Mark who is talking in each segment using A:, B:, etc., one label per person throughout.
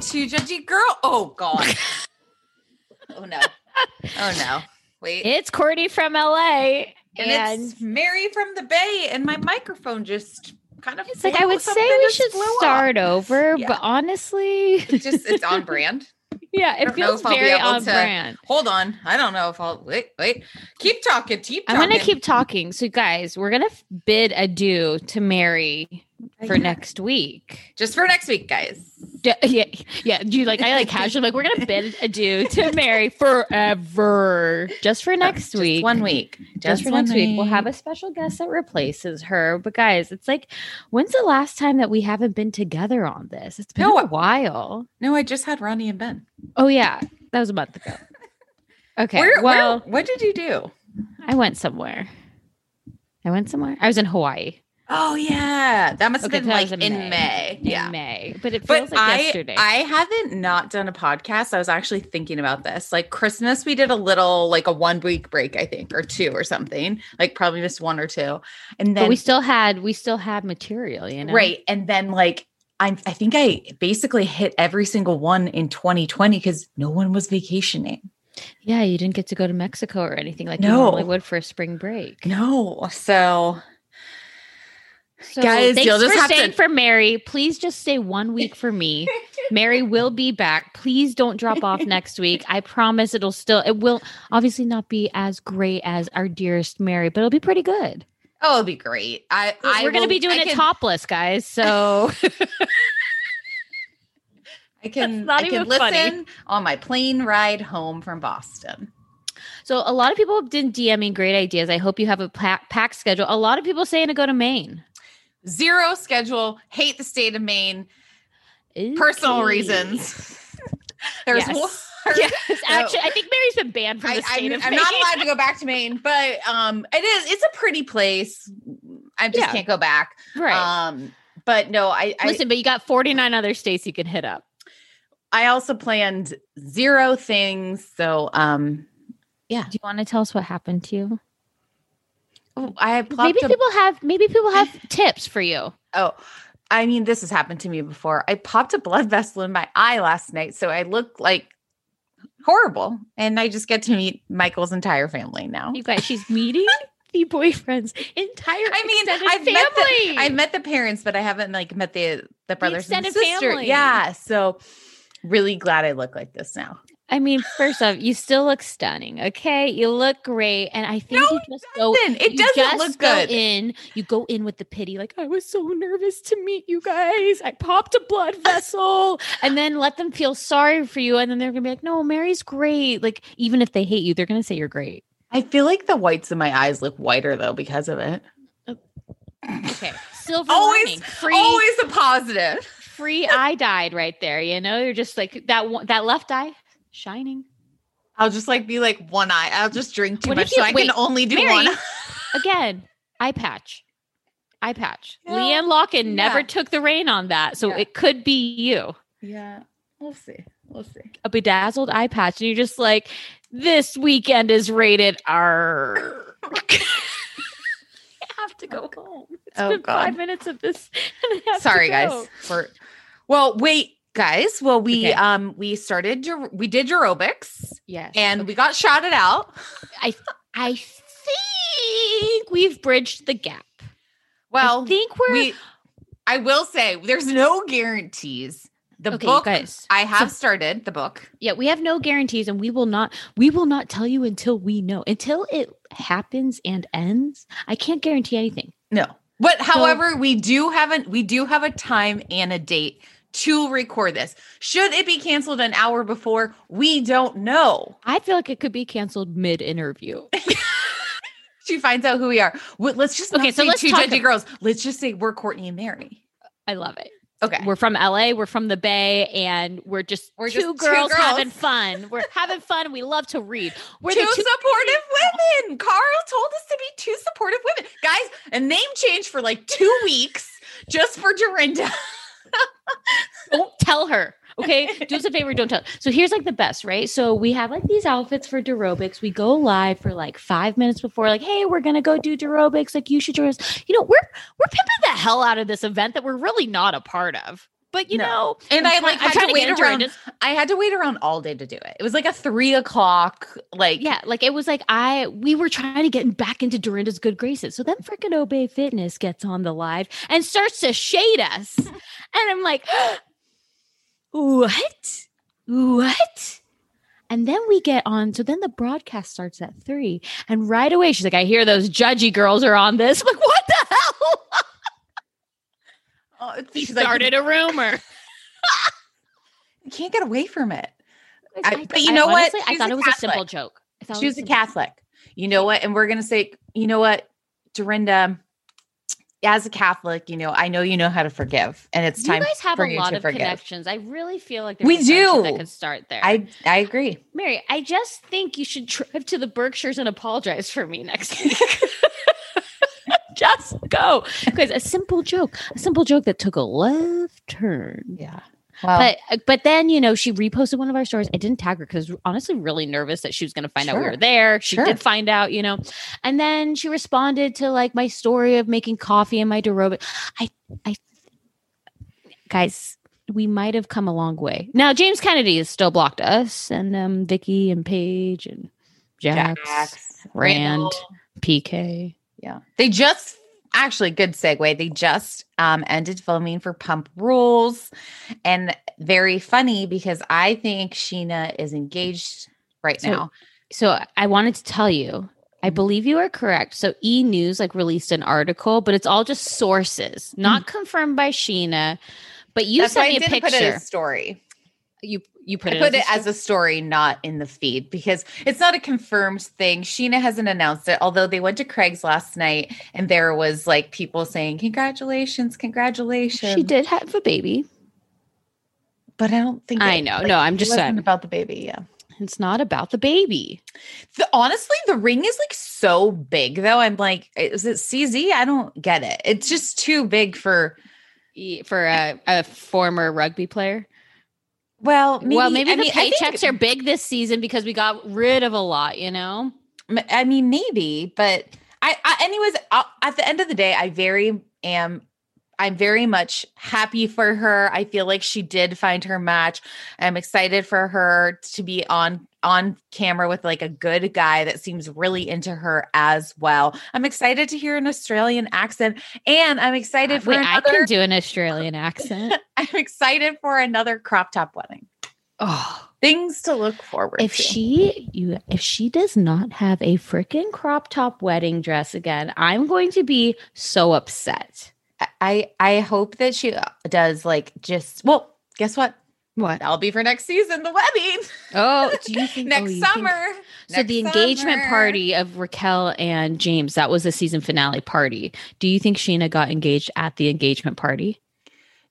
A: too judgy girl. Oh God. oh no. Oh no. Wait.
B: It's Cordy from LA.
A: And,
B: and,
A: it's Mary from the Bay. And my microphone just kind of
B: It's like I would say we should start over,
A: yeah.
B: but honestly.
A: It's just it's on brand.
B: Yeah, it feels very on
A: to,
B: brand.
A: Hold on. I don't know if I'll wait, wait. Keep talking. Keep talking.
B: I'm gonna keep talking. So guys, we're gonna bid adieu to Mary for
A: Yeah.
B: next week.
A: just for next week, guys.
B: D- Yeah, yeah. Do you like? I like casually like we're gonna bid adieu to Mary forever, just for next
A: Just
B: week.
A: one week.
B: just, for
A: one
B: next week. We'll have a special guest that replaces her. But guys, it's like, when's the last time that we haven't been together on this? It's been
A: No,
B: a while.
A: No, I just had Ronnie and Ben.
B: Oh yeah, that was a month ago. Okay,
A: Where,
B: well,
A: where, what did you do?
B: I went somewhere. I went somewhere. I was in Hawaii.
A: Oh yeah, that must have
B: Okay,
A: been like in
B: in
A: May.
B: May. In
A: Yeah.
B: May, but it feels
A: But
B: like
A: I,
B: yesterday.
A: I haven't not done a podcast. I was actually thinking about this. Like Christmas, we did a little, like a one week break, I think, or two or something. Like probably missed one or two, and then
B: but we still had we still had material, you know.
A: right, and then like I, I think I basically hit every single one in 2020 because no one was vacationing.
B: Yeah, you didn't get to go to Mexico or anything like
A: No.
B: you normally would for a spring break.
A: No, so
B: So
A: Guys,
B: thanks
A: you'll just
B: for
A: have to-
B: staying for Mary. Please just stay one week for me. Mary will be back. Please don't drop off next week. I promise it'll still it will obviously not be as great as our dearest Mary, but it'll be pretty good.
A: oh, it'll be great. I, I
B: We're going to be doing
A: I
B: it
A: can-
B: topless, guys. So
A: I can I can listen
B: funny.
A: on my plane ride home from Boston.
B: so a lot of people didn't DM me great ideas. I hope you have a pack, pack schedule. A lot of people saying to go to Maine.
A: Zero schedule. Hate the state of Maine. Personal reasons. There's
B: Yes.
A: one.
B: Yes, actually, I think Mary's been banned from
A: I,
B: the state
A: am
B: of
A: I'm
B: Maine.
A: not allowed to go back to Maine, but um, it is. It's a pretty place. I just
B: Yeah.
A: can't go back.
B: Right.
A: Um, but no, I, I
B: Listen, but you got 49 other states you can hit up.
A: I also planned zero things. So um, yeah.
B: Do you want to tell us what happened to you?
A: I
B: Maybe
A: a-
B: people have maybe people have tips for you.
A: Oh, I mean, this has happened to me before. I popped a blood vessel in my eye last night, so I look like horrible. And I just get to meet Michael's entire family now.
B: You guys, she's meeting the boyfriend's entire
A: I mean, I've met the,
B: family.
A: I've met the parents, but I haven't like met the the brothers and sister.
B: family.
A: Yeah, so really glad I look like this now.
B: I mean, first off, you still look stunning. Okay, you look great, and I think
A: No,
B: you
A: it
B: just go.
A: doesn't. It doesn't
B: just
A: look
B: go
A: good.
B: in. You go in with the pity, like I was so nervous to meet you guys. I popped a blood vessel, and then let them feel sorry for you, and then they're gonna be like, "No, Mary's great." Like even if they hate you, they're gonna say you're great.
A: I feel like the whites in my eyes look whiter though because of it.
B: Oh, okay, silver
A: Always-
B: lining, free,
A: Always a positive.
B: free eye dyed right there. You know, you're just like that. One, that left eye shining.
A: I'll just like be like one eye. I'll just drink too
B: What
A: much,
B: you-
A: so I
B: wait,
A: can only do
B: Mary,
A: one.
B: again, eye patch. Eye patch.
A: Yeah.
B: LeeAnne Locken never took the reign on that. So
A: Yeah.
B: it could be you.
A: Yeah, we'll see. We'll see.
B: A bedazzled eye patch. And you're just like, this weekend is rated R. I have to go oh, home. It's
A: Oh,
B: been
A: God.
B: five minutes of this. and I have to
A: Sorry, guys. For well, wait, guys. Well, we
B: Okay.
A: um we started we did aerobics
B: Yes.
A: and we got shouted out.
B: I I think we've bridged the gap.
A: Well,
B: I think we're
A: we I will say there's no guarantees. The
B: Okay,
A: book
B: guys.
A: I have started the book.
B: Yeah, we have no guarantees and we will not we will not tell you until we know. Until it happens and ends. I can't guarantee anything.
A: No. But however, we do have a we do have a time and a date to record this. Should it be canceled an hour before? We don't know.
B: I feel like it could be canceled mid-interview.
A: She finds out who we are. Let's just
B: Okay, so
A: say
B: let's
A: two judgy
B: ab-
A: girls. Let's just say we're Courtney and Mary.
B: I love it.
A: Okay.
B: We're from LA, we're from the Bay, and we're just
A: We're
B: two,
A: just two
B: girls,
A: girls.
B: having fun. We're having fun we love to read. We're
A: two
B: two
A: supportive women. Carl told us to be two supportive women. Guys, a name change for like two weeks just for Dorinda.
B: don't tell her. Okay. Do us a favor, don't tell. So here's like the best, right? So we have like these outfits for aerobics. We go live for like five minutes before, like, hey, we're gonna go do aerobics. Like you should join us. You know, we're we're pimping the hell out of this event that we're really not a part of. But you
A: No.
B: know,
A: And I like had to wait around.
B: it.
A: I had to wait around all day to do it. It was like a three o'clock, like
B: Yeah, like it was like I we were trying to get back into Dorinda's good graces. So then freaking Obé Fitness gets on the live and starts to shade us. and I'm like, what? What? And then we get on. So then the broadcast starts at three. And right away, she's like, I hear those judgy girls are on this. I'm like, what the hell?
A: Oh, she's
B: started a rumor.
A: you can't get away from it.
B: I-
A: I- but you
B: I
A: know what?
B: honestly, I thought it was a simple joke. I
A: She was a. Catholic. You know what? And we're gonna say, you know what, Dorinda, as a Catholic, you know, I know you know how to forgive, and it's
B: You
A: time You
B: guys have
A: for
B: a lot of
A: forgive.
B: connections. I really feel like there's
A: We
B: a
A: do.
B: that could start there.
A: I I agree.
B: Mary, I just think you should drive to the Berkshires and apologize for me next week. just go. Because a simple joke, a simple joke that took a left turn.
A: Yeah.
B: But but then you know she reposted one of our stories. I didn't tag her because honestly really nervous that she was going to find out we were there. She
A: Sure.
B: did find out, you know, and then she responded to like my story of making coffee in my aerobic. I I guys, we might have come a long way. Now James Kennedy has still blocked us, and um Vicky and Paige and Jax,
A: Jax,
B: Rand,
A: Randall.
B: PK.
A: Yeah. They just actually good segue. They just um ended filming for Pump Rules. And very funny because I think Scheana is engaged right
B: So-
A: now.
B: So I wanted to tell you, I
A: Mm-hmm.
B: believe you are correct. So E News like released an article, but it's all just sources, not confirmed by Scheana. But you
A: Mm. That's
B: sent
A: why
B: me
A: I
B: a
A: didn't
B: picture.
A: put it as story.
B: You you put
A: I
B: it,
A: put
B: as
A: it as a story, not in the feed, because it's not a confirmed thing. Scheana hasn't announced it, although they went to Craig's last night and there was like people saying, Congratulations, congratulations.
B: She did have a baby.
A: But I don't think
B: I
A: it-
B: know.
A: like,
B: No, I'm just saying.
A: about the baby. Yeah.
B: It's not about the baby.
A: The, honestly, the ring is like so big though. I'm like, is it CZ? I don't get it. It's just too big for
B: For a, a former rugby player.
A: Well, maybe,
B: well, maybe
A: I
B: the
A: mean, I think-
B: paychecks are big this season because we got rid of a lot, you know?
A: I mean, maybe, but I, I anyways, i at the end of the day, I very am. I'm very much happy for her. I feel like she did find her match. I'm excited for her to be on on camera with like a good guy that seems really into her as well. I'm excited to hear an Australian accent and I'm excited for
B: Wait,
A: another,
B: I can do an Australian accent.
A: I'm excited for another crop top wedding.
B: oh,
A: Things to look forward
B: if
A: to.
B: she you if she does not have a freaking crop top wedding dress again, I'm going to be so upset.
A: I I hope that she does like just well, guess what?
B: What?
A: That'll be for next season, the wedding.
B: Oh, do you think oh,
A: next
B: think-
A: summer.
B: so
A: Next
B: the engagement
A: summer.
B: party of Raquel and James, that was the season finale party. Do you think Scheana got engaged at the engagement party?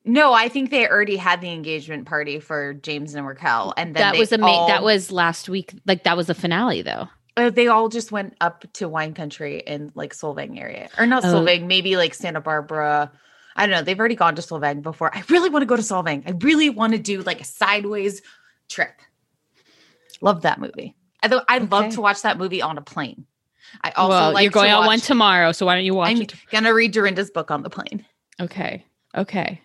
A: No, I think they already had the engagement party for James and Raquel, and then
B: that was a
A: all,
B: that was last week. Like that was the finale though.
A: Uh, they all just went up to wine country in like Solvang area, or not
B: Oh.
A: Solvang, maybe like Santa Barbara. I don't know. They've already gone to Solvang before. I really want to go to Solvang. I really want to do like a sideways trip. Love that movie. Although I'd love to watch that movie on a plane. I also
B: well,
A: like
B: you're going on one tomorrow, so why don't you watch
A: I'm
B: it?
A: gonna read Dorinda's book on the plane.
B: Okay. Okay.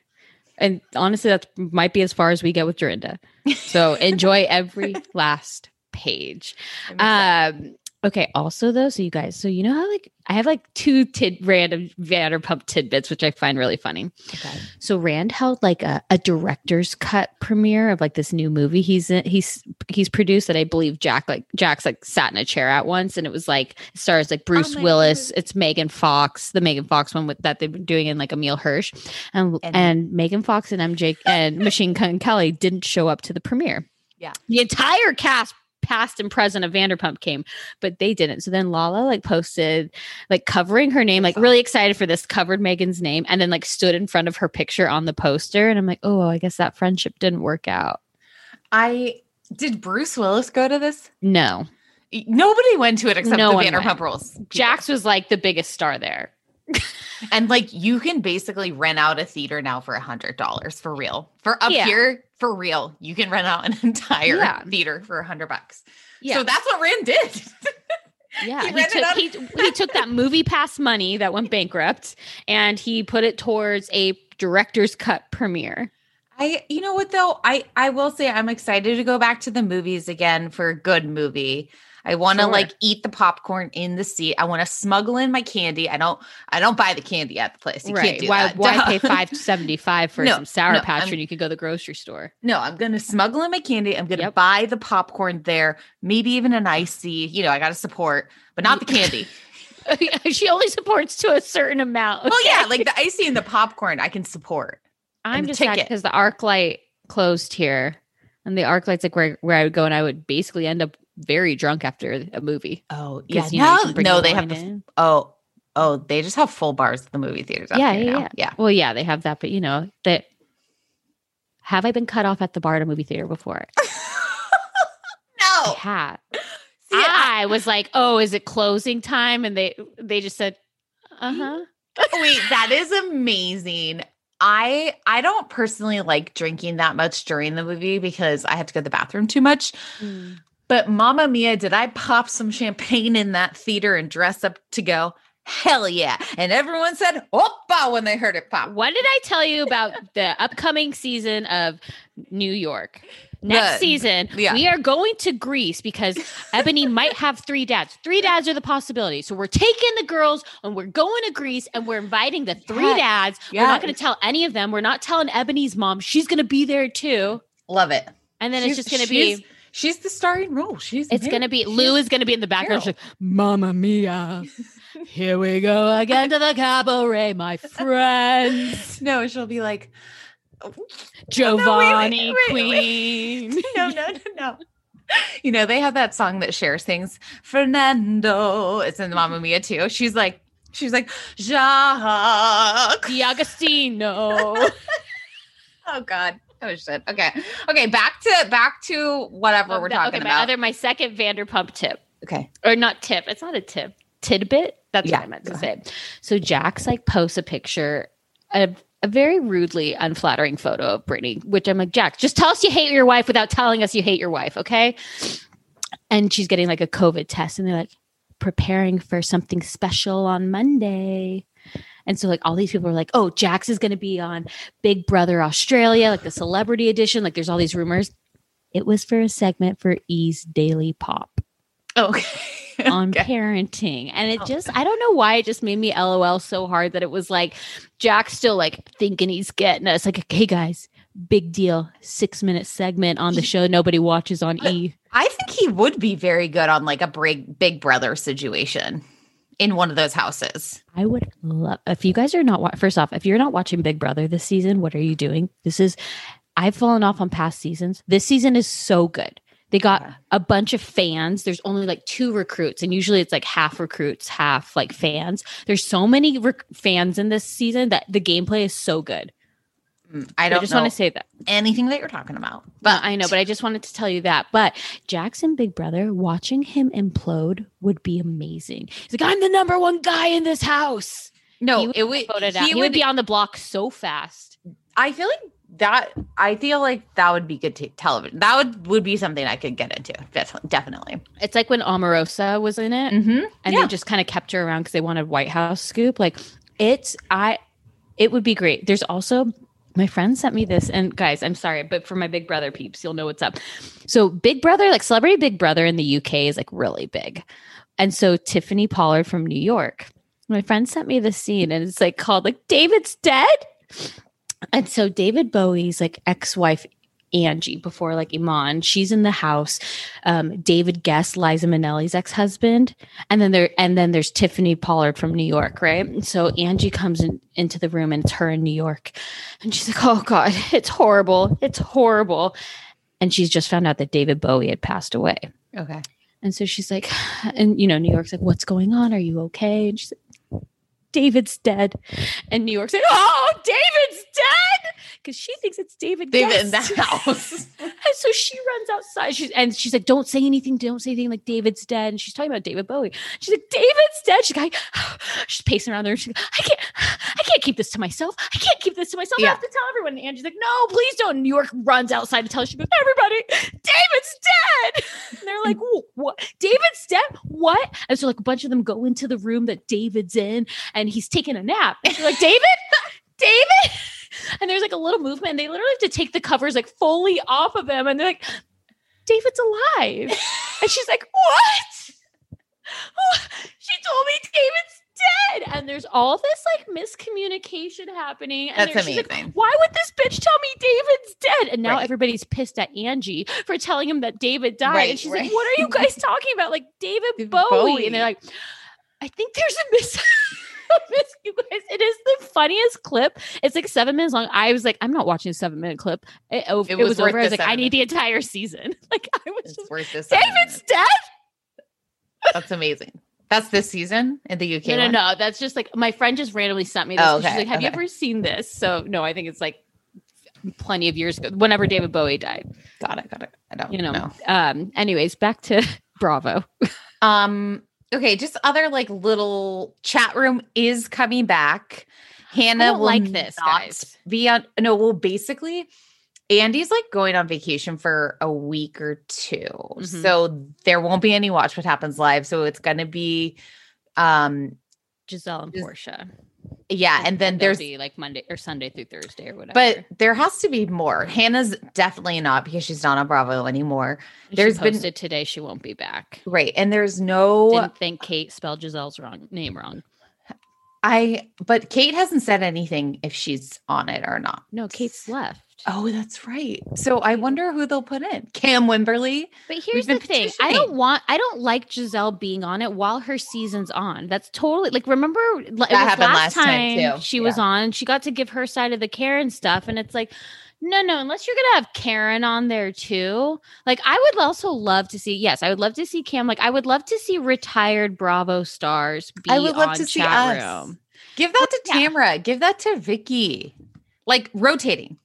B: And honestly, that might be as far as we get with Dorinda. So enjoy every last page. Um, okay. Also, though, so you guys, so you know how like I have like two tid random Vanderpump tidbits, which I find really funny.
A: okay.
B: So Rand held like a, a director's cut premiere of like this new movie he's in, he's he's produced that I believe Jack like Jack's like sat in a chair at once and it was like it stars like Bruce
A: my
B: Willis, it's Megan Fox, the Megan Fox one with that they've been doing in like Emile Hirsch, and
A: And-
B: and, Megan Fox and MJ and Machine Gun Kelly didn't show up to the premiere.
A: Yeah.
B: the entire cast. Past and present of Vanderpump came, but they didn't. So then Lala like posted, like covering her name, like really excited for this, covered Megan's name, and then like stood in front of her picture on the poster. And I'm like, oh, I guess that friendship didn't work out.
A: I did Bruce Willis go to this?
B: No,
A: Nobody went to it except
B: No
A: the Vanderpump
B: went.
A: Rules. people.
B: Jax was like the biggest star there.
A: and like you can basically rent out a theater now for a hundred dollars for real. For up
B: Yeah.
A: here, for real, you can rent out an entire
B: Yeah.
A: theater for a hundred bucks.
B: Yeah,
A: So that's what Rand did.
B: yeah.
A: he
B: He, took he, he took that movie pass money that went bankrupt, and he put it towards a director's cut premiere.
A: I you know what though? I I will say I'm excited to go back to the movies again for a good movie. I want to
B: Sure.
A: like eat the popcorn in the seat. I want to smuggle in my candy. I don't I don't buy the candy at the place. You can't do
B: Why?
A: that.
B: Why pay five seventy five for
A: No,
B: some sour
A: no,
B: patch
A: I'm-
B: when you could go to the grocery store?
A: No, I'm gonna smuggle in my candy. I'm gonna
B: Yep.
A: buy the popcorn there, maybe even an icy. You know, I gotta support, but not the candy.
B: she only supports to a certain amount.
A: Well, yeah, like the icy and the popcorn, I can support.
B: I'm just sad because the ArcLight closed here, and the ArcLight's like where where I would go, and I would basically end up very drunk after a movie.
A: Oh, yeah.
B: you know,
A: no, no, they have the oh, oh, they just have full bars at the movie theaters.
B: Yeah, yeah,
A: now.
B: yeah.
A: yeah.
B: Well, yeah, they have that, but you know that. Have I been cut off at the bar at a movie theater before? I
A: no,
B: have.
A: See, I-
B: I was like, "Oh, is it closing time?" And they they just said, "Uh huh."
A: wait, that is amazing. I I don't personally like drinking that much during the movie because I have to go to the bathroom too much. But Mamma Mia, did I pop some champagne in that theater and dress up to go? Hell yeah. And everyone said, Oppa when they heard it pop.
B: What did I tell you about the upcoming season of New York? Next season,
A: yeah.
B: we are going to Greece because Ebony might have three dads. Three dads are the possibility. So we're taking the girls and we're going to Greece and we're inviting the three
A: Yes.
B: dads. We're not going to tell any of them. We're not telling Ebony's mom. She's going to be there too.
A: Love it.
B: And then
A: She's-
B: it's just going to be,
A: She's the starring role. She's
B: it's going to be, Lou is going to be in the background. She's like, Mamma Mia. Here we go again to the cabaret, my friends.
A: No, she'll be like, oh,
B: Giovanni
A: wait, wait,
B: Queen.
A: no, no, no, no. You know, they have that song that Cher sings, Fernando. It's in Mamma Mia too. She's like, she's like, Jacques.
B: D'Agostino.
A: Oh God. Oh shit. Okay. Okay. Back to back to whatever
B: Of
A: we're talking
B: okay, my
A: about.
B: other my second Vanderpump tip.
A: okay.
B: Or not tip. It's not a tip. Tidbit. That's
A: Yeah,
B: what I meant to say. So Jax like posts a picture of a very rudely unflattering photo of Brittany, which I'm like, Jax, just tell us you hate your wife without telling us you hate your wife, okay? And she's getting like a COVID test, and they're like, preparing for something special on Monday. And so like all these people are like, oh, Jax is going to be on Big Brother Australia, like the celebrity edition. Like there's all these rumors. It was for a segment for E's Daily Pop oh,
A: Okay.
B: on
A: Okay.
B: parenting. And it
A: Oh.
B: just, I don't know why it just made me LOL so hard that it was like Jax still like thinking he's getting us. Like, hey guys, big deal. Six minute segment on the show nobody watches on E.
A: I think he would be very good on like a big Big Brother situation in one of those houses.
B: I would love if you guys are not wa- first off, if you're not watching Big Brother this season, what are you doing? This is I've fallen off on past seasons. This season is so good. They got
A: Yeah.
B: a bunch of fans. There's only like two recruits, and usually it's like half recruits, half like fans. There's so many rec- fans in this season that the gameplay is so good.
A: Mm, I don't
B: I
A: just
B: want to say that.
A: anything that you're talking about,
B: But I know, but I just wanted to tell you that. But Jax on Big Brother, watching him implode would be amazing. He's like, I'm the number one guy in this house.
A: no,
B: He would
A: it would
B: get voted out.
A: he
B: He would be on the block so fast.
A: I feel like that. I feel like that would be good t- television. That would would be something I could get into. Definitely.
B: It's like when Omarosa was in it,
A: Mm-hmm.
B: and
A: yeah.
B: they just kind of kept her around because they wanted White House scoop. Like it's I, it would be great. There's also my friend sent me this, and guys, I'm sorry, but for my Big Brother peeps, you'll know what's up. So Big Brother, like Celebrity Big Brother in the UK, is like really big, and so Tiffany Pollard from New York. My friend sent me this scene, and it's like called like David's dead. And so David Bowie's like ex-wife Angie before like Iman, she's in the house. Um, David Gest, Liza Minnelli's ex-husband, and then there and then there's Tiffany Pollard from New York, right? And so Angie comes in, into the room and it's her in New York, and she's like, "Oh God, it's horrible, it's horrible," and she's just found out that David Bowie had passed away.
A: okay.
B: And so she's like, and you know, New York's like, what's going on? Are you okay? And she's like, David's dead. And New York's like, oh, David's dead. Because she thinks it's David.
A: David in the house.
B: and so she runs outside. She's and she's like, don't say anything. Don't say anything like David's dead. And she's talking about David Bowie. She's like, David's dead. She's like, she's pacing around there. She's like, I can't, I can't keep this to myself. I can't keep this to myself. I have to tell everyone. And Angie's like, no, please don't. And New York runs outside to tell her. She goes, everybody, David's dead. And they're like, what? David's dead? What? And so like a bunch of them go into the room that David's in and he's taking a nap. And she's like, David? David? And there's like a little movement. And they literally have to take the covers like fully off of him. And they're like, David's alive. and she's like, what? she told me David's dead. And there's all this like miscommunication happening. And
A: That's
B: she's like,
A: amazing.
B: Why would this bitch tell me David's dead? And now
A: Right.
B: everybody's pissed at Angie for telling him that David died.
A: Right,
B: and she's
A: right.
B: like, What are you guys talking about? Like David, Bowie.
A: Bowie.
B: And they're like, I think there's a miss. Miss you guys. It is the funniest clip. It's like seven minutes long. I was like, I'm not watching a seven minute clip. It, it,
A: It was
B: was, over. I was like, I need the entire season. Like I was
A: It's
B: just
A: worth this.
B: David's dead.
A: That's amazing. That's this season in the UK.
B: No, no,
A: one?
B: no. That's just like my friend just randomly sent me this.
A: Oh,
B: She's
A: okay,
B: like, Have you ever seen this? So no, I think it's like plenty of years ago. Whenever David Bowie died.
A: Got it. Got it. I don't
B: You know.
A: know.
B: Um, anyways, back to Bravo.
A: Um. Okay. Just other like little chat room is coming back. Hannah will
B: like this, guys.
A: Be on. No. Well, basically, Andy's like going on vacation for a week or 2
B: Mhm.
A: so there won't be any Watch What Happens live. So it's gonna be, um,
B: Garcelle and
A: Is-
B: Porsha.
A: Yeah, and then there's
B: be like Monday or Sunday through Thursday or whatever.
A: But there has to be more. Hannah's definitely not because she's not on Bravo anymore.
B: there's
A: there's been-
B: posted today she won't be back.
A: Right. And there's no
B: Didn't think Kate spelled Garcelle's wrong name wrong.
A: I but Kate hasn't said anything if she's on it or not.
B: No, Kate's left.
A: Oh, that's right. So I mm-hmm. wonder who they'll put in. Cam Wimberly.
B: But here's the thing. I don't want I don't like Garcelle being on it while her season's on. That's totally like remember that
A: happened last time, too.
B: she was on, she got to give her side of the Karen stuff and it's like no, no, unless you're gonna have Karen on there too. Like I would also love to see, yes, I would love to see Cam. Like I would love to see retired Bravo stars be
A: I would love
B: on
A: to see us.
B: room.
A: Give that to
B: Yeah.
A: Tamara. Give that to Vicki. Like rotating.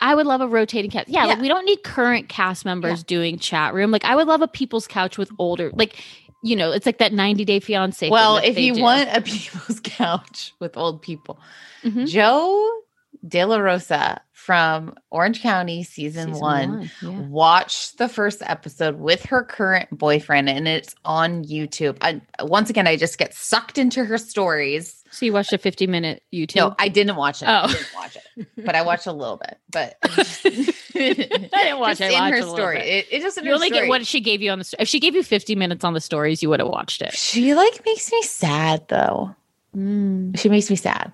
B: I would love a rotating cast. Yeah, like we don't need current cast members doing chat room. Like I would love a people's couch with older, like you know, it's like that 90 day fiance.
A: Well, if you
B: do.
A: want a people's couch with old people,
B: Mhm.
A: Jo De La Rosa from Orange County season,
B: Season
A: one.
B: yeah.
A: Watch the first episode with her current boyfriend, and it's on YouTube. I, once again, I just get sucked into her stories
B: So you watched a 50 minute YouTube?
A: No, I didn't watch it. I
B: Oh.
A: didn't watch it, but I watched a little bit. But I
B: didn't watch it.
A: In her story. It, it just
B: you only
A: story.
B: get what she gave you on the sto- if she gave you 50 minutes on the stories you would have watched it
A: she like makes me sad though.
B: Mm.
A: She makes me sad.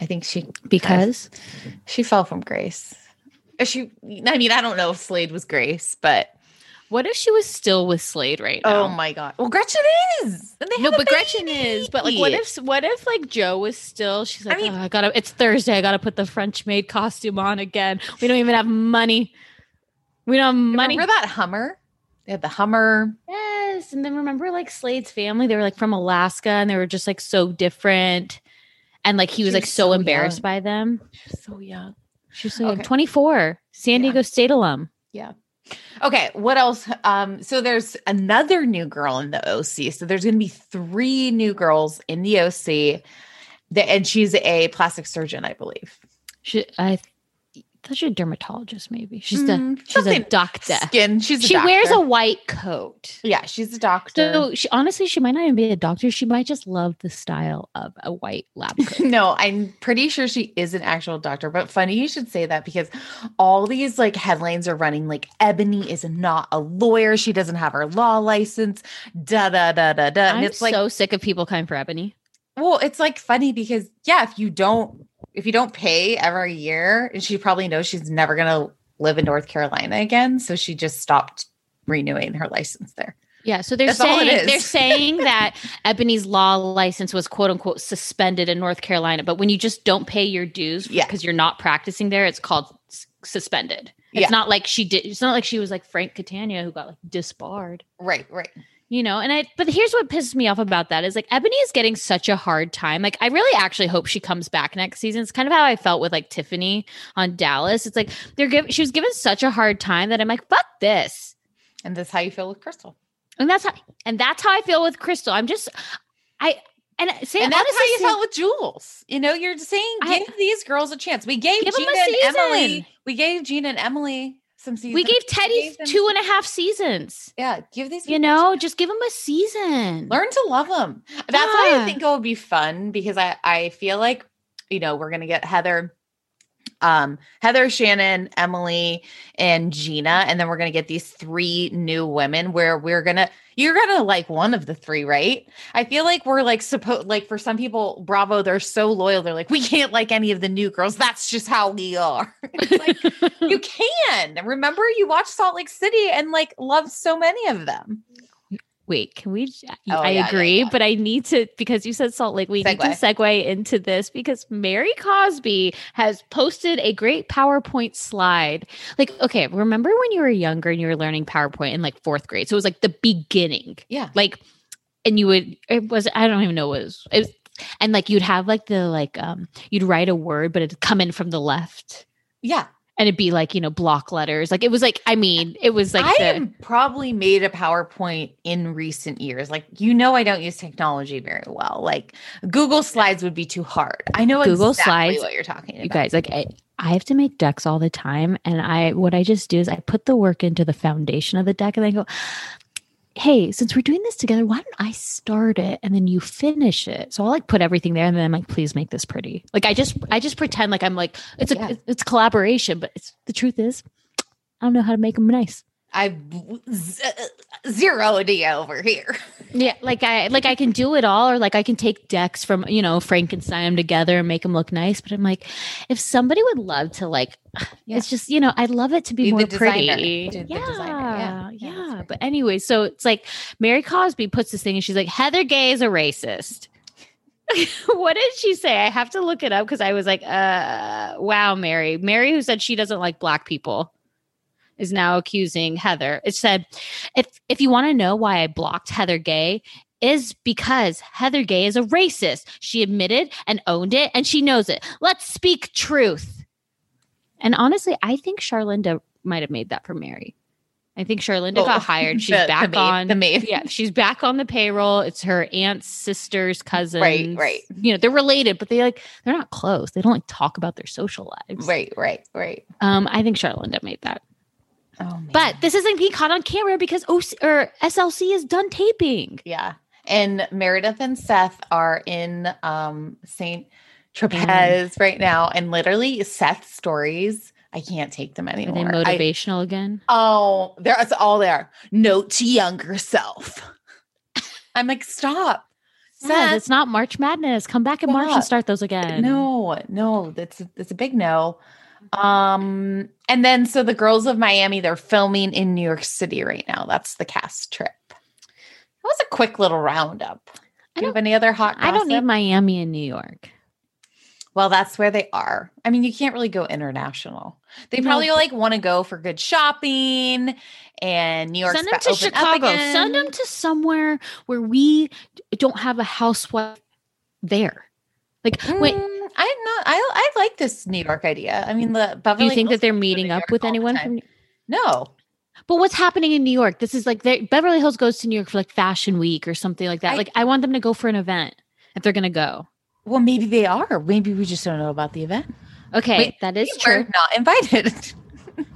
A: I think she
B: because
A: she fell from grace. She, I mean, I don't know if Slade was Grace, but
B: what if she was still with Slade right oh now
A: oh my god, well, Gretchen is.
B: No, but Gretchen is. But like, what if, what if like Jo was still? She's like, I
A: mean-
B: "Oh, I gotta. It's Thursday. I gotta put the French maid costume on again. We don't even have money. We don't have money.
A: Remember that Hummer? They had the Hummer.
B: Yes, and then remember like Slade's family? They were like from Alaska, and they were just like so different. And like he was
A: She
B: like so,
A: so
B: embarrassed
A: young.
B: by them.
A: So young.
B: She was so young,
A: Okay.
B: 24, San
A: Yeah.
B: Diego State alum.
A: Okay, what else? Um, so there's another new girl in the OC. So there's going to be three new girls in the OC, that, and she's a plastic surgeon, I believe.
B: She, I thought she a dermatologist, maybe. She's
A: Mm,
B: she's a doctor.
A: Skin. She's a
B: She wears a white coat.
A: yeah. She's a doctor.
B: So she honestly, she might not even be a doctor. She might just love the style of a white lab coat.
A: no, I'm pretty sure she is an actual doctor, but funny you should say that because all these like headlines are running like Ebony is not a lawyer. She doesn't have her law license. Da da da da da. And
B: I'm
A: it's like,
B: so sick of people coming for Ebony.
A: well, it's like funny because yeah, if you don't if you don't pay every year, and she probably knows she's never gonna live in North Carolina again, so she just stopped renewing her license there.
B: Yeah, so they're
A: That's
B: saying they're saying that Ebony's law license was quote unquote suspended in North Carolina, but when you just don't pay your dues
A: Yeah.
B: because you're not practicing there, it's called s- suspended. It's
A: Yeah.
B: not like she did. It's not like she was like Frank Catania who got like disbarred.
A: Right, right.
B: You know and i but here's what pisses me off about that is like ebony is getting such a hard time like i really actually hope she comes back next season it's kind of how i felt with like tiffany on dallas it's like they're giving she was given such a hard time that i'm like fuck this
A: And that's how you feel with Crystal.
B: and that's how and that's how i feel with crystal i'm just i and uh, say
A: and that's
B: honestly,
A: how you
B: say-
A: felt with Jules. You know, you're saying
B: I-
A: give these girls a chance. We gave Gina and Emily. We gave Gina and Emily some seasons.
B: we gave teddy two and a half seasons
A: Yeah, give these.
B: you know just give them a season
A: learn to love them. That's why I think it would be fun because I I feel like you know we're gonna get Heather, um, Heather, Shannon, Emily, and Gina, and then we're gonna get these three new women where we're gonna you're gonna like one of the three, right? I feel like we're like supposed like for some people, Bravo, they're so loyal. They're like we can't like any of the new girls. That's just how we are. Like you can remember you watched Salt Lake City and like loved so many of them.
B: Wait, can we?
A: Oh,
B: I
A: yeah, yeah,
B: agree,
A: yeah.
B: but I need to because you said Salt Lake. We need to segue into this because Mary Cosby has posted a great PowerPoint slide. Like, okay, remember when you were younger and you were learning PowerPoint in like fourth grade? So it was like the beginning,
A: Yeah.
B: like, and you would it was I don't even know what it was. It was and like you'd have like the like um you'd write a word, but it'd come in from the left.
A: Yeah.
B: And it'd be like, you know, block letters. Like it was like, I mean, it was like
A: I
B: the,
A: probably made a PowerPoint in recent years. Like, you know, I don't use technology very well. Like, Google Slides would be too hard. I know
B: Google
A: exactly
B: Slides-
A: what you're talking about.
B: you guys like I, I have to make decks all the time and i what i just do is i put the work into the foundation of the deck and then go hey since we're doing this together why don't i start it and then you finish it? So i'll like put everything there and then i'm like please make this pretty. Like i just i just pretend like i'm like it's a
A: Yeah.
B: it's collaboration but it's the truth is i don't know how to make them nice
A: I z- zero idea over here.
B: yeah like i like i can do it all or like i can take decks from you know frankenstein them together and make them look nice but i'm like if somebody would love to like
A: Yeah.
B: it's just you know i'd love it to be,
A: Be
B: more pretty. Yeah. Yeah,
A: Yeah. Yeah,
B: but anyway so it's like mary cosby puts this thing and she's like heather gay is a racist. What did she say? I have to look it up because i was like uh wow mary. Mary who said she doesn't like black people is now accusing Heather. It said, if if you want to know why I blocked Heather Gay, is because Heather Gay is a racist. She admitted and owned it, and she knows it. Let's speak truth. And honestly, I think Charlinda might have made that for Mary. I think Charlinda
A: Oh,
B: got hired. She's
A: the- the
B: back
A: maid-
B: on
A: the maid.
B: Yeah, she's back on the payroll. It's her aunt's sister's cousin.
A: Right, right.
B: You know, they're related, but they like they're not close. They don't like talk about their social lives.
A: Right, right, right.
B: Um, I think Charlinda made that.
A: Oh, man.
B: But this isn't being caught on camera because OC or SLC is done taping.
A: yeah. And Meredith and Seth are in um St. Tropez right now. And literally Seth's stories, I can't take them
B: Are they
A: anymore. I-
B: motivational again?
A: oh, there it's all there. Note to younger self. I'm like, stop.
B: Seth,
A: Seth,
B: it's not March Madness. Come back in March and start those again.
A: No, no, that's that's a big no. Um, and then so the girls of Miami, they're filming in New York City right now. That's the cast trip. That was a quick little roundup. Do you have any other hot?
B: I don't need? Miami and New York.
A: Well, that's where they are. I mean, you can't really go international. They
B: No,
A: probably like want to go for good shopping and New York.
B: Send them to Chicago. Send them to somewhere where we don't have a housewife there. Like, wait,
A: Mm, I'm not. I I like this New York idea. I mean, the Beverly.
B: do you think
A: Hills
B: that they're meeting up
A: York
B: with anyone from?
A: No,
B: But what's happening in New York? This is like they- Beverly Hills goes to New York for like Fashion Week or something like that.
A: I-
B: like, I want them to go for an event if they're going to go.
A: well, maybe they are. Maybe we just don't know about the event.
B: Okay,
A: Wait,
B: that is true.
A: not invited.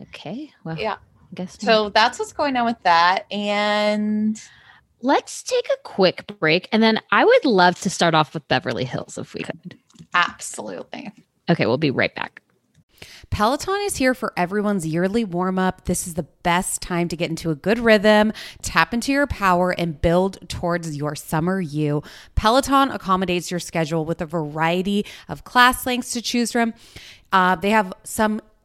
B: Okay, well,
A: Yeah.
B: I guess not.
A: So that's what's going on with that. And
B: let's take a quick break, and then I would love to start off with Beverly Hills if we could.
A: absolutely.
B: Okay, we'll be right back.
C: Peloton is here for everyone's yearly warm up. This is the best time to get into a good rhythm, tap into your power, and build towards your summer you. Peloton accommodates your schedule with a variety of class lengths to choose from. Uh, they have some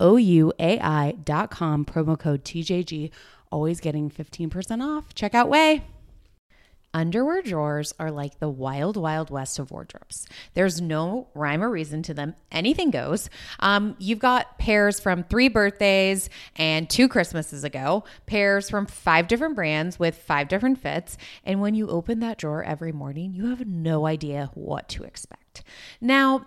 C: U A I dot com, promo code TJG. Always getting 15% off. Check out Ouai. Underwear drawers are like the wild, wild west of wardrobes. There's no rhyme or reason to them. Anything goes. Um, you've got pairs from three birthdays and two Christmases ago, pairs from five different brands with five different fits. And when you open that drawer every morning, you have no idea what to expect. Now,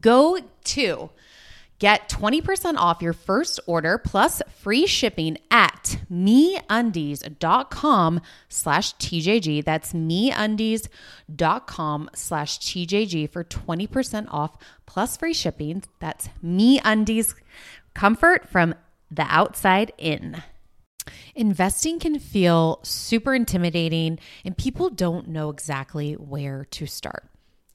C: Go to get 20% off your first order plus free shipping at meundies.com slash TJG. That's meundies.com slash TJG for 20% off plus free shipping. That's meundies comfort from the outside in. Investing can feel super intimidating and people don't know exactly where to start.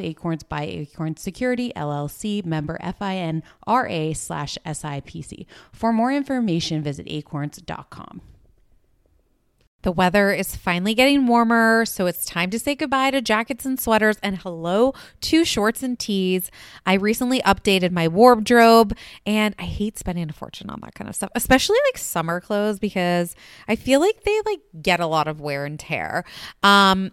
C: Acorns by Acorn Security LLC, member FINRA slash SIPC. For more information, visit acorns.com. The weather is finally getting warmer, so it's time to say goodbye to jackets and sweaters and hello to shorts and tees. I recently updated my wardrobe and I hate spending a fortune on that kind of stuff, especially like summer clothes because I feel like they like get a lot of wear and tear. Um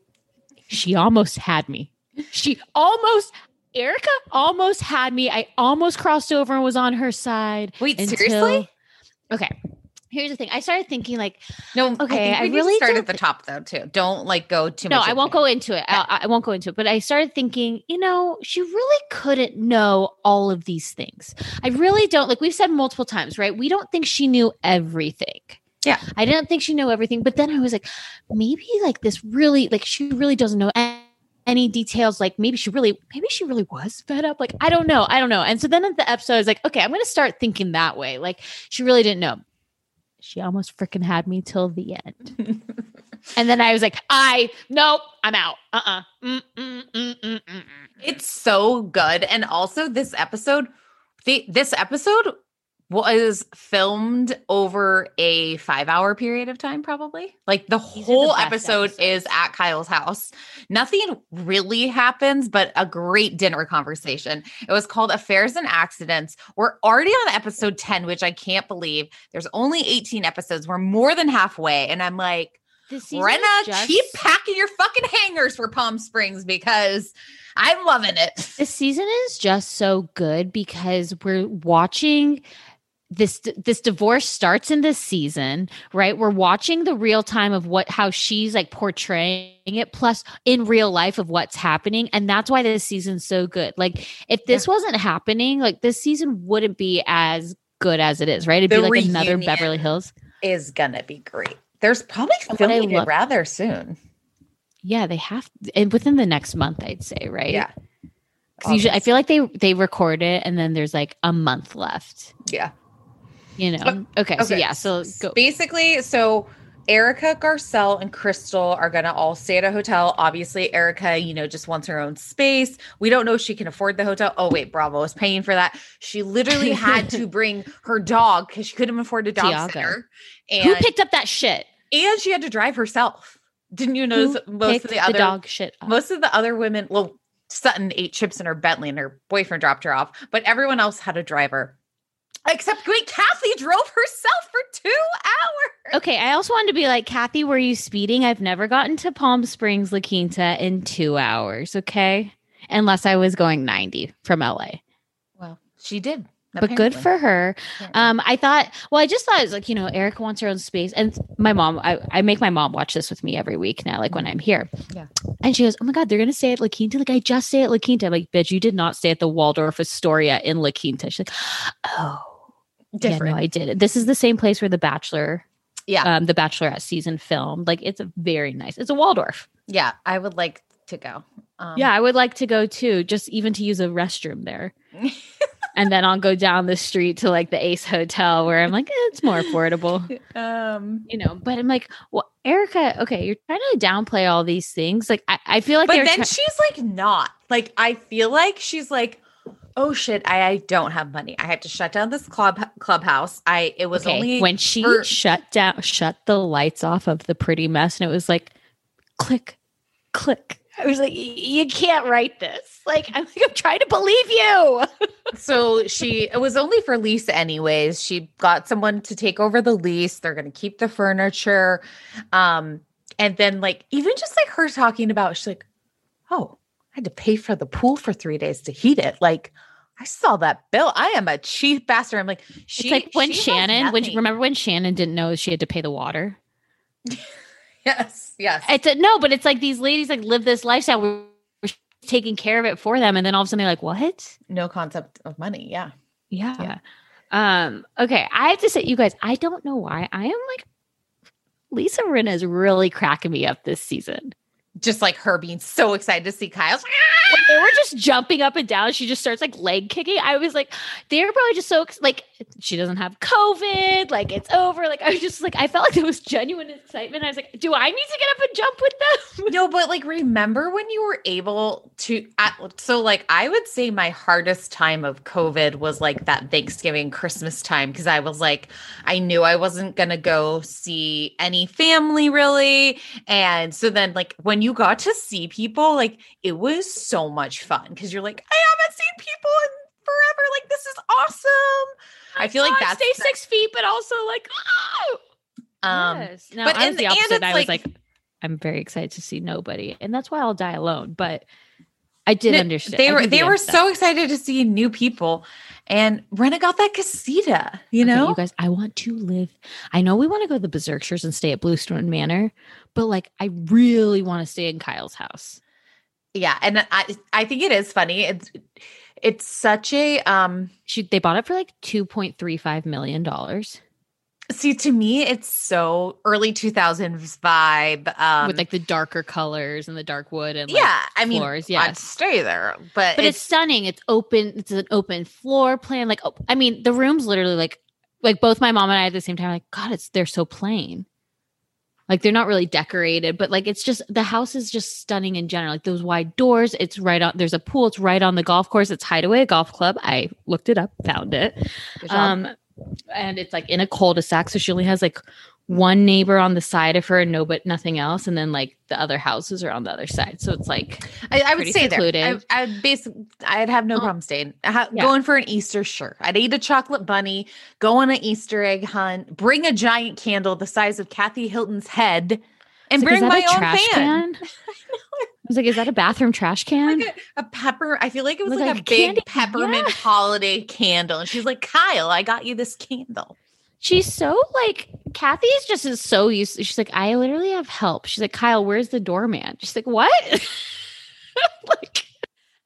B: she almost had me. She almost Erica almost had me. I almost crossed over and was on her side.
A: Wait, until, seriously?
B: Okay. Here's the thing. I started thinking like,
A: no, okay, I, I really start at the top though too. Don't like go too
B: no,
A: much.
B: No, I won't go into it. I, I won't go into it. But I started thinking, you know, she really couldn't know all of these things. I really don't. Like we've said multiple times, right? We don't think she knew everything.
A: Yeah.
B: I didn't think she knew everything, but then I was like, maybe like this really, like she really doesn't know any details like maybe she really maybe she really was fed up like i don't know i don't know and so then at the episode i was like okay i'm gonna start thinking that way like she really didn't know she almost freaking had me till the end and then i was like i nope i'm out uh-uh mm, mm, mm.
A: It's so good. And also this episode, the this episode was filmed over a five hour period of time, probably. Like the
B: are the
A: whole
B: best
A: episode is at Kyle's house. Nothing really happens, but a great dinner conversation. It was called Affairs and Accidents. We're already on episode 10, which I can't believe. There's only 18 episodes. We're more than halfway. And I'm like, Brenna,
B: just-
A: keep packing your fucking hangers for Palm Springs because I'm loving it.
B: This season is just so good because we're watching this this divorce starts in this season, right? We're watching the real time of what how she's like portraying it plus in real life of what's happening and that's why this season's so good. Like if this wasn't happening, like this season wouldn't be as good as it is, right? It'd
A: The
B: be like another. Beverly Hills.
A: Is gonna be great. There's probably
B: what I
A: filming it
B: love-
A: rather soon.
B: Yeah, they have and within the next month, I'd say, right?
A: Yeah.
B: 'Cause usually I feel like they they record it and then there's like a month left.
A: Yeah.
B: You know. Okay, so yeah, so go.
A: basically, so Erica, Garcelle, and Crystal are gonna all stay at a hotel. Obviously, Erica, you know, just wants her own space. We don't know if she can afford the hotel. Oh, wait, Bravo is paying for that. She literally had to bring her dog because she couldn't afford a dog
B: Tiago.
A: sitter.
B: Who picked up that shit?
A: and she had to drive herself. Didn't you
B: Who
A: notice most of the other
B: dog shit? up?
A: most of the other women, well, Sutton ate chips in her Bentley and her boyfriend dropped her off, but everyone else had a driver. Except wait, Kathy drove herself for two hours.
B: Okay, I also wanted to be like, Kathy, were you speeding? I've never gotten to Palm Springs, La Quinta in two hours. Okay, unless I was going ninety from LA.
A: Well, she did.
B: But good for her. Um, I thought, well, I just thought it's like, you know, Erica wants her own space. And my mom, I, I make my mom watch this with me every week now, like when I'm here.
A: Yeah.
B: And she goes, Oh my God, they're gonna stay at La Quinta. Like, I just stay at La Quinta. I'm like, bitch, you did not stay at the Waldorf Astoria in La Quinta. She's like, Oh,
A: different.
B: Yeah, no, I did. This is the same place where the Bachelor,
A: Yeah.
B: um, the Bachelorette season filmed. Like, it's a very nice. It's a Waldorf.
A: yeah, I would like to go. Um,
B: yeah, I would like to go too, just even to use a restroom there. and then I'll go down the street to like the Ace Hotel where I'm like, eh, it's more affordable,
A: um,
B: you know. But I'm like, well, Erica, okay, you're trying to downplay all these things. Like, I, I feel like,
A: but then
B: try-
A: she's like not. Like I feel like she's like, oh shit, I, I don't have money. I have to shut down this club clubhouse. I it was
B: okay,
A: only
B: when she
A: for-
B: shut down, shut the lights off of the pretty mess, and it was like, click, click. I was like, you can't write this. Like, I'm like, I'm trying to believe you.
A: so she it was only for lease anyways she got someone to take over the lease they're going to keep the furniture um and then like even just like her talking about she's like oh i had to pay for the pool for three days to heat it like i saw that bill i am a cheap bastard i'm like she
B: it's like when Shannon, when remember when Shannon didn't know she had to pay the water.
A: yes yes
B: It's a, no, but it's like these ladies like live this lifestyle where we're taking care of it for them, and then all of a sudden they're like, "What?
A: no concept of money yeah
B: Yeah." Um. Okay, I have to say, you guys, I don't know why I am like Lisa Rinna is really cracking me up this season.
A: Just like her being so excited to see kyle
B: When they were ah! just jumping up and down, she just starts like leg kicking. I was like, they're probably just so like she doesn't have COVID, like it's over. Like I was just like, I felt like there was genuine excitement. I was like, do I need to get up and jump with them?
A: No, but like remember when you were able to at, so like I would say my hardest time of COVID was like that Thanksgiving Christmas time because I was like I knew I wasn't to go see any family really and so then like when you got to see people like it was so much fun cuz you're like I haven't seen people in forever like this is awesome. I feel like
B: God,
A: that's
B: stay six feet, but also like, oh,
A: um
B: yes. No,
A: but
B: I was the opposite. I was
A: like-
B: like, I'm very excited to see nobody, and that's why I'll die alone. But I did
A: No,
B: understand.
A: They were they were so excited to see new people, and Brenna got that casita. You
B: Okay,
A: know,
B: you guys, I want to live. I know we want to go to the Berkshires and stay at Bluestone Manor, but like, I really want to stay in Kyle's house.
A: yeah, and I I think it is funny. It's it's such a um.
B: She they bought it for like two point three five million dollars.
A: See, to me, it's so early 2000s vibe. Um,
B: with like the darker colors and the dark wood and like,
A: yeah, I mean,
B: floors,
A: Yeah,
B: I'd
A: stay there, but,
B: but it's, stunning. It's open. It's an open floor plan. Like, oh, I mean, the room's literally like, like both my mom and I at the same time. Like, God, it's they're so plain. Like they're not really decorated, but like it's just the house is just stunning in general. Like those wide doors. It's right on. There's a pool. It's right on the golf course. It's Hideaway Golf Club. I looked it up, found it. Um, and it's like in a cul-de-sac, so she only has like one neighbor on the side of her and no, but nothing else. And then like the other houses are on the other side. So it's like
A: I, I would stay there. I,
B: secluded.
A: I'd basically, I'd have no
B: Oh.
A: problem staying. Ha-
B: Yeah.
A: Going for an Easter, sure. I'd eat a chocolate bunny, go on an Easter egg hunt, bring a giant candle the size of Kathy Hilton's head, and
B: is
A: bring my own
B: trash
A: fan.
B: can? I was like, is that a bathroom trash can?
A: Like a, a pepper. I feel like it was like,
B: like
A: a big
B: candy-
A: pepperment
B: yeah.
A: holiday candle. And she's like, Kyle, I got you this candle.
B: She's so like Kathy is just is so used. She's like, I literally have help. She's like, Kyle, where's the doorman? She's like, what? like,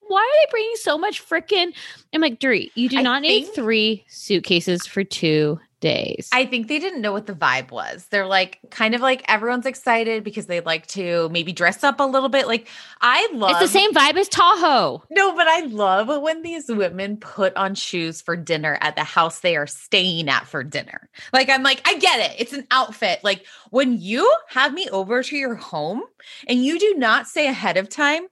B: why are they bringing so much freaking? I'm like, Dorit, you do
A: I
B: not need three suitcases for two days.
A: I think they didn't know what the vibe was. They're like, kind of like everyone's excited because they'd like to maybe dress up a little bit. Like, I love
B: it's the same vibe as Tahoe.
A: No, but I love when these women put on shoes for dinner at the house they are staying at for dinner. Like, I'm like, I get it. It's an outfit. Like, when you have me over to your home and you do not say ahead of time,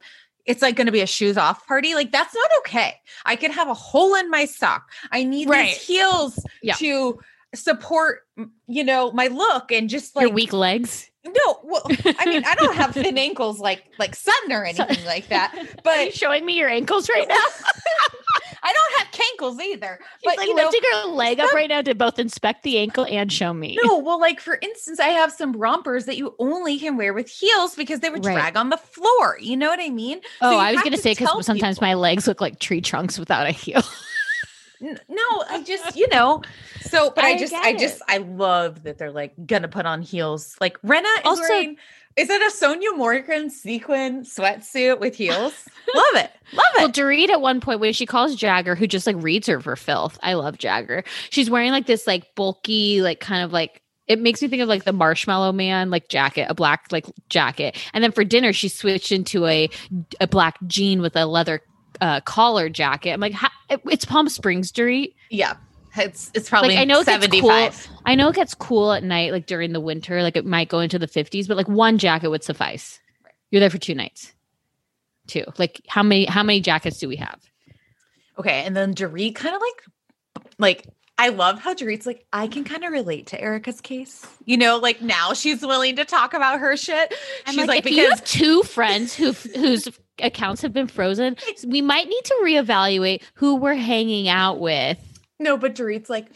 A: it's like going to be a shoes off party. Like, that's not okay. I could have a hole in my sock. I need
B: Right.
A: these heels
B: Yeah.
A: to support, you know, my look and just like
B: Your weak legs.
A: No, well, I mean, I don't have thin ankles like like Sutton or anything like that.
B: Are you
A: But
B: showing me your ankles right now?
A: I don't have cankles either.
B: She's
A: But
B: like
A: you know,
B: lifting her leg up right now to both inspect the ankle and show me.
A: no, well, like for instance, I have some rompers that you only can wear with heels because they would
B: Right.
A: drag on the floor. You know what I mean?
B: Oh,
A: you
B: I was gonna
A: to
B: say because sometimes
A: people.
B: my legs look like tree trunks without a heel.
A: No, I just you know. So, but I,
B: I
A: just, I
B: it.
A: just, I love that they're like gonna put on heels. Like Rinna is
B: Also-
A: wearing. Is it a Sonja Morgan sequin sweatsuit with heels? love it, love it.
B: Well, Dorit at one point when she calls Jagger, who just like reads her for filth. I love Jagger. She's wearing like this like bulky, like kind of like it makes me think of like the marshmallow man like jacket, a black like jacket. And then for dinner, she switched into a a black jean with a leather uh, collar jacket. I'm like, how, it's Palm Springs, Dorit.
A: yeah, it's it's probably
B: I know it gets cool. I know it gets cool at night, like during the winter, like it might go into the 50s, but like one jacket would suffice. You're there for two nights. Two. Like how many how many jackets do we have?
A: Okay, and then Dorit kind of like, like I love how Dorit's like, I can kind of relate to Erica's case. You know, like now she's willing to talk about her shit.
B: I'm
A: she's
B: like,
A: like,
B: if you have two friends who whose accounts have been frozen, we might need to reevaluate who we're hanging out with.
A: no, but Dorit's like,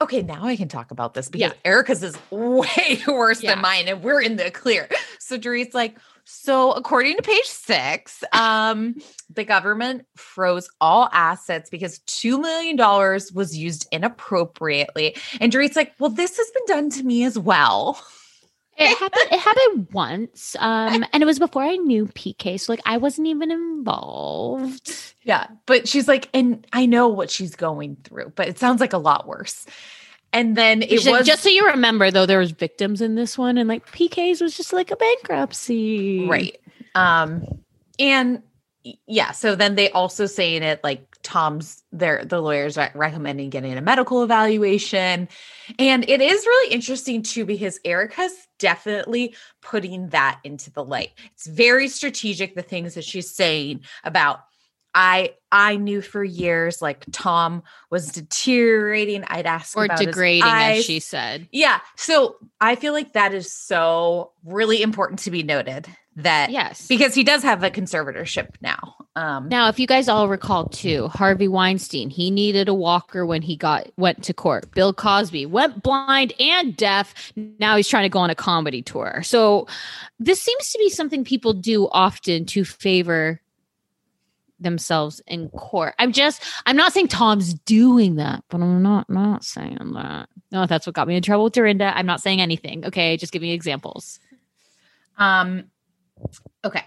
A: okay, now I can talk about this because
B: Yeah.
A: Erica's is way worse
B: Yeah.
A: than mine, and we're in the clear. So Dorit's like, so according to page six, um, the government froze all assets because two million dollars was used inappropriately. And Dorit's like, well, this has been done to me as well.
B: It happened. It happened once, um, and it was before I knew PK. So like, I wasn't even involved.
A: Yeah. But she's like, and I know what she's going through, but it sounds like a lot worse. And then it
B: She's like,
A: was
B: just so you remember, though, there was victims in this one, and like PK's was just like a bankruptcy,
A: right. Um, and yeah, so then they also saying it like Tom's their the lawyers re- recommending getting a medical evaluation. And it is really interesting too, because Erica's definitely putting that into the light. It's very strategic, the things that she's saying about I I knew for years like Tom was deteriorating. I'd ask
B: or degrading, as she said.
A: Yeah. So I feel like that is so really important to be noted that
B: Yes.
A: because he does have a conservatorship now. Um
B: Now, if you guys all recall too, Harvey Weinstein, he needed a walker when he got went to court. Bill Cosby went blind and deaf. Now he's trying to go on a comedy tour. So this seems to be something people do often to favor themselves in court. I'm just I'm not saying Tom's doing that, but I'm not not saying that. No, that's what got me in trouble with Dorinda. I'm not saying anything. Okay, just give me examples.
A: um okay.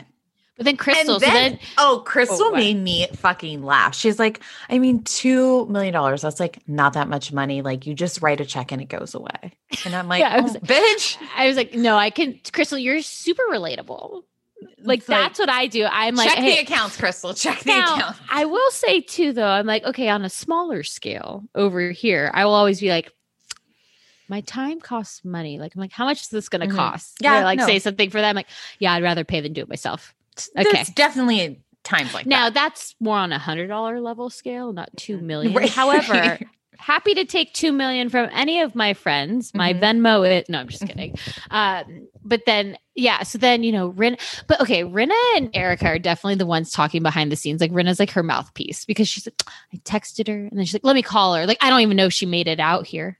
B: But then Crystal,
A: And
B: so
A: then-
B: then
A: Oh, Crystal oh,
B: what?
A: made me fucking laugh. She's like, I mean, two million dollars. That's like not that much money. Like you just write a check and it goes away. And I'm like,
B: Yeah, I was-
A: "Oh, bitch.
B: I was like, no, I can. Crystal, you're super relatable. Like
A: It's
B: that's what I do. I'm like,
A: check
B: hey,
A: the accounts, Crystal. Check the
B: Now,
A: accounts.
B: I will say too, though, I'm like, okay, on a smaller scale over here, I will always be like, my time costs money. Like, I'm like, how much is this going to
A: Mhm.
B: cost?
A: Yeah,
B: Or, like
A: no.
B: say something for them. Like, yeah, I'd rather pay than do it myself. Okay.
A: There's definitely a times like
B: now
A: that.
B: that's more on a hundred dollar level scale, not two million.
A: Right.
B: However, happy to take two million from any of my friends. My
A: Mhm.
B: Venmo it. No, I'm just kidding. um, but then yeah, so then you know, Rin. But okay, Rinna and Erica are definitely the ones talking behind the scenes. Like Rinna's like her mouthpiece because she's like, I texted her and then she's like, let me call her. Like I don't even know if she made it out here.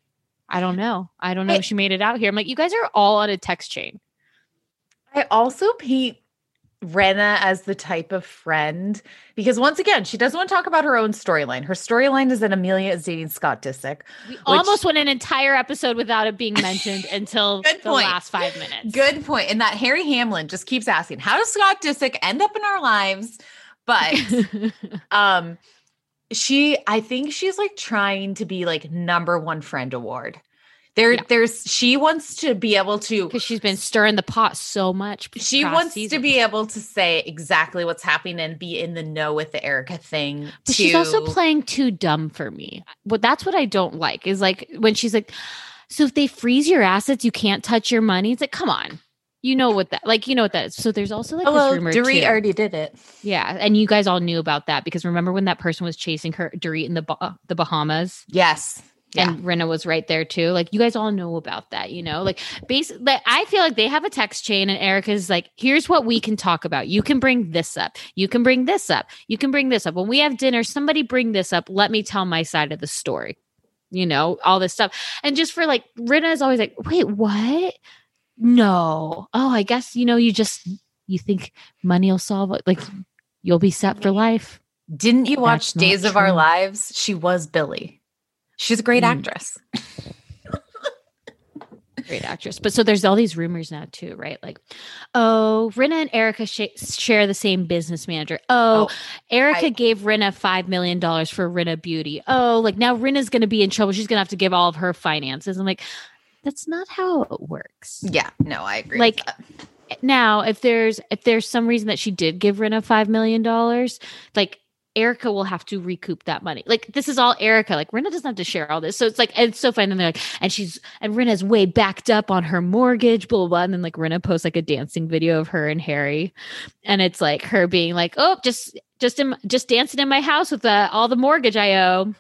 B: I don't know. I don't know
A: I-
B: if she made it out here. I'm like, you guys are all on a text chain.
A: I also paint Rinna as the type of friend because once again, she doesn't want to talk about her own storyline. Her storyline is that Amelia is dating Scott Disick.
B: We almost went an entire episode without it being mentioned until
A: Good
B: the
A: point.
B: last five minutes.
A: Good point. And that Harry Hamlin just keeps asking, how does Scott Disick end up in our lives? But um she I think she's like trying to be like number one friend award. There
B: Yeah.
A: there's she wants to be able to
B: because she's been stirring the pot so much.
A: she wants to be able to say exactly what's happening and be in the know with the Erica thing.
B: But she's also playing too dumb for me. But that's what I don't like is like when she's like, so if they freeze your assets, you can't touch your money. It's like, come on. You know what that like you know what that is. So there's also like
A: Hello,
B: this rumor
A: Dorit
B: too.
A: already did it.
B: yeah, and you guys all knew about that because remember when that person was chasing her Dorit in the Ba- the Bahamas?
A: Yes. Yeah.
B: and Rinna was right there too. Like you guys all know about that, you know. Like basically, like, I feel like they have a text chain, and Erica's like, "Here's what we can talk about. You can bring this up. You can bring this up. You can bring this up. When we have dinner, somebody bring this up. Let me tell my side of the story. You know, all this stuff. And just for like, Rinna is always like, "Wait, what? No. Oh, I guess you know. You just you think money will solve it. Like you'll be set for life."
A: Didn't you watch
B: That's
A: Days of Our. Lives? She was Billy. She's a great
B: Mm.
A: actress.
B: great actress. But so there's all these rumors now too, right? Like, oh, Rinna and Erica sh- share the same business manager. Oh,
A: Oh,
B: Erica
A: I-
B: gave Rinna five million dollars for Rinna Beauty. Oh, like now Rinna's going to be in trouble. She's going to have to give all of her finances. I'm like, that's not how it works.
A: Yeah, no, I agree.
B: Like-
A: with that.
B: Now, if there's if there's some reason that she did give Rinna five million dollars, like. Erica will have to recoup that money. Like this is all Erica. Like Rinna doesn't have to share all this. So it's like it's so fun. And they're like, and she's and Rinna's way backed up on her mortgage, blah blah. blah. And then like Rinna posts like a dancing video of her and Harry, and it's like her being like, oh, just just in, just dancing in my house with uh, all the mortgage I owe.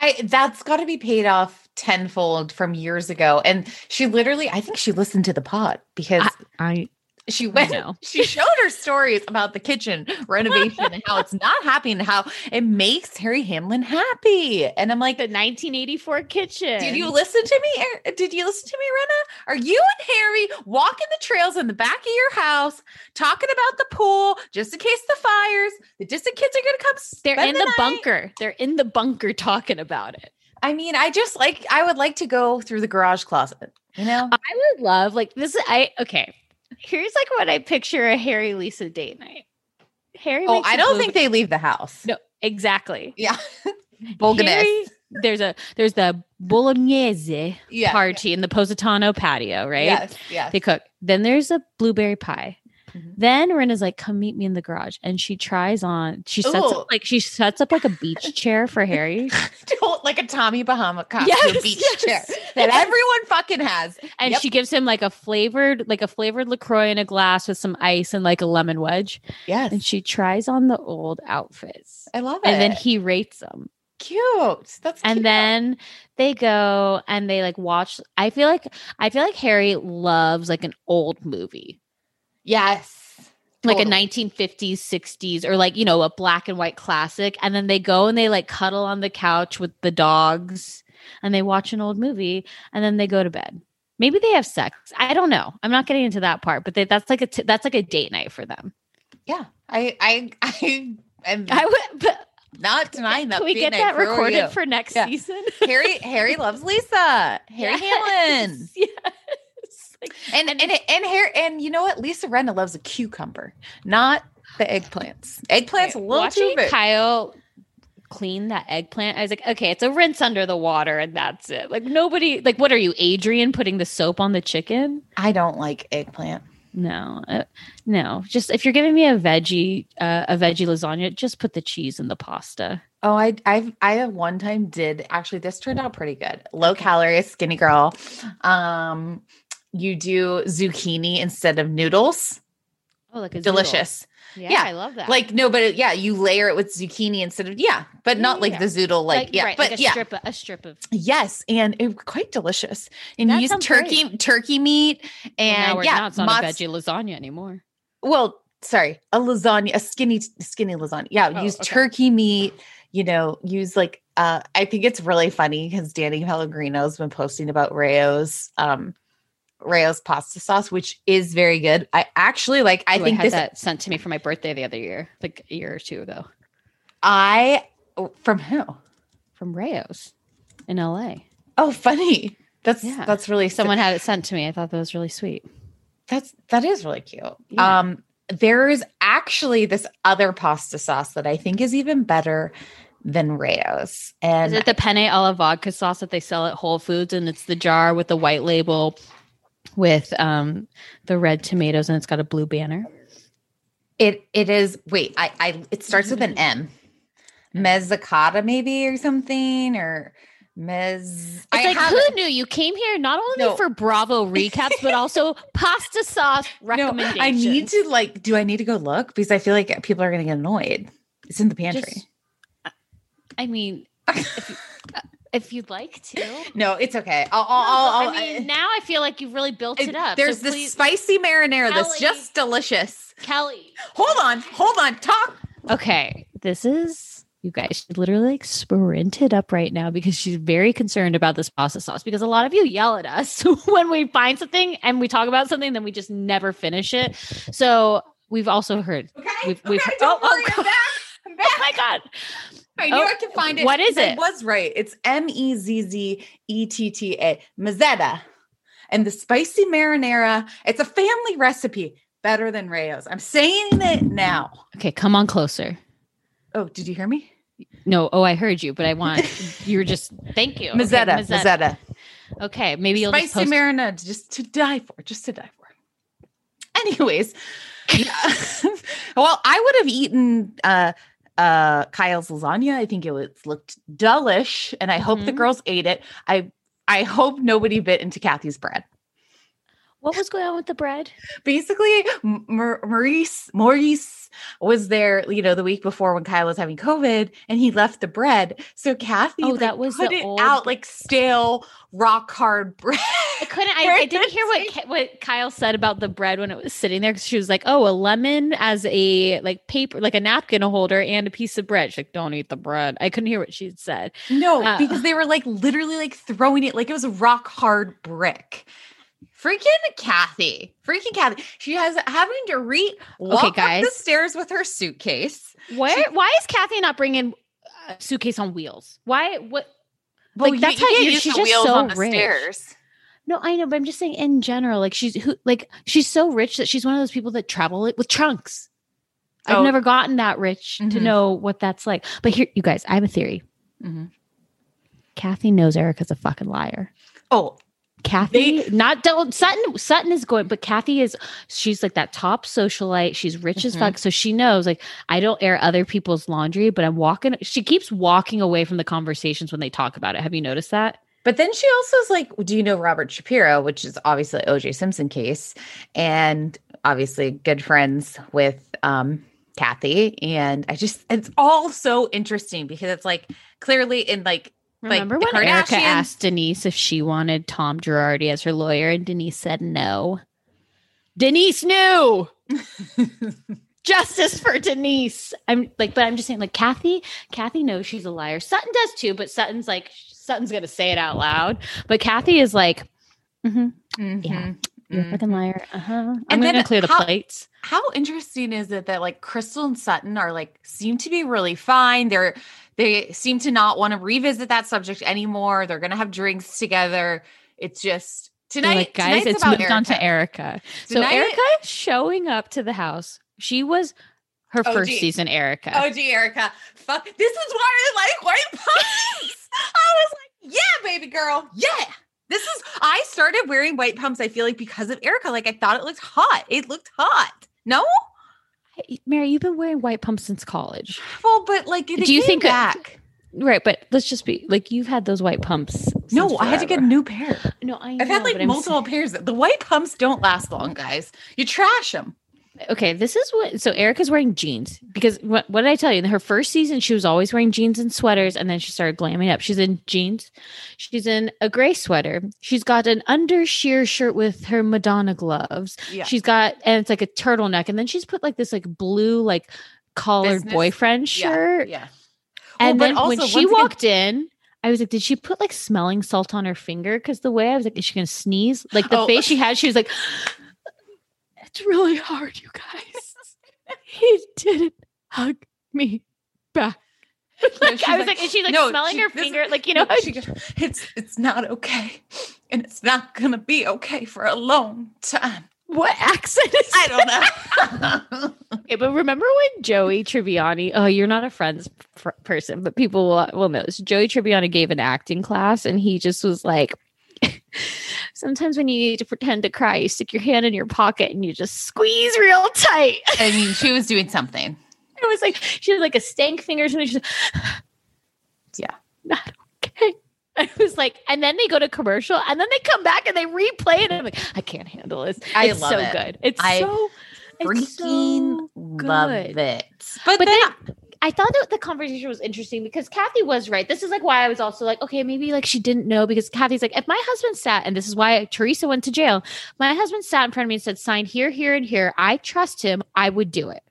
A: I that's got to be paid off tenfold from years ago. And she literally, I think she listened to the pod because
B: I
A: she went, she showed her stories about the kitchen renovation and how it's not happy and how it makes Harry Hamlin happy. And I'm like,
B: the 1984 kitchen.
A: did you listen to me? Er- Did you listen to me, Rinna? Are you and Harry walking the trails in the back of your house, talking about the pool, just in case the fires, the distant kids are going to come?
B: They're in the
A: night?
B: bunker. They're in the bunker talking about it.
A: I mean, I just like I would like to go through the garage closet. You know,
B: I would love like this. I okay. Here's like what I picture a Harry Lisa date night. Harry.
A: oh, I don't think they leave the house.
B: No, exactly.
A: Yeah,
B: there's a there's the bolognese
A: Yeah.
B: party in the Positano patio, right?
A: Yes, yes.
B: They cook. Then there's a blueberry pie.
A: Mhm.
B: Then Rinna's like, "Come meet me in the garage," and she tries on. She sets
A: Ooh.
B: up like she sets up like a beach chair for Harry,
A: like a Tommy Bahama costume
B: Yes,
A: beach
B: yes,
A: chair that everyone fucking has.
B: and
A: Yep.
B: she gives him like a flavored like a flavored Lacroix in a glass with some ice and like a lemon wedge.
A: Yes,
B: And she tries on the old outfits,
A: I love it.
B: and then he rates them.
A: cute. That's
B: and
A: cute.
B: then they go and they like watch i feel like i feel like harry loves like an old movie
A: yes,
B: like a
A: totally.
B: 1950s 60s or like you know a black and white classic and then they go and they like cuddle on the couch with the dogs and they watch an old movie and then they go to bed maybe they have sex i don't know i'm not getting into that part but they, that's like a t- that's like a date night for them
A: Yeah, I, I, I am
B: i would but
A: not denying that.
B: can we get that recorded for next
A: Yeah.
B: season
A: Harry? Harry loves Lisa. Harry Hamlin.
B: yes, yes. Like,
A: And and and, Harry and you know what? Lisa Rinna loves a cucumber, not the eggplants. Eggplants a little
B: Watching
A: too big.
B: Kyle clean that eggplant, I was like, okay, it's a rinse under the water, and that's it. Like nobody, like, what are you, Adrian, putting the soap on the chicken?
A: I don't like eggplant.
B: No, uh, no. Just if you're giving me a veggie, uh, a veggie lasagna, just put the cheese in the pasta.
A: Oh, I I've I have one time did actually this turned out pretty good. Low calorie, skinny girl. Um, you do zucchini instead of noodles.
B: Oh, like a.
A: Delicious.
B: Yeah,
A: Yeah,
B: I love that.
A: Like no, but it- yeah, you layer it with zucchini instead of yeah, but not like the zoodle. Like, yeah,
B: right,
A: but
B: like a
A: yeah,
B: strip, of, a strip of.
A: yes, and it was quite delicious. And
B: That
A: you use turkey turkey meat
B: Well,
A: and
B: we're
A: yeah,
B: now it's not
A: mozz-
B: a veggie lasagna anymore.
A: well, sorry, a lasagna, a skinny, skinny lasagna. Yeah,
B: Oh,
A: use
B: okay.
A: turkey meat. You know, use like uh I think it's really funny because Danny Pellegrino's been posting about Rao's um Rao's pasta sauce, which is very good. I actually like. I
B: Ooh,
A: think
B: had
A: this.
B: that sent to me for my birthday the other year, like a year or two ago,
A: I from who?
B: from Rao's in LA.
A: Oh, funny. That's
B: Yeah.
A: that's really
B: Someone had it sent to me. I thought that was really sweet.
A: That's that is really cute.
B: Yeah.
A: Um, there's actually this other pasta sauce that I think is even better than Rayo's, and
B: Is it the penne alla vodka sauce that they sell at Whole Foods? And it's the jar with the white label with um the red tomatoes and it's got a blue banner.
A: it it is. Wait, I I it starts with an M, mezzacata maybe or something or mez.
B: It's
A: I
B: like who knew you came here not only
A: No.
B: for Bravo recaps, but also pasta sauce recommendations. No.
A: I need to like. Do I need to go look because I feel like people are going to get annoyed. It's in the pantry.
B: Just- I mean, if, you, if you'd like to.
A: no, it's okay. I'll. I'll, I'll,
B: I mean, uh, now I feel like you've really built it up.
A: There's
B: so
A: this
B: please,
A: spicy marinara that's
B: Kelly.
A: just delicious.
B: Kelly.
A: Hold on, hold on. Talk.
B: Okay, this is you guys. She literally like sprinted up right now because she's very concerned about this pasta sauce. Because a lot of you yell at us when we find something and we talk about something, then we just never finish it. So we've also heard.
A: Okay.
B: We've-
A: okay.
B: we've-
A: don't
B: oh, oh.
A: I'm back. I'm back.
B: Oh my god!
A: I knew
B: Oh,
A: I could find it.
B: what is
A: I
B: it?
A: was right. It's M E Z Z E T T A. Mezzetta. And the spicy marinara. It's a family recipe. Better than Rao's. I'm saying it now.
B: Okay, come on closer.
A: Oh, did you hear me?
B: No, oh, I heard you, but I want you were just thank you. Okay,
A: Mezzetta.
B: Mezzetta.
A: Mezzetta.
B: Okay, maybe you'll just
A: spicy
B: post
A: marinara just to die for, just to die for. Anyways, well, I would have eaten uh uh Kyle's lasagna. I think it was looked delish, and I hope the
B: Mhm.
A: girls ate it. I I hope nobody bit into Kathy's bread.
B: what was going on with the bread.
A: Basically, Mar- Maurice Maurice was there, you know, the week before when Kyle was having COVID, and he left the bread. So Kathy,
B: Oh,
A: like,
B: that was
A: put it
B: old
A: out like stale rock hard bread.
B: I couldn't. I, I didn't hear what what Kyle said about the bread when it was sitting there because she was like, "Oh, a lemon as a like paper, like a napkin holder, and a piece of bread." She's like, "Don't eat the bread." I couldn't hear what she said.
A: No,
B: Uh,
A: because they were like literally like throwing it like it was a rock hard brick. Freaking Kathy. Freaking Kathy. She has having to re walk up
B: guys.
A: the stairs with her suitcase.
B: Where? why is Kathy not bringing a suitcase on wheels? Why? What?
A: Well,
B: Like, that's how you-
A: use
B: she's just so
A: on the
B: rich.
A: stairs.
B: No, I know, but I'm just saying in general. Like she's who? Like she's so rich that she's one of those people that travel it with trunks. I've
A: Oh.
B: never gotten that rich to
A: Mhm.
B: know what that's like. But here, you guys, I have a theory.
A: Mhm.
B: Kathy knows Erica's a fucking liar.
A: Oh,
B: Kathy,
A: They-
B: not don't, Sutton. Sutton is going, but Kathy is. She's like that top socialite. She's rich as
A: Mhm.
B: fuck, so she knows. Like I don't air other people's laundry, but I'm walking. She keeps walking away from the conversations when they talk about it. Have you noticed that?
A: But then she also is like, Do you know Robert Shapiro, which is obviously OJ Simpson case, and obviously good friends with um Kathy. And I just it's all so interesting because it's like clearly in like Like,
B: Remember
A: the
B: when Erica asked Denise if she wanted Tom Girardi as her lawyer, and Denise said no. Denise knew. Justice for Denise. I'm like, but I'm just saying, like Kathy, Kathy knows she's a liar. Sutton does too, but Sutton's like, Sutton's gonna say it out loud. But Kathy is like, "Mhm,
A: mhm,
B: you're a fucking liar. Uh huh. I'm
A: And
B: gonna clear the
A: how-
B: plates.
A: how interesting is it that like Crystal and Sutton are like seem to be really fine. They're they seem to not want to revisit that subject anymore. They're gonna have drinks together. It's just tonight,
B: like, guys, it's
A: about
B: moved on to
A: Erica.
B: Erica. So
A: Tonight-
B: Erica showing up to the house, she was her
A: Oh,
B: first
A: gee.
B: season, Erica.
A: Oh, gee, Erica. Fuck. This is why I like white pumps. I was like, yeah, baby girl. Yeah. This is, I started wearing white pumps, I feel like, because of Erica. Like, I thought it looked hot. It looked hot. No?
B: Hey, Mary, you've been wearing white pumps since college.
A: Well, but like,
B: Do you think
A: back?
B: Right, but let's just be like you've had those white pumps.
A: No, I had to get a new pair.
B: No, I
A: I've had like multiple pairs. The white pumps don't last long, guys. You trash them.
B: Okay, this is what. So Erica's wearing jeans because what, what did I tell you? In her first season, she was always wearing jeans and sweaters, and then she started glamming up. She's in jeans. She's in a gray sweater. She's got an under sheer shirt with her Madonna gloves.
A: Yeah.
B: She's got and it's like a turtleneck, and then she's put like this like blue like collared
A: Business?
B: boyfriend shirt.
A: Yeah.
B: And
A: Well,
B: then
A: but
B: when she
A: again-
B: walked in, I was like, did she put like smelling salt on her finger? Because the way I was like, is she gonna sneeze? Like the
A: Oh.
B: face she had, she was like, it's really hard, you guys. he didn't hug me back. like,
A: she's
B: I was
A: like-
B: like, and she's like
A: No,
B: smelling
A: she-
B: her finger, like you know,
A: she goes, it's it's not okay, and it's not gonna be okay for a long time.
B: what accent is
A: I don't know.
B: Okay, but remember when Joey Tribbiani? Oh, you're not a Friends fr- person, but people will, will know this. Joey Tribbiani gave an acting class, and he just was like, "Sometimes when you need to pretend to cry, you stick your hand in your pocket and you just squeeze real tight."
A: I mean, she was doing something.
B: It was like she had like a stank finger, and she's
A: Yeah.
B: not okay. I was like, and then they go to commercial, and then they come back and they replay it. And I'm like, I can't handle this.
A: I
B: it's
A: love
B: so
A: it.
B: good. It's
A: I
B: so
A: Freaking
B: so
A: love it. But,
B: But
A: then,
B: then I thought that the conversation was interesting because Kathy was right. This is like why I was also like, okay, maybe like she didn't know because Kathy's like, if my husband sat, and this is why Teresa went to jail, my husband sat in front of me and said, sign here, here, and here. I trust him. I would do it.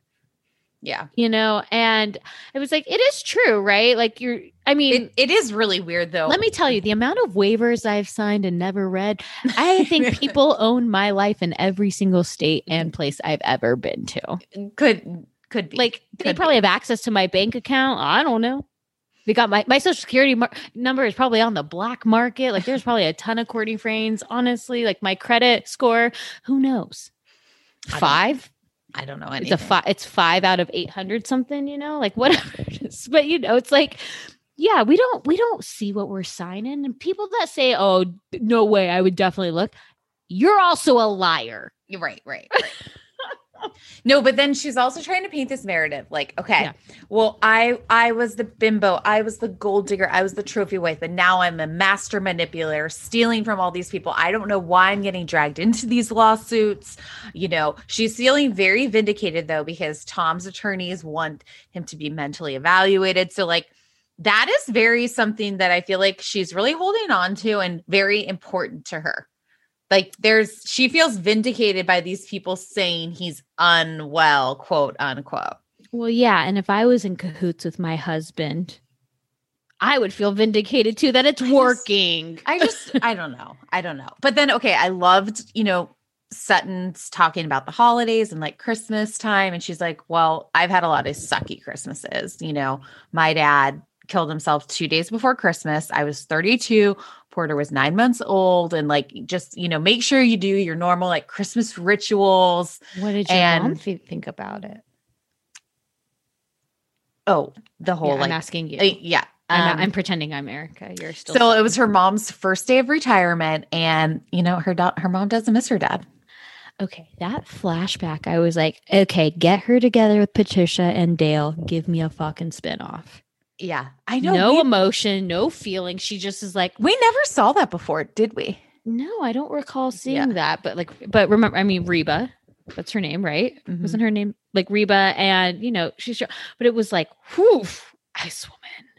A: yeah,
B: You know, and it was like, it is true, right? Like you're, I mean,
A: it, it is really weird though.
B: let me tell you, the amount of waivers I've signed and never read, I think people own my life in every single state and place I've ever been to.
A: could could be
B: Like they probably
A: be.
B: have access to my bank account. I don't know. They got my my social security mar- number is probably on the black market. Like there's probably a ton of Courtney frames. Honestly, like my credit score, who knows?
A: I
B: Five.
A: I don't know
B: It's a five. It's five out of eight hundred something. You know, like whatever. But you know, it's like. Yeah, we don't we don't see what we're signing, and people that say, "Oh, no way, I would definitely look," you're also a liar.
A: You're right, right, right. no, but then she's also trying to paint this narrative like, okay,
B: Yeah.
A: well, I I was the bimbo, I was the gold digger, I was the trophy wife, and now I'm a master manipulator, stealing from all these people. I don't know why I'm getting dragged into these lawsuits. You know, she's feeling very vindicated though because Tom's attorneys want him to be mentally evaluated. So like that is very something that I feel like she's really holding on to and very important to her like there's she feels vindicated by these people saying he's unwell quote unquote.
B: Well, yeah, and if I was in cahoots with my husband, I would feel vindicated too that it's
A: I just-
B: working.
A: i just i don't know. I don't know. But then okay i loved you know sutton's talking about the holidays and like christmas time and she's like well i've had a lot of sucky christmases you know. My dad killed himself two days before christmas i was 32 porter was nine months old and like just you know make sure you do your normal like christmas rituals
B: What did your mom
A: And-
B: th- think about it?
A: oh the whole
B: Yeah,
A: like
B: I'm asking you.
A: uh, yeah
B: I'm,
A: um,
B: I'm pretending I'm Erica. You're still.
A: So it was her mom's first day of retirement, and you know her da- her mom doesn't miss her dad.
B: okay. That flashback, I was like, okay, get her together with Patricia and Dale. Give me a fucking spinoff.
A: Yeah, I
B: No,
A: know. we,
B: emotion, no feeling. She just is like,
A: we never saw that before, did we?
B: no, I don't recall seeing
A: Yeah.
B: that. But like, but remember, I mean, Reba, that's her name, right?
A: Mhm.
B: Wasn't her name like Reba? And you know, she's, but it was like, whew, ice woman.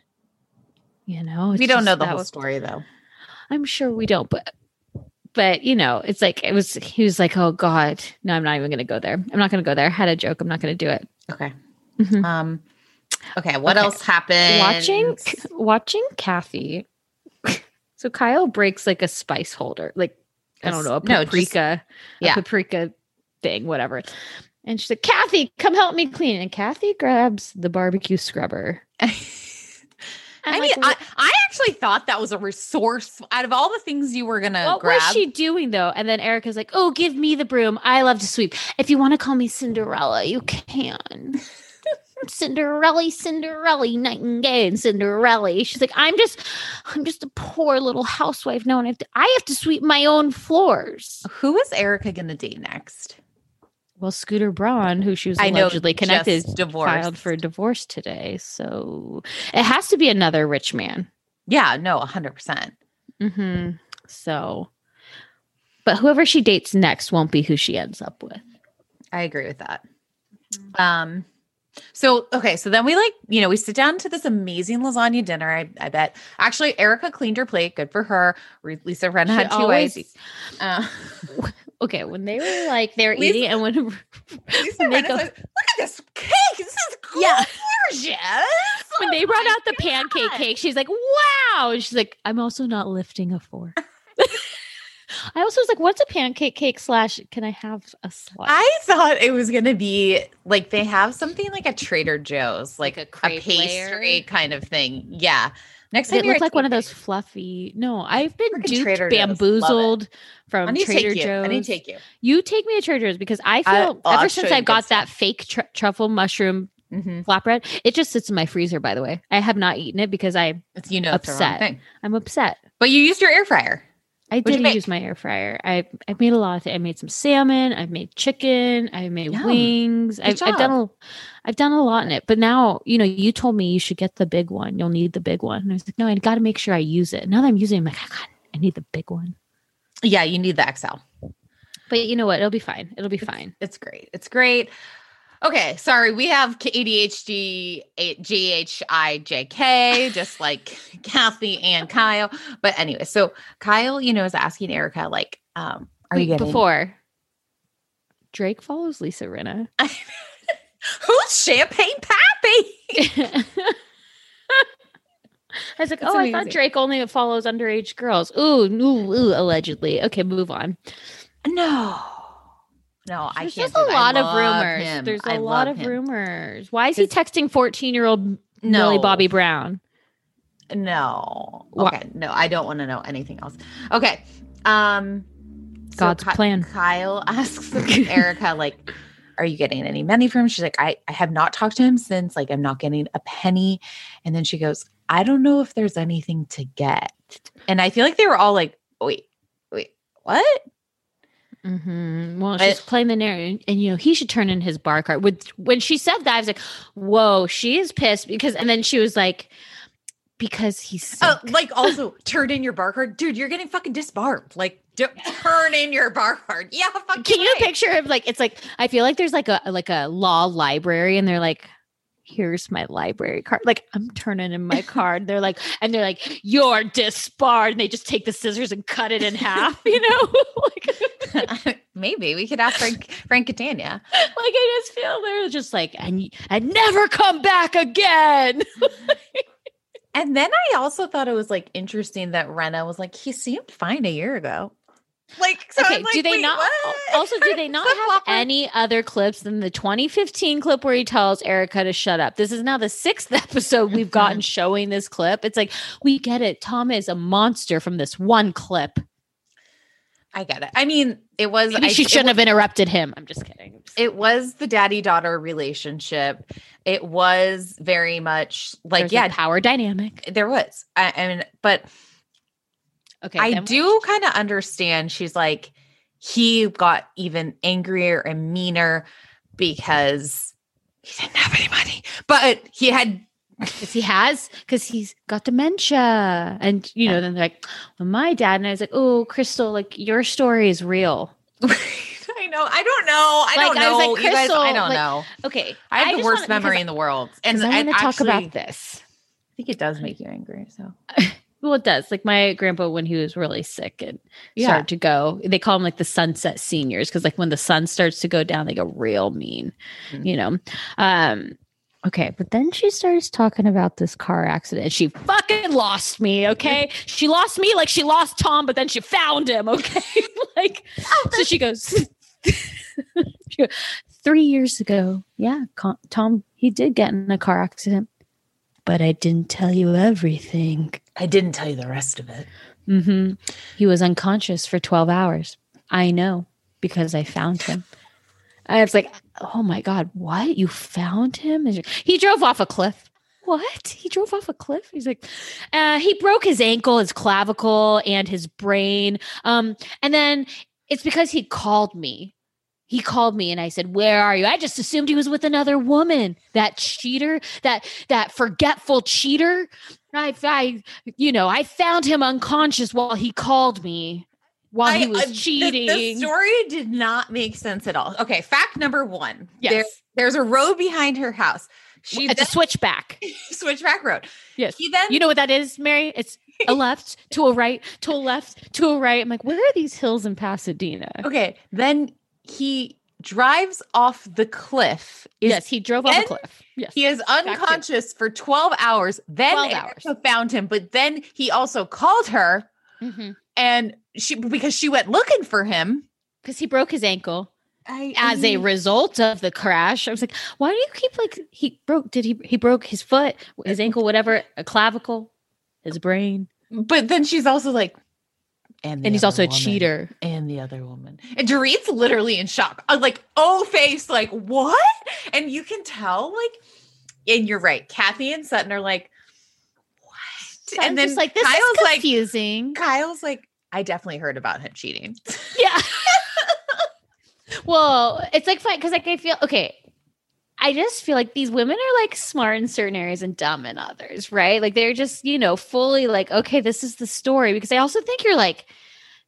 B: You know,
A: we don't know the whole
B: was-
A: story though.
B: I'm sure we don't, but but you know, it's like it was. He was like, "Oh God, no, I'm not even going to go there. I'm not going to go there." I had a joke. I'm not going to do it.
A: Okay.
B: Mhm.
A: Um. Okay. What
B: Okay.
A: else happened?
B: Watching watching Kathy. so Kyle breaks like a spice holder, like I don't know, a
A: No, just-
B: paprika,
A: yeah.
B: a paprika thing, whatever. And she's like, "Kathy, come help me clean." And Kathy grabs the barbecue scrubber.
A: I mean,
B: like,
A: I, I actually thought that was a resource out of all the things you were gonna
B: What
A: grab.
B: was she doing though? And then Erica's like, "Oh, give me the broom. I love to sweep. If you want to call me Cinderella, you can." Cinderella, Cinderella, nightingale, and Cinderella. She's like, I'm just, I'm just a poor little housewife. No, and I have to, I have to sweep my own floors.
A: Who is Erica gonna date next?
B: Well, Scooter Braun, who she was
A: I know,
B: allegedly connected,
A: just divorced.
B: filed for divorce today. So it has to be another rich man.
A: Yeah, no, hundred percent.
B: hmm So, but whoever she dates next won't be who she ends up with.
A: I agree with that. Um, so okay, so then we like, you know, we sit down to this amazing lasagna dinner. I, I bet actually Erica cleaned her plate. Good for her. Lisa Ren had two
B: always-
A: ways. Uh,
B: Okay, when they were like they're
A: Lisa-
B: eating, and when
A: Lisa
B: when they go,
A: like, look at this cake. This is
B: Yeah.
A: gorgeous.
B: when
A: Oh
B: they brought out the pancake cake, she's like, "Wow!" And she's like, "I'm also not lifting a fork." I also was like, "What's a pancake cake slash? Can I have a slice?"
A: I thought it was gonna be like they have something like a Trader Joe's, like,
B: Like a
A: a, pastry
B: layer?
A: kind of thing. Yeah. Next
B: Did
A: time
B: it
A: you're
B: look like one of those fluffy. No, I've been duped,
A: Trader Joe's. Love it.
B: bamboozled from
A: need
B: Trader. Joe's.
A: I need to take you.
B: You take me to Trader Joe's because I feel
A: I- I'll
B: ever since I got that
A: stuff.
B: fake tr- truffle mushroom
A: Mm-hmm.
B: flatbread, it just sits in my freezer. By the way, I have not eaten it because I
A: It's you know it's the wrong
B: Upset.
A: thing.
B: I'm upset.
A: But you used your air fryer.
B: I
A: What'd
B: did use my air fryer. I I made a lot of things. I made some salmon. I've made chicken. I've made
A: Yum.
B: wings. I've, I've done a I've done a lot in it. But now you know you told me you should get the big one. You'll need the big one. And I was like, no, I got to make sure I use it. Now that I'm using, it, I'm like, God, I need the big one.
A: Yeah, you need the XL.
B: But you know what? It'll be fine. It'll be fine.
A: It's great. It's great. Okay, sorry, we have ADHD, A- GHIJK, just like Kathy and Kyle. But anyway, so Kyle, you know, is asking Erica, like, um, are you getting
B: before Drake follows Lisa Rinna?
A: who's Champagne Papi?
B: I was like,
A: That's
B: oh, I thought. Drake only follows underage girls. Ooh, ooh, ooh, allegedly. Okay, move on.
A: no, no, I
B: There's
A: can't.
B: just a
A: do that. I
B: lot of rumors.
A: him.
B: There's a
A: I
B: lot of
A: him.
B: rumors. Why is he texting 14 year old Millie
A: No.
B: Bobby Brown?
A: No. Okay. No, I don't want to know anything else. Okay. Um so
B: God's
A: Ky-
B: plan.
A: Kyle asks Erica, like, are you getting any money from him? She's like, I, I have not talked to him since, like, I'm not getting a penny. And then she goes, I don't know if there's anything to get. And I feel like they were all like, wait, wait, what?
B: Mm-hmm. Well,
A: I-
B: she's playing the narrative, and you know he should turn in his bar card. With when she said that, I was like, "Whoa, she is pissed." Because, and then she was like, "Because he's sick."
A: Uh, like also turn in your bar card. Dude, you're getting fucking disbarred. Like turn in your bar card. Yeah, fucking
B: Can you
A: right.
B: picture of like it's like I feel like there's like a like a law library, and they're like. Here's my library card. Like I'm turning in my card. They're like, and they're like, "You're disbarred." And they just take the scissors and cut it in half. You know, like
A: Maybe we could ask Frank Frank Catania.
B: like I just feel they're just like and and never come back again.
A: And then I also thought it was like interesting that Rinna was like, he seemed fine a year ago. Like, so
B: okay,
A: like,
B: do they not
A: what?"
B: also do they not have any other clips than the 2015 clip where he tells Erica to shut up? This is now the sixth episode we've gotten mm-hmm. showing this clip. It's like we get it. Tom is a monster from this one clip.
A: I get it. I mean, it was.
B: Maybe
A: I,
B: she shouldn't
A: was-
B: have interrupted him. I'm just kidding.
A: It was the daddy daughter relationship. It was very much like,
B: There's
A: yeah,
B: power dynamic.
A: there was. I, I mean, but
B: Okay,
A: I do kind of understand. She's like, he got even angrier and meaner because he didn't have any money, but he had
B: because he has because he's got dementia and you know then they're like well my dad and i was like oh crystal like your story is real
A: I know. I don't know. I
B: Like,
A: don't
B: I
A: know.
B: like,
A: you guys, I don't
B: like,
A: know.
B: okay
A: I have the worst
B: wanna-
A: memory in the world, and
B: because I
A: I
B: want to talk about this
A: I think it does make you angry. So
B: well it does. Like my grandpa when he was really sick and
A: Yeah.
B: started to go they call them like the sunset seniors because like when the sun starts to go down they go real mean
A: Mhm.
B: you know? Um okay but then she starts talking about this car accident. She fucking lost me okay? She lost me like she lost tom but then she found him okay? Like so she goes she goes, three years ago yeah tom he did get in a car accident but i didn't tell you everything
A: I didn't tell you the rest of it.
B: hmm He was unconscious for 12 hours. I know because I found him. I was like, oh my God, what? You found him? He drove off a cliff. What? He drove off a cliff? He's like, uh, he broke his ankle, his clavicle, and his brain. Um, and then it's because he called me. He called me and I said, Where are you? I just assumed he was with another woman. That cheater, that that forgetful cheater. I, I you know, I found him unconscious while he called me while
A: I-
B: he was
A: uh, the-
B: cheating.
A: The, story did not make sense at all. Okay, fact number one.
B: Yes.
A: There, there's a road behind her house. She
B: it's a switchback.
A: switchback road.
B: Yes.
A: He then
B: You know what that is, Mary? It's a left to a right to a left to a right. I'm like, where are these hills in Pasadena?
A: okay. Then he drives off the cliff.
B: Yes, he drove off a
A: then
B: cliff. Yes.
A: He is unconscious for 12 hours. Then
B: 12
A: Erica found him, but then he also called her
B: Because
A: and she because she went looking for him.
B: Because he broke his ankle
A: I,
B: as a result of the crash. I was like, why do you keep like he broke? Did he he broke his foot, his ankle, whatever, a clavicle, his brain,
A: but then she's also like, and,
B: and he's also a
A: woman,
B: cheater.
A: And the other woman. And Dorit's literally in shock. Uh, Like, oh face, like, what? And you can tell, like, and you're right. Kathy and Sutton are like, what?
B: I'm
A: and then
B: like this
A: Kyle's
B: is
A: like,
B: confusing.
A: Kyle's like, I definitely heard about him cheating.
B: Yeah. well, it's like fine because like I feel okay. I just feel like these women are like smart in certain areas and dumb in others, right? Like they're just, you know, fully like, okay, this is the story. Because I also think you're like,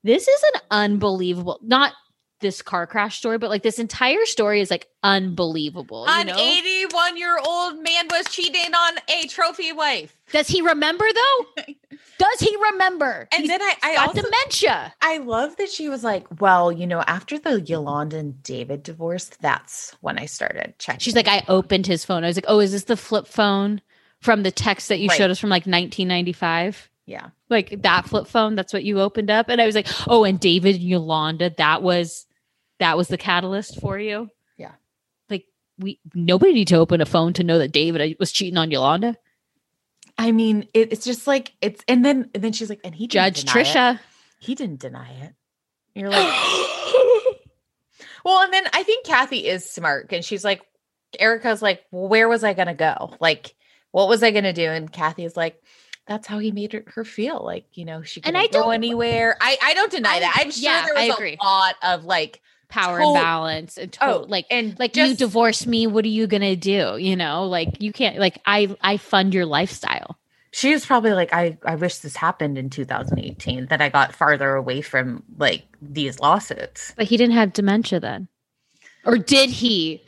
B: this is an unbelievable, not this car crash story, but like this entire story is like unbelievable. You
A: An 81 year old man was cheating on a trophy wife.
B: Does he remember though? Does he remember?
A: And
B: He's
A: then I, I
B: got
A: also
B: dementia.
A: I love that she was like, well, you know, after the Yolanda and David divorce, that's when I started checking.
B: She's like, I opened his phone. I was like, oh, is this the flip phone from the text that you
A: Right.
B: showed us from like 1995?
A: yeah.
B: Like that flip phone, that's what you opened up. And I was like, oh, and David and Yolanda, that was that was the catalyst for you.
A: Yeah.
B: Like we nobody need to open a phone to know that David uh, was cheating on Yolanda.
A: I mean, it, it's just like it's, and then and then she's like, and he didn't
B: Judge
A: deny it.
B: Trisha.
A: He didn't deny it. You're like, well, and then I think Kathy is smart, and she's like, Erica's like, well, where was I gonna go? Like, what was I gonna do? And Kathy is like. That's how he made her, her feel like you know she
B: And
A: couldn't
B: I
A: go anywhere. I I don't deny
B: I-
A: that. I'm sure
B: yeah,
A: there was
B: I
A: a lot of like
B: Power
A: To-
B: imbalance and to-
A: oh
B: like
A: and
B: like you divorce me what are you gonna do you know like you can't like i i fund your lifestyle
A: she was probably like I I wish this happened in 2018 that I got farther away from like these lawsuits.
B: But he didn't have dementia then. Or did he?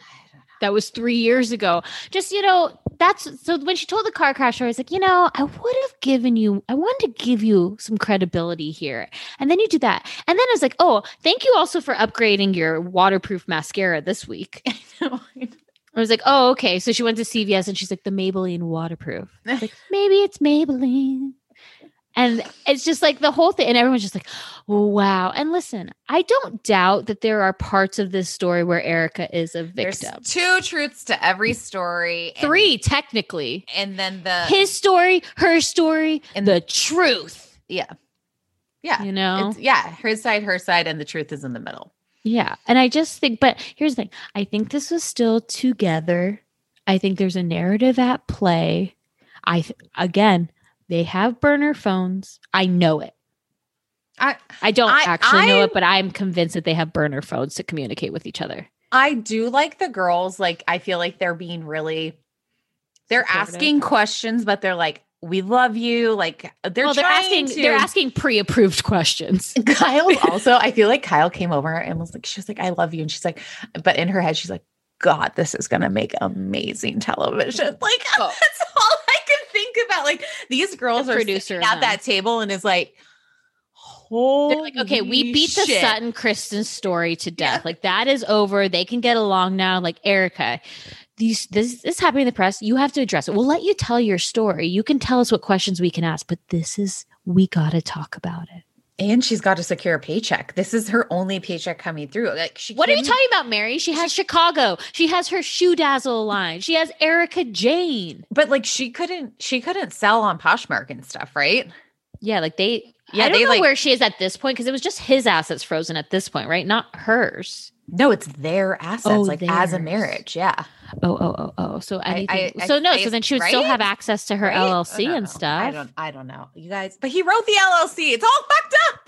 B: That was three years ago. Just, you know, that's so when she told the car crash, I was like, you know, I would have given you, I wanted to give you some credibility here. And then you do that. And then I was like, oh, thank you also for upgrading your waterproof mascara this week. I was like, oh, okay. So she went to CVS and she's like, the Maybelline waterproof. Like, maybe it's Maybelline. And it's just like the whole thing. And everyone's just like, wow. And listen, I don't doubt that there are parts of this story where Erica is a
A: There's
B: victim.
A: two truths to every story. and-
B: Three, technically.
A: and then the
B: His story, her story, and the truth.
A: yeah, yeah,
B: You know?
A: it's, yeah, his side, her side, and the truth is in the middle.
B: Yeah. And I just think, but here's the thing I think this was still together. I think there's a narrative at play. I, th- again, they have burner phones. I know it.
A: I
B: I don't
A: I-
B: actually know it, but I'm convinced that they have burner phones to communicate with each other.
A: I do like the girls. Like I feel like they're being really, they're
B: Supportive.
A: asking questions, but they're like, "We love you." Like uh, they're
B: well, they're asking
A: to.
B: they're asking pre-approved questions.
A: Kyle also, I feel like Kyle came over and was like, she was like, I love you. And she's like, but in her head, she's like, God, this is gonna make amazing television. Like
B: Oh.
A: that's all I about. Like these girls
B: The
A: are
B: producer
A: sitting at that table and is like, Holy
B: They're like, okay, we beat the
A: shit.
B: Sutton Kristen story to death. Like that is over. They can get along now. Like Erica, these this this is happening in the press. You have to address it. We'll let you tell your story. You can tell us what questions we can ask, but this is we gotta talk about it.
A: And she's got to secure a paycheck. This is her only paycheck coming through. Like she
B: What are you talking about, Mary? She has Chicago. She has her ShoeDazzle line. She has Erica Jane.
A: But like she couldn't she couldn't sell on Poshmark and stuff, right?
B: Yeah, like they
A: Yeah,
B: I don't
A: they
B: know
A: like
B: where she is at this point because it was just his assets frozen at this point, right? Not hers.
A: No, it's their assets,
B: Oh,
A: like as a marriage. Yeah.
B: Oh, oh, oh, oh. So anything.
A: I-
B: so no.
A: I-
B: so then she would still have access to her
A: Right?
B: Oh, LLC
A: I don't
B: and
A: know.
B: stuff.
A: I don't I don't know. You guys, but he wrote the LLC. It's all fucked up.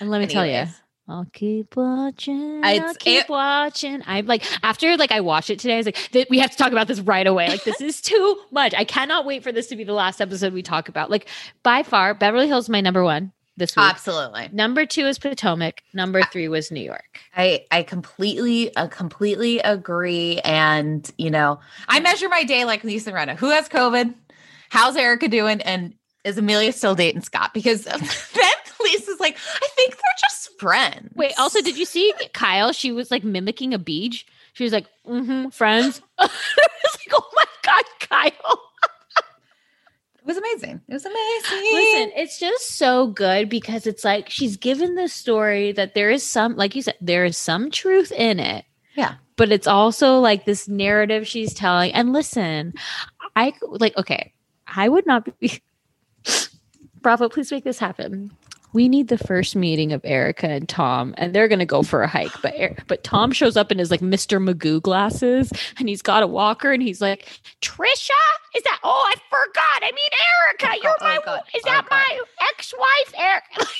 B: And let me tell you, I'll keep watching. I'll keep
A: it-
B: watching. I'm like, after like I watched it today, I was like, "Th- we have to talk about this right away. Like, this is too much. I cannot wait for this to be the last episode we talk about. Like, by far, Beverly Hills is my number one this week.
A: Absolutely.
B: Number two is Potomac. Number three was New York.
A: I I completely uh, completely agree. And you know, I measure my day like Lisa Rinna. Who has COVID? How's Erica doing? And is Amelia still dating Scott? Because then Lisa's like, I think they're just friends.
B: Wait, also, did you see Kyle? She was like mimicking a beach. She was like, mm-hmm, friends. I was like, oh my God, Kyle.
A: It was amazing. It was amazing.
B: Listen, it's just so good because it's like she's given this story that there is some, like you said, there is some truth in it.
A: Yeah.
B: But it's also like this narrative she's telling. And listen, I like, okay, I would not be. Bravo, please make this happen. We need the first meeting of Erica and Tom, and they're gonna go for a hike. But but Tom shows up in his like Mr. Magoo glasses, and he's got a walker, and he's like, "Trisha, is that? Oh, I forgot. I mean, Erica,
A: Oh,
B: you're
A: oh,
B: my.
A: God.
B: Is
A: Oh,
B: that
A: God.
B: my ex-wife, Erica?"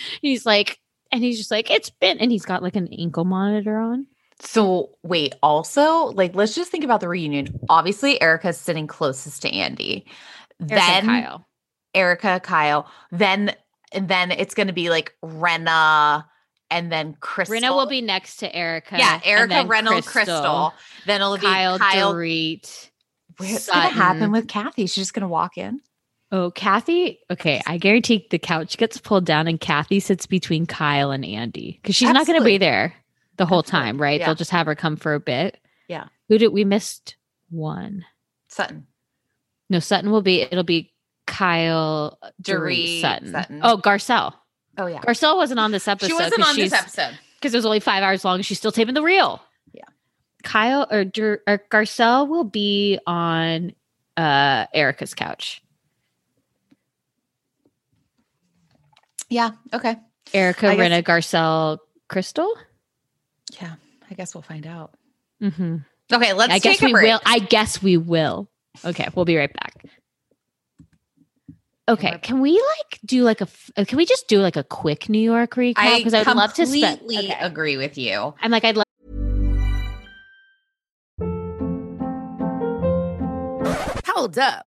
B: he's like, and he's just like, "It's been," and he's got like an ankle monitor on.
A: So wait, also, like let's just think about the reunion. Obviously, Erica's sitting closest to Andy.
B: Erica
A: then
B: Kyle.
A: Erica, Kyle. Then and then it's gonna be like Rinna and then Crystal.
B: Rinna will be next to Erica.
A: yeah, Erica,
B: then
A: Rinna, Crystal. Then it'll
B: Kyle,
A: be Kyle.
B: Dorit.
A: What's gonna happen with Kathy? She's just gonna walk in.
B: Oh, Kathy. Okay, I guarantee the couch gets pulled down and Kathy sits between Kyle and Andy because she's not going to be there the whole
A: Absolutely.
B: time, right?
A: Yeah.
B: They'll just have her come for a bit.
A: Yeah.
B: Who did we missed one?
A: Sutton.
B: No, Sutton will be. It'll be Kyle, Dorit, Sutton.
A: Sutton.
B: Oh, Garcelle.
A: Oh yeah.
B: Garcelle wasn't on this episode.
A: She wasn't on this episode.
B: because it was only five hours long. She's still taping the reel.
A: Yeah.
B: Kyle or, Dur- or Garcelle will be on uh Erica's couch.
A: Yeah. Okay.
B: Erica,
A: I guess-
B: Rinna, Garcelle, Crystal.
A: Yeah. I guess we'll find out.
B: Mm-hmm.
A: Okay, let's
B: I guess we
A: break.
B: will. I guess we will. Okay, we'll be right back. Okay,
A: We're-
B: can we like do like a? f- uh, Can we just do like a quick New York recap? Because I would love to spend.
A: completely
B: Okay.
A: agree with you.
B: I'm like, I'd love.
D: Hold up.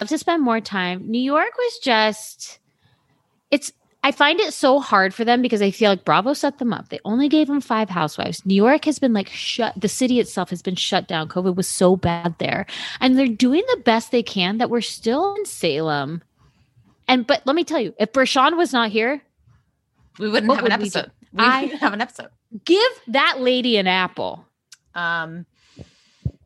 B: Love to spend more time. New York was just it's I find it so hard for them because I feel like Bravo set them up. They only gave them five housewives. New York has been like shut the city itself has been shut down. COVID was so bad there. And they're doing the best they can that we're still in Salem. And but let me tell you, if Bershan was not here,
A: We wouldn't have an
B: would we
A: episode. We,
B: I-
A: wouldn't have an episode.
B: give that lady an apple.
A: Um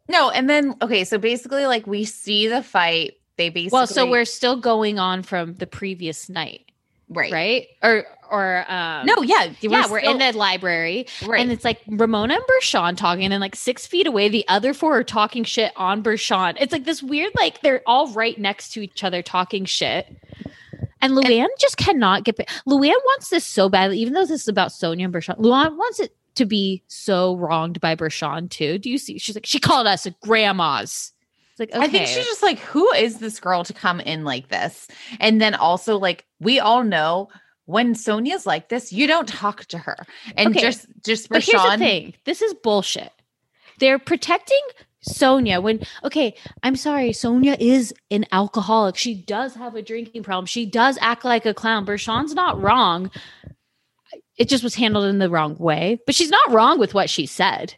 A: no, and then okay, so basically like we see the fight. They basically
B: Well, so we're still going on from the previous night,
A: right.
B: right? Or or um
A: No, yeah.
B: yeah, we're in the library.
A: right.
B: And it's like Ramona and Bershan talking, and then like six feet away, the other four are talking shit on Bershan. It's like this weird, like they're all right next to each other talking shit. And Luann just cannot get. Luann wants this so badly, even though this is about Sonja and Bershan. Luann wants it to be so wronged by Bershan too. Do you see? She's like, she called us grandmas. It's like, okay.
A: I think she's just like, who is this girl to come in like this? And then also, like, we all know when Sonja's like this, you don't talk to her. And
B: Okay,
A: just just
B: But here's the thing. This is bullshit. They're protecting Sonja when okay, I'm sorry, Sonja is an alcoholic. She does have a drinking problem. She does act like a clown. Bershan's not wrong. It just was handled in the wrong way. But she's not wrong with what she said.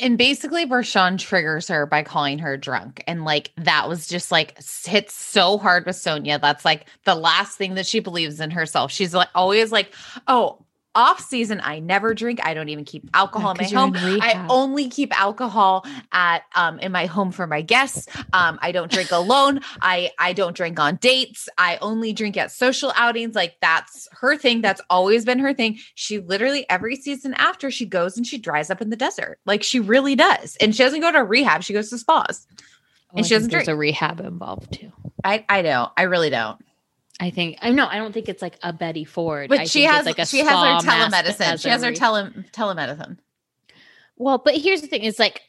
A: And basically Bershan triggers her by calling her drunk. And like that was just like hit so hard with Sonja. That's like the last thing that she believes in herself. She's like always like, oh, off season, I never drink. I don't even keep alcohol in my home.
B: in
A: I only keep alcohol at um in my home for my guests. Um, I don't drink alone. I I don't drink on dates. I only drink at social outings. Like that's her thing. That's always been her thing. She literally every season after she goes and she dries up in the desert. Like she really does. And she doesn't go to rehab. She goes to spas.
B: Oh,
A: And
B: I
A: she doesn't
B: there's
A: drink.
B: a rehab involved too.
A: I I don't. I really don't.
B: I think I know. I don't think it's like a Betty Ford.
A: But
B: I
A: she
B: think
A: has
B: like a
A: she has her
B: spa mask that
A: telemedicine. She has her tele telemedicine.
B: Well, but here's the thing: it's like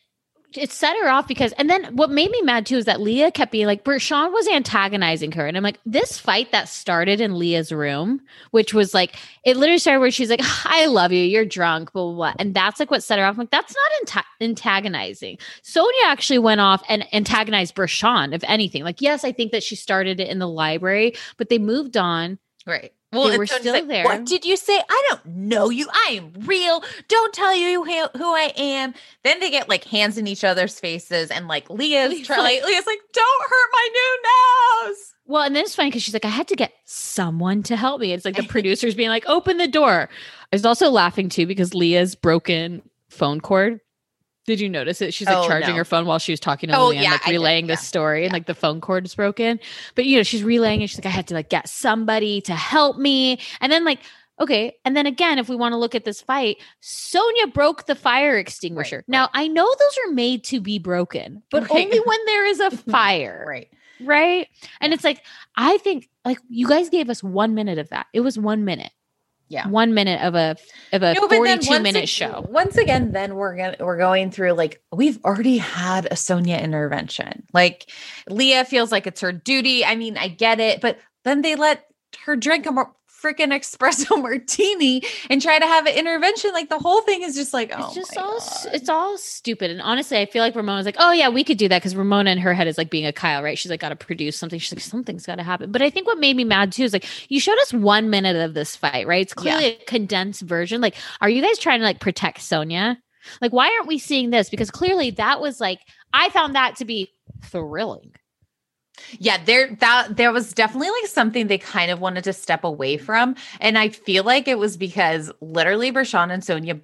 B: it set her off because, and then what made me mad too is that Leah kept being like, Bershan was antagonizing her, and I'm like, this fight that started in Leah's room, which was like, it literally started where she's like, "I love you, you're drunk," blah blah, blah. and that's like what set her off. I'm like, that's not anta- antagonizing. Sonja actually went off and antagonized Bershan, if anything. Like, yes, I think that she started it in the library, but they moved on.
A: Right. Well,
B: They were still
A: like,
B: there.
A: What did you say? I don't know you. I am real. Don't tell you who, I am. Then they get like hands in each other's faces, and like Leah's
B: Leah's
A: try,
B: like-
A: like, Leah's like, "Don't hurt my new nose."
B: Well, and then it's funny because she's like, I had to get someone to help me. It's like the producers being like, open the door. I was also laughing too because Leah's broken phone cord. Did you notice it? She's like
A: Oh,
B: charging
A: no.
B: her phone while she was talking to
A: Oh,
B: Leanne,
A: yeah,
B: like
A: did,
B: relaying
A: yeah,
B: the story, and like the phone cord is broken. But you know, she's relaying it. She's like, I had to like get somebody to help me. And then like, okay. And then again, if we want to look at this fight, Sonja broke the fire extinguisher.
A: right.
B: Now I know those are made to be broken, but
A: Right.
B: only when there is a fire
A: Right.
B: right? And it's like I think like you guys gave us one minute of that. It was one minute,
A: Yeah.
B: one minute of a of a
A: No,
B: forty-two minute
A: ag-
B: show.
A: Once again, then we're gonna we're going through like we've already had a Sonja intervention. Like Leah feels like it's her duty. I mean, I get it, but then they let her drink a more freaking espresso martini and try to have an intervention. Like the whole thing is just like, oh,
B: It's just all
A: God.
B: it's all stupid. And honestly, I feel like Ramona's like, oh yeah, we could do that because Ramona in her head is like being a Kyle, right? She's like, got to produce something. She's like, something's got to happen. But I think what made me mad too is like, you showed us one minute of this fight, right? It's
A: Yeah.
B: clearly a condensed version. Like, are you guys trying to like protect Sonja? Like, why aren't we seeing this? Because clearly that was like, I found that to be thrilling.
A: Yeah, there that there was definitely like something they kind of wanted to step away from. And I feel like it was because literally Bershan and Sonja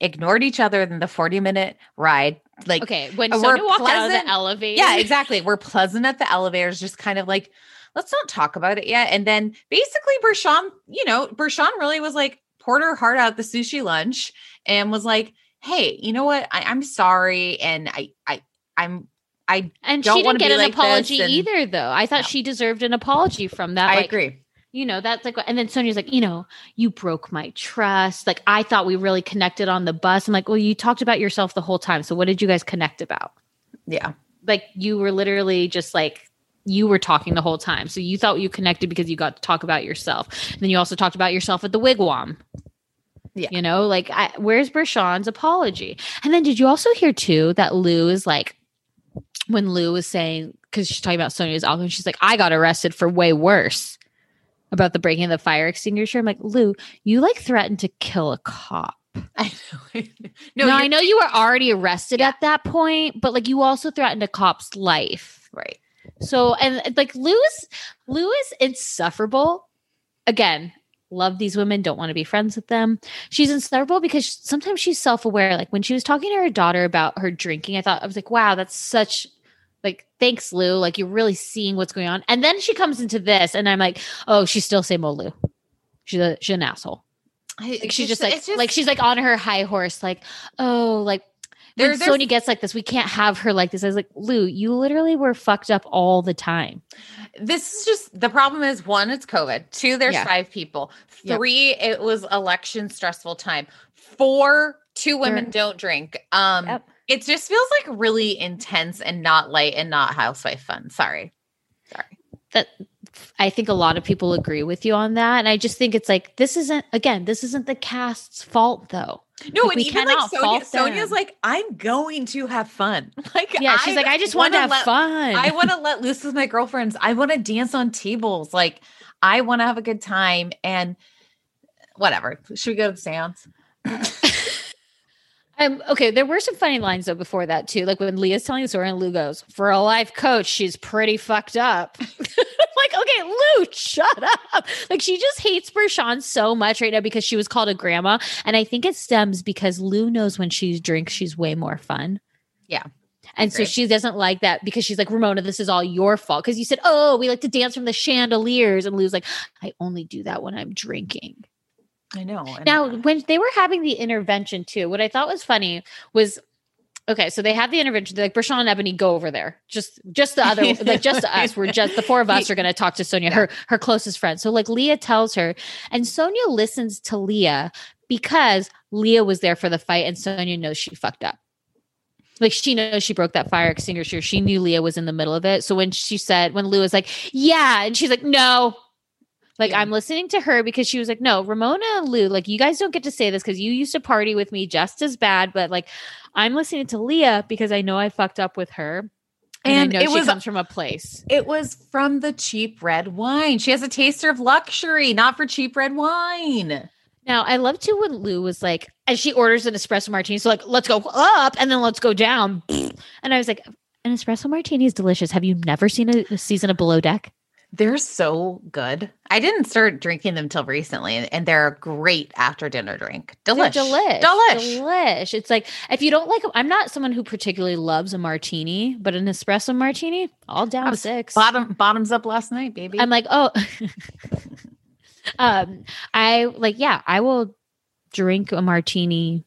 A: ignored each other in the 40 minute ride. Like
B: Okay, when Sonja
A: we're
B: walked out of
A: pleasant-
B: the elevator,
A: Yeah, exactly. We're pleasant at the elevators, just kind of like, let's not talk about it yet. And then basically Bershan, you know, Bershan really was like, poured her heart out the sushi lunch and was like, hey, you know what? I, I'm sorry. And I, I, I'm, I,
B: and
A: don't
B: she didn't get an
A: like
B: apology
A: and-
B: either, though. I thought
A: No.
B: she deserved an apology from that.
A: I
B: like,
A: agree.
B: you know, that's like, and then Sonja's like, you know, you broke my trust. Like, I thought we really connected on the bus. I'm like, well, you talked about yourself the whole time. So what did you guys connect about?
A: Yeah.
B: Like, you were literally just like, you were talking the whole time. So you thought you connected because you got to talk about yourself. And then you also talked about yourself at the wigwam.
A: Yeah.
B: You know, like, I, where's Bershan's apology? And then did you also hear too that Lou is like, when Lou was saying, because she's talking about Sonja's alcohol, she's like, I got arrested for way worse about the breaking of the fire extinguisher. I'm like, Lou, you like threatened to kill a cop.
A: I know.
B: No, I know you were already arrested
A: Yeah.
B: at that point, but like you also threatened a cop's life.
A: Right.
B: So and like Lou is Lou is insufferable. Again, love these women, don't want to be friends with them. She's insufferable because sometimes she's self-aware. Like when she was talking to her daughter about her drinking, I thought I was like, wow, that's such like thanks, Lou. Like you're really seeing what's going on. And then she comes into this, and I'm like, oh, she's still same old Lou. She's a she's an asshole.
A: I,
B: Like she's just like
A: it's
B: like she's like on her high horse, like, oh, like
A: There-
B: when Sonja gets like this, we can't have her like this. I was like, Lou, you literally were fucked up all the time.
A: this is just the problem is one, it's COVID. Two, there's
B: Yeah.
A: five people.
B: Yep.
A: Three, it was election stressful time. Four, two women
B: Sure.
A: don't drink. Um
B: Yep.
A: It just feels like really intense and not light and not housewife fun. Sorry. Sorry.
B: that I think a lot of people agree with you on that. And I just think it's like this isn't again, this isn't the cast's fault though.
A: No,
B: Like,
A: and
B: we
A: even like
B: cannot
A: Sonja,
B: fault Sonja's
A: like, I'm going to have fun. Like,
B: Yeah, she's like, I just want to have
A: let-
B: fun.
A: I want to let loose with my girlfriends. I want to dance on tables. Like, I want to have a good time and whatever. Should we go to the seance?
B: Um, okay, there were some funny lines though before that too. Like when Leah's telling the story and Lou goes, For a life coach, she's pretty fucked up. like, okay, Lou, shut up. Like she just hates Bershan so much right now because she was called a grandma. And I think it stems because Lou knows when she drinks, she's way more fun.
A: Yeah.
B: And so she doesn't like that because she's like, Ramona, this is all your fault. Because you said, Oh, we like to dance from the chandeliers. And Lou's like, I only do that when I'm drinking.
A: I know.
B: Now, when they were having the intervention too, what I thought was funny was okay. So they have the intervention. They're like Bershan and Eboni, go over there. Just, just the other, like just us. We're just the four of us are going to talk to Sonja, her her closest friend. So like Leah tells her, and Sonja listens to Leah because Leah was there for the fight, and Sonja knows she fucked up. Like she knows she broke that fire extinguisher. She knew Leah was in the middle of it. So when she said, when Lou was like, "Yeah," and she's like, "No," Like
A: Yeah.
B: I'm listening to her because she was like, "No, Ramona and Lou, like you guys don't get to say this because you used to party with me just as bad." But like, I'm listening to Leah because I know I fucked up with her, and,
A: And
B: I know
A: it
B: she
A: was-
B: comes from a place.
A: It was from the cheap red wine. She has a taster of luxury, not for cheap red wine.
B: Now I love too when Lou was like, as she orders an espresso martini. So like, let's go up and then let's go down. And I was like, an espresso martini is delicious. Have you never seen a, a season of Below Deck?
A: They're so good. I didn't start drinking them till recently, and, they're a great after dinner drink.
B: They're
A: Delish.
B: delish,
A: Delish.
B: delish. It's like if you don't like, I'm not someone who particularly loves a martini, but an espresso martini, all down six.
A: Bottom bottoms up last night, baby.
B: I'm like, oh, um, I like, yeah, I will drink a martini,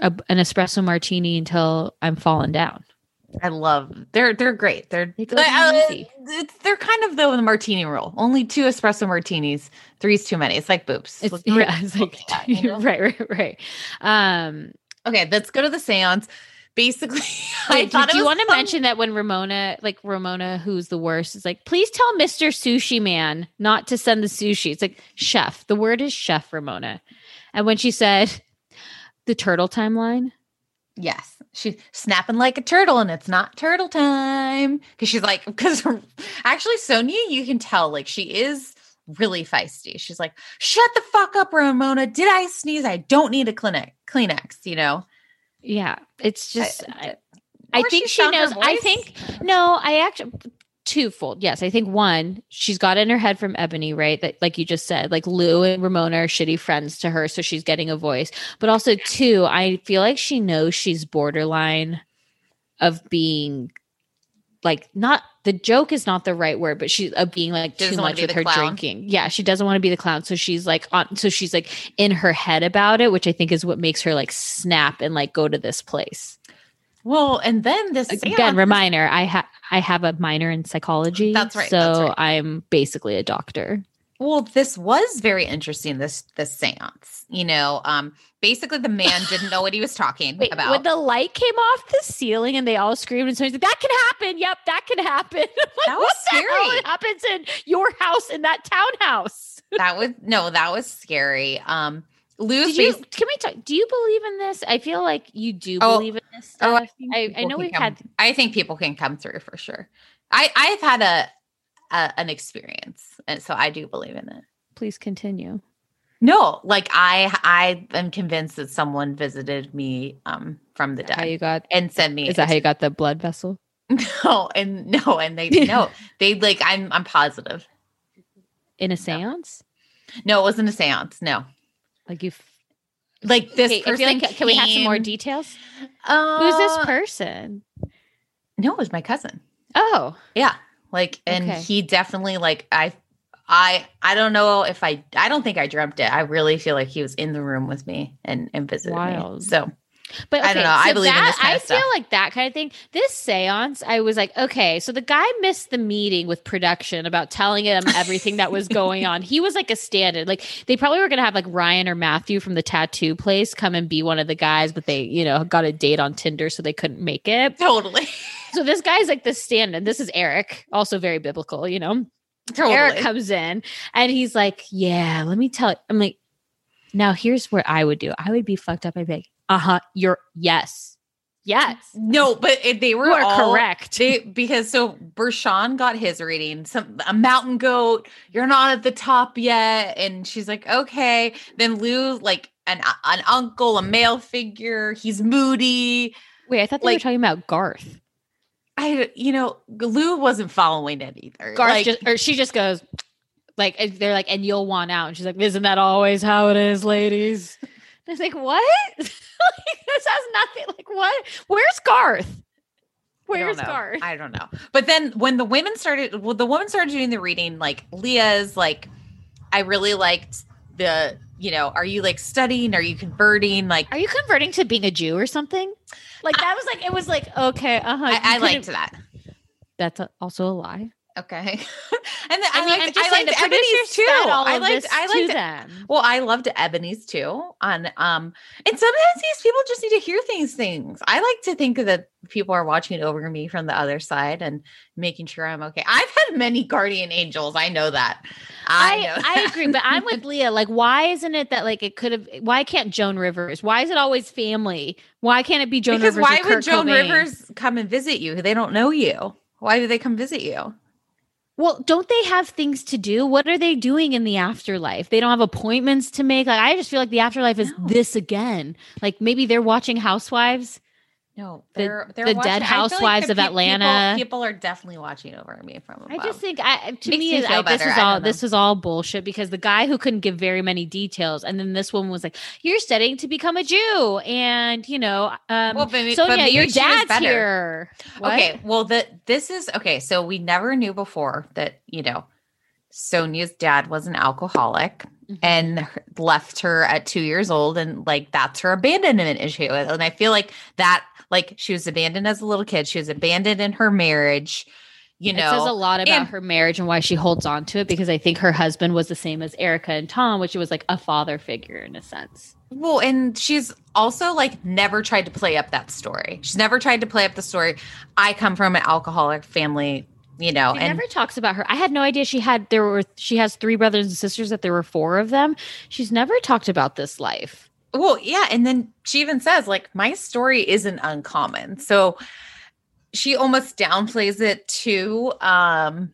B: a, an espresso martini until I'm falling down.
A: I love they're they're great. They're
B: They
A: uh,
B: down easy.
A: it's, they're kind of though the martini rule. Only two espresso martinis, three's too many. It's like boobs.
B: It's, yeah, it's like,
A: Yeah, you know?
B: right, right, right. Um,
A: Okay, let's go to the seance. Basically, I
B: wait, do,
A: thought
B: do
A: it
B: you want to mention that when Ramona, like Ramona, who's the worst, is like, please tell Mr. Sushi Man not to send the sushi. It's like chef. The word is chef, Ramona. And when she said the turtle timeline,
A: Yes, she's snapping like a turtle, and it's not turtle time because she's like because actually Sonja, you can tell like she is really feisty. She's like, "Shut the fuck up, Ramona! Did I sneeze? I don't need a clinic Kleenex." You know,
B: yeah, it's just. I,
A: Or
B: I think
A: she
B: she
A: found her
B: knows. I think no. I actually twofold. Yes, I think one, she's got in her head from Eboni, right? That like you just said, like Lou and Ramona are shitty friends to her, so she's getting a voice. But also two, I feel like she knows she's borderline of being like not the joke is not the right word, but she's of being like too much with her
A: clown.
B: drinking. Yeah, she doesn't want to be the clown, so she's like on. So she's like in her head about it, which I think is what makes her like snap and like go to this place
A: well, and then this
B: again
A: seance-
B: reminder i have i have a minor in psychology
A: That's right,
B: so
A: that's right.
B: i'm basically a doctor
A: Well, this was very interesting. This this seance, you know, um, basically the man didn't know what he was talking
B: Wait,
A: about.
B: when the light came off the ceiling and they all screamed and somebody's like that can happen yep that can happen like,
A: That was
B: what the hell
A: scary.
B: happens in your house in that townhouse
A: that was no, that was scary. Um,
B: Did you, can we talk do you believe in this i feel like you do
A: Oh,
B: believe in this
A: Oh,
B: stuff
A: think
B: I, I
A: people
B: know we've
A: come-
B: had
A: I think people can come through for sure. I I've had a, a an experience, and so I do believe in it.
B: please continue
A: No, like I I am convinced that someone visited me um from the dead.
B: how you got
A: and sent me
B: is that how you got the blood vessel
A: no and no and they no they like I'm I'm positive.
B: in a seance
A: No, it wasn't a séance. No,
B: like you
A: like this
B: Okay,
A: person.
B: feel like, can we have some more details
A: Uh,
B: who's this person
A: No, it was my cousin.
B: oh
A: Yeah. Like and
B: Okay.
A: he definitely like I I I don't know if I I don't think I dreamt it. I really feel like he was in the room with me and and visited
B: Wild.
A: me. So
B: But
A: I don't know. I believe in
B: that, I feel like that kind of thing. This seance, I was like, okay, so the guy missed the meeting with production about telling him everything that was going on. He was like a stand-in. Like they probably were gonna have like Ryan or Matthew from the tattoo place come and be one of the guys, but they, you know, got a date on Tinder, so they couldn't make it.
A: Totally.
B: So this guy's like the stand-in. This is Eric, also very biblical, you know.
A: Totally.
B: Eric comes in and he's like, Yeah, let me tell you. I'm like, now here's what I would do. I would be fucked up. I'd be like, uh-huh, you're yes. Yes.
A: no, but it, they were
B: You are
A: all-
B: correct.
A: They because so Bershan got his reading, some a mountain goat. You're not at the top yet, and she's like, okay. Then Lou, like an an uncle, a male figure. He's moody.
B: Wait, I thought they were talking about Garth.
A: I, you know, Lou wasn't following it either.
B: Garth
A: Like,
B: just or she just goes like they're like, and you'll want out. And she's like, Isn't that always how it is, ladies? And I was like, What? like, this has nothing like what? Where's Garth? Where's
A: know.
B: Garth?
A: I don't know. But then when the women started, well, the woman started doing the reading, like Leah's like, I really liked the, you know, are you like studying? Are you converting? Like,
B: Are you converting to being a Jew or something? Like that was like it was like okay, uh-huh.
A: I, I liked that.
B: That's a, also a lie.
A: Okay. and then I,
B: I, mean,
A: liked, I liked
B: the Eboni's
A: too. I liked, I liked,
B: them.
A: well, I loved Eboni's too on, um, and sometimes these people just need to hear these things. I like to think that people are watching over me from the other side and making sure I'm okay. I've had many guardian angels. I know that. I,
B: I,
A: know.
B: I agree, but I'm with Leah. Like, why isn't it that like it could have? Why can't Joan Rivers? Why is it always family? Why can't it be Joan Rivers?
A: because
B: Rivers?
A: why would
B: Kurt
A: Joan
B: Cobain?
A: Rivers come and visit you? They don't know you. Why do they come visit you?
B: Well, don't they have things to do? What are they doing in the afterlife? They don't have appointments to make. Like, I just feel like the afterlife is
A: No.
B: this again. Like maybe they're watching Housewives.
A: No,
B: The-
A: they're they're
B: the
A: watching-
B: Dead
A: like
B: Housewives
A: the
B: of Atlanta.
A: People, people are definitely watching over me from above.
B: I just think I to
A: Makes
B: me,
A: me
B: I, this is all this was all bullshit because the guy who couldn't give very many details, and then this woman was like, "You're studying to become a Jew," and you know, um,
A: Well, but
B: Sonja,
A: but
B: your dad's here. What?
A: Okay, well, the this is okay. So we never knew before that you know Sonja's dad was an alcoholic
B: Mhm.
A: and left her at two years old, and like that's her abandonment issue. And I feel like that, like she was abandoned as a little kid, she was abandoned in her marriage. You know, it
B: says a lot about
A: and-
B: her marriage and why she holds on to it because I think her husband was the same as Erica and Tom, which was like a father figure in a sense.
A: Well, and she's also like never tried to play up that story. She's never tried to play up the story. I come from an alcoholic family, you know,
B: She
A: and
B: never talks about her. I had no idea she had there were she has three brothers and sisters that there were four of them. She's never talked about this life.
A: Well, yeah, and then she even says like my story isn't uncommon. So she almost downplays it too. Um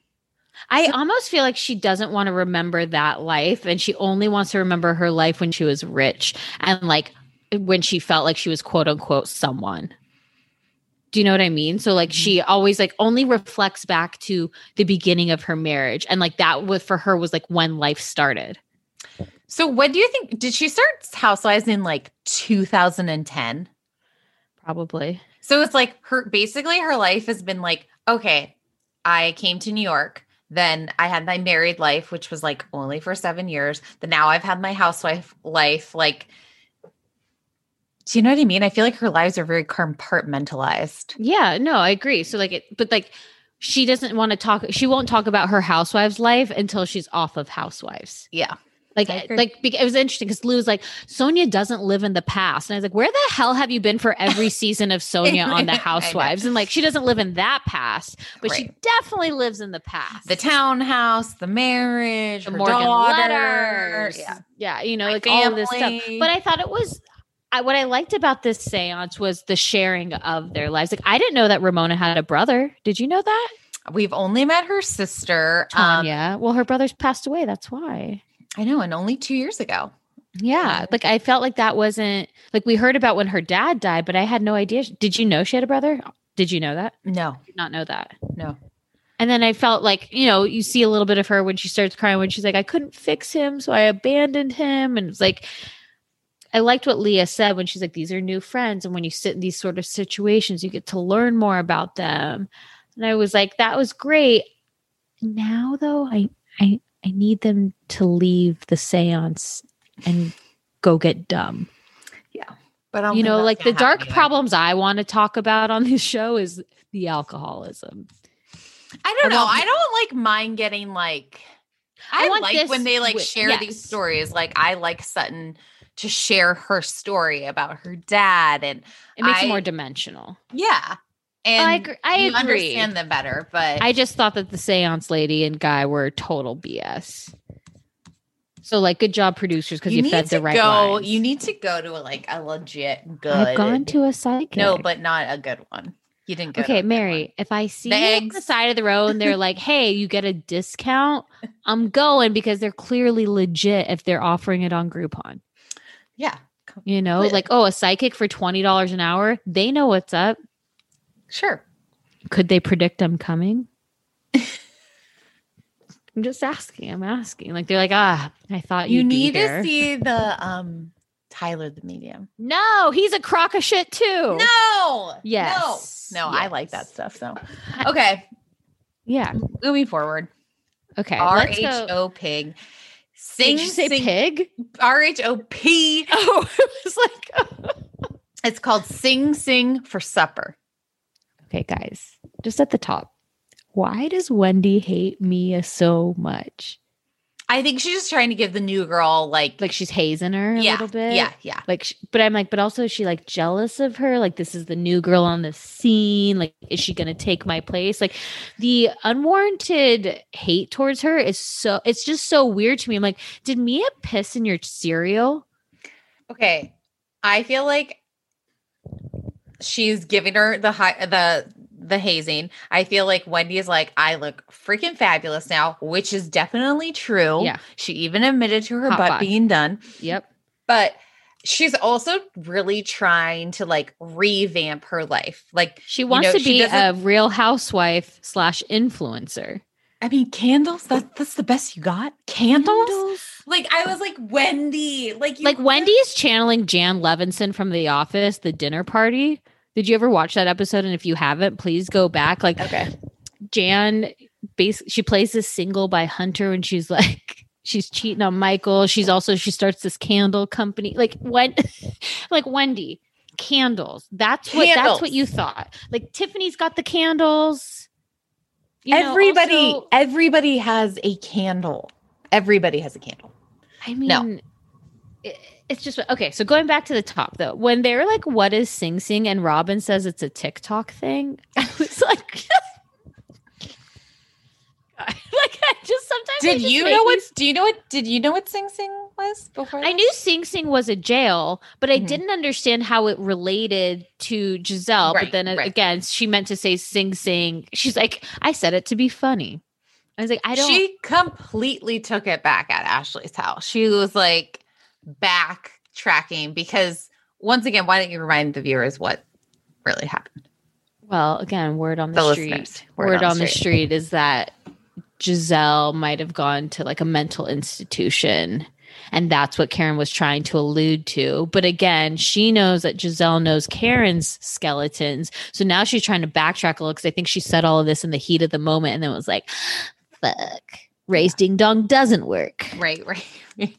B: I almost feel like she doesn't want to remember that life and she only wants to remember her life when she was rich and like when she felt like she was quote unquote someone. Do you know what I mean? So like she always like only reflects back to the beginning of her marriage and like that was for her was like when life started.
A: So when do you think did she start housewives in like 2010?
B: Probably.
A: So it's like her basically her life has been like, okay, I came to New York. Then I had my married life, which was like only for seven years. Then now I've had my housewife life. Like, do you know what I mean? I feel like her lives are very compartmentalized.
B: Yeah, no, I agree. So like it but like she doesn't want to talk she won't talk about her housewives life until she's off of housewives.
A: Yeah.
B: Like, like bec- it was interesting because Lou was like, Sonja doesn't live in the past, and I was like, where the hell have you been for every season of Sonja on the. Housewives? And like, she doesn't live in that past, but she definitely lives in the past.
A: The townhouse, the marriage,
B: the Morgan
A: daughter.
B: letters,
A: Yeah.
B: yeah, you know,
A: My
B: like all of this stuff. But I thought it was. I, what I liked about this seance was the sharing of their lives. Like, I didn't know that Ramona had a brother. Did you know that?
A: We've only met her sister. Um,
B: Tanya. well, her brother's passed away. That's why.
A: I know, and only two years ago.
B: Yeah. Like I felt like that wasn't like we heard about when her dad died, but I had no idea. Did you know she had a brother? Did you know that?
A: No,
B: Did not know that.
A: no.
B: And then I felt like, you know, you see a little bit of her when she starts crying when she's like, I couldn't fix him, so I abandoned him. And it's like I liked what Leah said when she's like, These are new friends. And when you sit in these sort of situations, you get to learn more about them. And I was like, that was great. Now though, I I I need them to leave the seance and go get dumb. Yeah.
A: But I don't
B: you know, like the dark
A: either.
B: problems I want to talk about on this show is the alcoholism.
A: I don't
B: I
A: know.
B: want-
A: I don't like mind getting like.
B: I
A: I,
B: want
A: like when they like
B: wi-
A: share these stories. Like I like Sutton to share her story about her dad, and
B: It makes
A: I-
B: it more dimensional.
A: yeah, and
B: I agree- I
A: you
B: agree.
A: understand them better. But
B: I just thought that the seance lady and guy were total BS. So like good job producers because you,
A: need
B: fed the right
A: go.
B: lines.
A: You need to go to a, like a legit good.
B: I've gone to a psychic.
A: no, but not a good one. You didn't go.
B: Okay, Mary, if I see
A: The
B: you on the side of the road and they're like, hey, you get a discount, I'm going because they're clearly legit if they're offering it on Groupon.
A: Yeah,
B: You know, like, oh, a psychic for $20 an hour. They know what's up.
A: Sure.
B: Could they predict I'm coming? I'm just asking. I'm asking. Like, they're like, ah, I thought
A: You need
B: here."
A: to see the um Tyler the medium.
B: No, he's a crock of shit too.
A: No.
B: Yes.
A: No. No, I like that stuff. So okay,
B: Yeah.
A: moving forward.
B: Okay.
A: R H. O pig. Sing
B: Did you say
A: sing
B: pig?
A: R H O P.
B: Oh, it was like.
A: It's called Sing Sing for Supper.
B: Okay, guys, just at the top. Why does Wendy hate Mia so much?
A: I think she's just trying to give the new girl like
B: Like she's hazing her a
A: yeah,
B: little bit.
A: Yeah, yeah.
B: Like, sh- but I'm like, but also is she like jealous of her? Like, this is the new girl on the scene. Like, is she going to take my place? Like, the unwarranted hate towards her is so, it's just so weird to me. I'm like, did Mia piss in your cereal?
A: Okay. I feel like she's giving her the high the the hazing. I feel like Wendy is like, I look freaking fabulous now, which is definitely true.
B: Yeah.
A: She even admitted to her
B: Hot
A: butt
B: box.
A: being done.
B: Yep.
A: But she's also really trying to like revamp her life. Like
B: She wants
A: know,
B: to
A: she
B: be a real housewife slash influencer.
A: I mean, candles, that, that's the best you got? Candles? Like I was like, Wendy, like you
B: Like Wendy is channeling Jan Levinson from The Office, the dinner party. Did you ever watch that episode? And if you haven't, please go back. Like
A: Okay.
B: Jan, base she plays this single by Hunter, and she's like she's cheating on Michael. She's also she starts this candle company. Like when, like Wendy, candles. That's what that's what you thought. Like Tiffany's got the candles. You know,
A: everybody,
B: also-
A: everybody has a candle. Everybody has a candle.
B: I mean,
A: No.
B: it- it's just okay. So going back to the top though, when they're like, "What is Sing Sing?" and Robyn says it's a TikTok thing, I was like, like I just sometimes
A: Did
B: just
A: you know what? Do you know what? Did you know what Sing Sing was before?
B: I knew Sing Sing was a jail, but I
A: Mhm.
B: didn't understand how it related to Gizelle.
A: Right,
B: but then uh,
A: right.
B: again, she meant to say Sing Sing. She's like, I said it to be funny. I was like, I don't.
A: She completely took it back at Ashley's house. She was like backtracking because once again, why don't you remind the viewers what really happened?
B: well, again, word on the,
A: The
B: street.
A: listeners,
B: Word, on, the street is that Gizelle might have gone to like a mental institution. And that's what Karen was trying to allude to. But again, she knows that Gizelle knows Karen's skeletons. So now she's trying to backtrack a little because I think she said all of this in the heat of the moment and then was like, fuck, race ding dong doesn't work.
A: Right, right.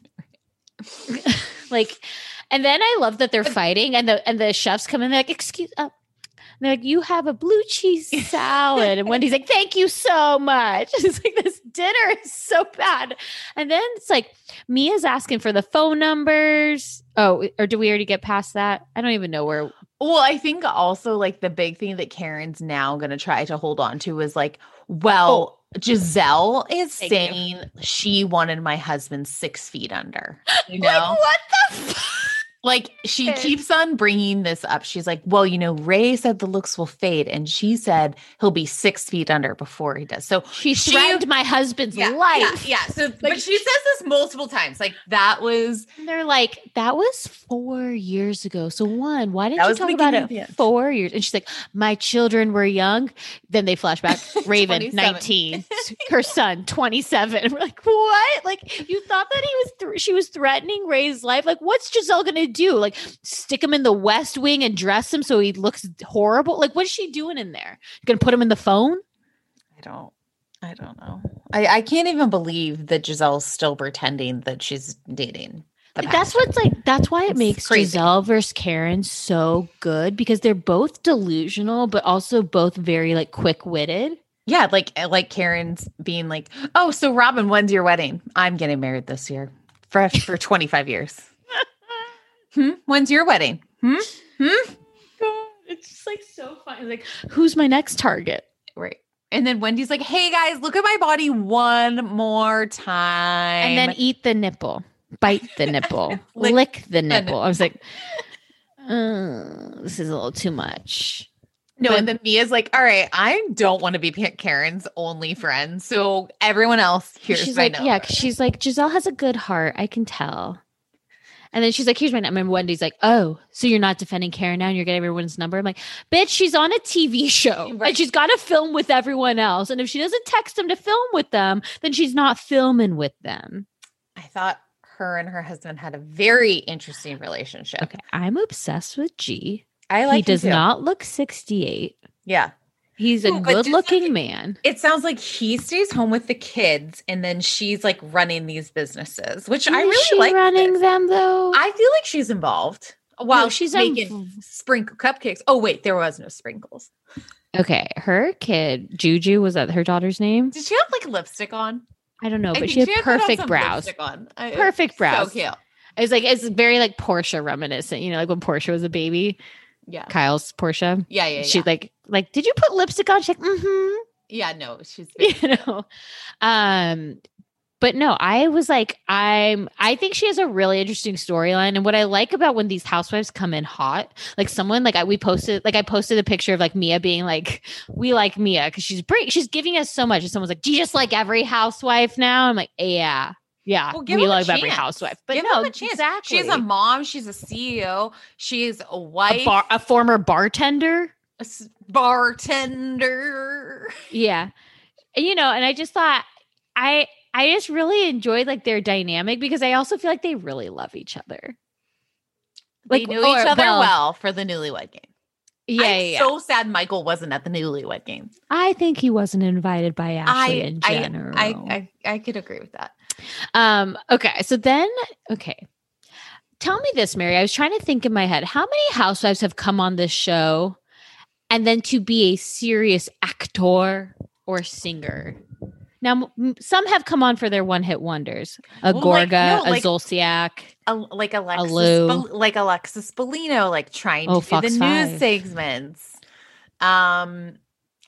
B: Like, and then I love that they're fighting and the and the chefs come in, they're like, excuse uh, they're like, you have a blue cheese salad. And Wendy's like, thank you so much. It's like this dinner is so bad. And then it's like Mia's asking for the phone numbers. Oh, or do we already get past that? I don't even know where
A: Well, I think also like the big thing that Karen's now going to try to hold on to is like, well, Gizelle is
B: Thank you.
A: saying she wanted my husband six feet under. You know,
B: Like, what the?
A: Like she keeps on bringing this up. She's like, well, you know, Ray said the looks will fade, and she said he'll be six feet under before he does. So
B: She threatened my husband's
A: yeah,
B: life.
A: yeah, yeah. So, but she says this multiple times. Like that was
B: they're like, that was four years ago. So one, why didn't you talk about
A: beginning of the
B: it four years? And she's like, my children were young. Then they flash back, Raven, 19, her son, 27. And we're like, what? Like you thought that he was, th- she was threatening Ray's life. Like what's Gizelle going to do? Like stick him in the West wing and dress him so he looks horrible? Like what's she doing in there? Going to put him in the phone?
A: I don't I don't know. I, I can't even believe that Gizelle's still pretending that she's dating.
B: That's what's like. That's why it
A: It's
B: makes
A: crazy.
B: Gizelle versus Karen so good because they're both delusional, but also both very like quick witted.
A: Yeah, like eh, like Karen's being like, "Oh, so Robyn, when's your wedding? I'm getting married this year, for for 25 years. Hmm? When's your wedding? Hmm? Hmm?
B: It's just like so funny. Like, who's my next target?
A: Right. And then Wendy's like, "Hey guys, look at my body one more time."
B: And then eat the nipple, bite the nipple,
A: Lick
B: lick, the nipple. I was like, uh, this is a little too much.
A: no,
B: but-
A: and then Mia's like, "All right, I don't want to be Karen's only friend, so everyone else here's
B: she's
A: my
B: like,
A: number."
B: yeah, she's like, Gizelle has a good heart. I can tell. And then she's like, here's my number. And Wendy's like, oh, so you're not defending Karen now and you're getting everyone's number? I'm like, bitch, she's on a TV show
A: Right.
B: and she's got to film with everyone else. And if she doesn't text them to film with them, then she's not filming with them.
A: I thought her and her husband had a very interesting relationship.
B: Okay. I'm obsessed with G.
A: I like
B: he does
A: too.
B: not look 68.
A: Yeah.
B: He's a good looking
A: like-
B: man.
A: It sounds like he stays home with the kids and then she's like running these businesses, which I really
B: she
A: like.
B: running
A: this.
B: them though.
A: I feel like she's involved. While
B: she's
A: she's making sprinkle cupcakes. Oh wait, there was no sprinkles.
B: okay. Her kid, Juju, was that her daughter's name?
A: Did she have like lipstick on?
B: I don't know,
A: I
B: but she had
A: put on
B: perfect brows.
A: On. I-
B: Perfect
A: so
B: brows.
A: cute.
B: It's like it's very like Portia reminiscent, you know, like when Portia was a baby,
A: Yeah.
B: Kyle's Portia.
A: Yeah. Yeah.
B: She
A: yeah.
B: like like, did you put lipstick on? She's like, mm-hmm.
A: yeah. No, she's.
B: You know. Um, but no, I was like, I'm I think she has a really interesting storyline. And what I like about when these housewives come in hot, like someone like I we posted like I posted a picture of like Mia being like, we like Mia because she's bring she's giving us so much. And someone's like, Do you just like every housewife now? I'm like, Yeah. Yeah,
A: Well,
B: we love every housewife, but
A: Give
B: no,
A: a chance.
B: exactly.
A: She's a mom. She's a CEO. She's a wife.
B: a, bar, a former bartender.
A: a s- bartender.
B: Yeah. You know, and I just thought I I just really enjoyed like their dynamic because I also feel like they really love each other.
A: They
B: Like,
A: knew
B: or-
A: each other
B: well-
A: well, for the newlywed game.
B: Yeah,
A: I'm
B: yeah, yeah.
A: so sad Michael wasn't at the newlywed game.
B: I think he wasn't invited by Ashley in
A: I. I, I, I could agree with that.
B: Um okay, so then okay. Tell me this, Mary. I was trying to think in my head, how many housewives have come on this show and then to be a serious actor or singer? Now, m- some have come on for their one-hit wonders. A
A: Well, like-
B: Gorga,
A: no,
B: a
A: like-
B: Zolciak.
A: A, like Alexis,
B: Lou.
A: Bel- like Alexis Bellino, like trying
B: Oh,
A: to do the
B: Five.
A: news segments. Um,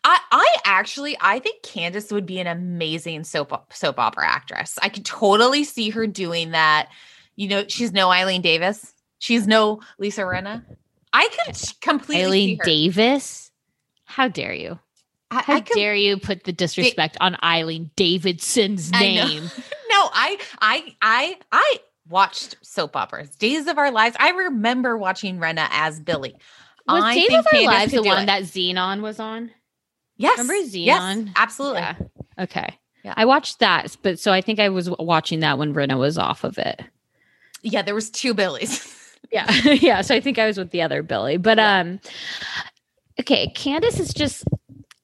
A: I, I actually, I think Candiace would be an amazing soap soap opera actress. I could totally see her doing that. You know, she's no Eileen Davis. She's no Lisa Rinna. I could completely
B: Eileen
A: see her.
B: Davis. How dare you?
A: I,
B: How
A: I could,
B: dare you put the disrespect on Eileen Davidson's name?
A: No, I, I, I, I watched soap operas. Days of Our Lives. I remember watching Rinna as Billy.
B: Was
A: I
B: Days
A: think
B: of Our
A: Candiace
B: Lives the one
A: it.
B: that Xenon was on?
A: Yes.
B: Remember
A: Yes,
B: Xenon?
A: absolutely.
B: Yeah. Okay.
A: Yeah.
B: I watched that, but so I think I was watching that when Rinna was off of it.
A: Yeah, there was two Billies.
B: Yeah. yeah. So I think I was with the other Billy. But
A: Yeah.
B: um okay, Candace is just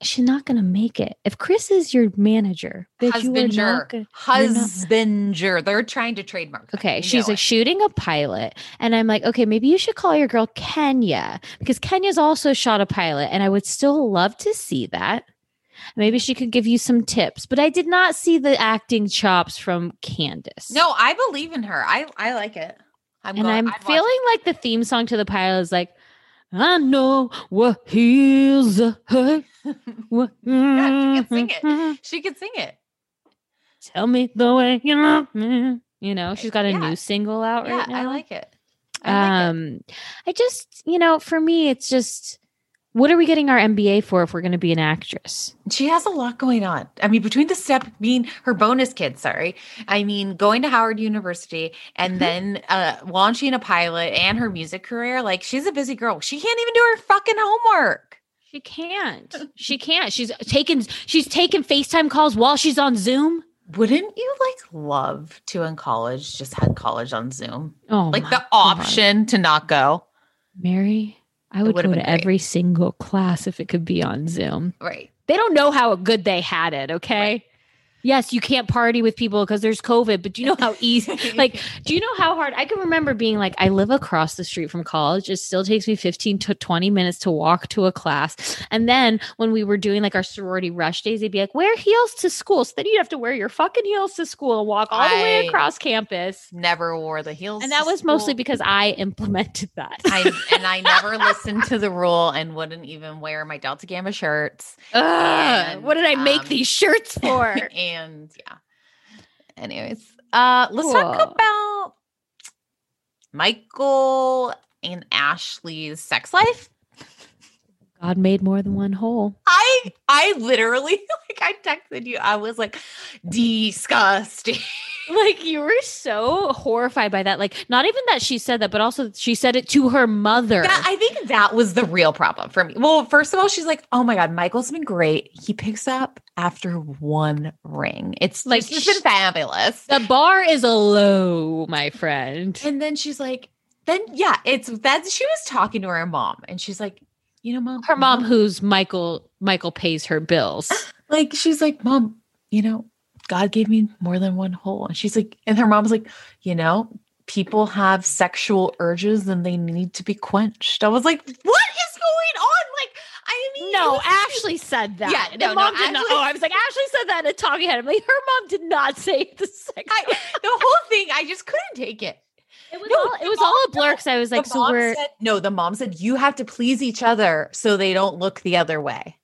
B: she's not gonna make it. If Chris is your manager, bitch,
A: Husbander.
B: gonna
A: Husbander. They're trying to trademark. that.
B: Okay,
A: You
B: she's
A: know
B: like
A: it.
B: shooting a pilot, and I'm like, okay, maybe you should call your girl Kenya because Kenya's also shot a pilot, and I would still love to see that. Maybe she could give you some tips, but I did not see the acting chops from Candiace.
A: No, I believe in her. I I like it. I'm
B: and
A: going-
B: I'm
A: I'd
B: feeling like the theme song to the pilot is like, I know what heals the hurt. What-
A: Yeah, she can sing it. She could sing it.
B: Tell me the way you love me. You know, she's got a
A: Yeah.
B: new single out
A: Yeah,
B: right now.
A: I like it. I like it.
B: um i just you know for me it's just what are we getting our mba for if we're going to be an actress
A: She has a lot going on. I mean, between the step being her bonus kid, sorry. I mean, going to Howard University and
B: Mhm.
A: then uh launching a pilot and her music career, like she's a busy girl. She can't even do her fucking homework.
B: she can't she can't she's taken she's taken facetime calls while she's on zoom
A: Wouldn't you like love to in college just had college on Zoom?
B: oh
A: like the
B: God.
A: option to not go.
B: mary i would go to
A: great.
B: every single class if it could be on zoom
A: Right.
B: they don't know how good they had it okay yes, you can't party with people because there's COVID, but do you know how easy, like, do you know how hard I can remember being like, I live across the street from college. It still takes me 15 to 20 minutes to walk to a class. And then when we were doing like our sorority rush days, they'd be like, wear heels to school. So then you'd have to wear your fucking heels to school and walk all the way across campus.
A: Never wore the heels.
B: And that was mostly because I implemented that.
A: I and I never listened to the rule and wouldn't even wear my Delta Gamma shirts.
B: Ugh,
A: And,
B: what did I make
A: um,
B: these shirts for?
A: and yeah. Anyways, uh let's talk about Michael and Ashley's sex life.
B: God made more than one hole.
A: I I literally like I texted you. I was like disgusting.
B: Like you were so horrified by that. Like not even that she said that, but also she said it to her mother.
A: That, I think that was the real problem for me. Well, first of all, she's like, "Oh my god, Michael's been great. He picks up after one ring. It's
B: Like,
A: it's been fabulous."
B: the bar is a low, my friend.
A: And then she's like, "Then yeah, it's that." She was talking to her mom, and she's like, "You know, mom,
B: Her mom, who's Michael, Michael pays her bills.
A: like she's like, mom, you know, God gave me more than one hole." And she's like, and her mom's like, "You know." People have sexual urges and they need to be quenched. I was like, what is going on? Like, I mean,
B: No,
A: was-
B: Ashley said that.
A: Yeah,
B: The
A: no, no,
B: mom did not. Oh, I was like, Ashley said that in a talking head. I'm like, her mom did not say the sex.
A: I, the whole thing, I just couldn't take it.
B: it was
A: no,
B: all. It was
A: mom-
B: all a blur because I was like,
A: the
B: so
A: mom
B: we're
A: said, no, the mom said you have to please each other so they don't look the other way.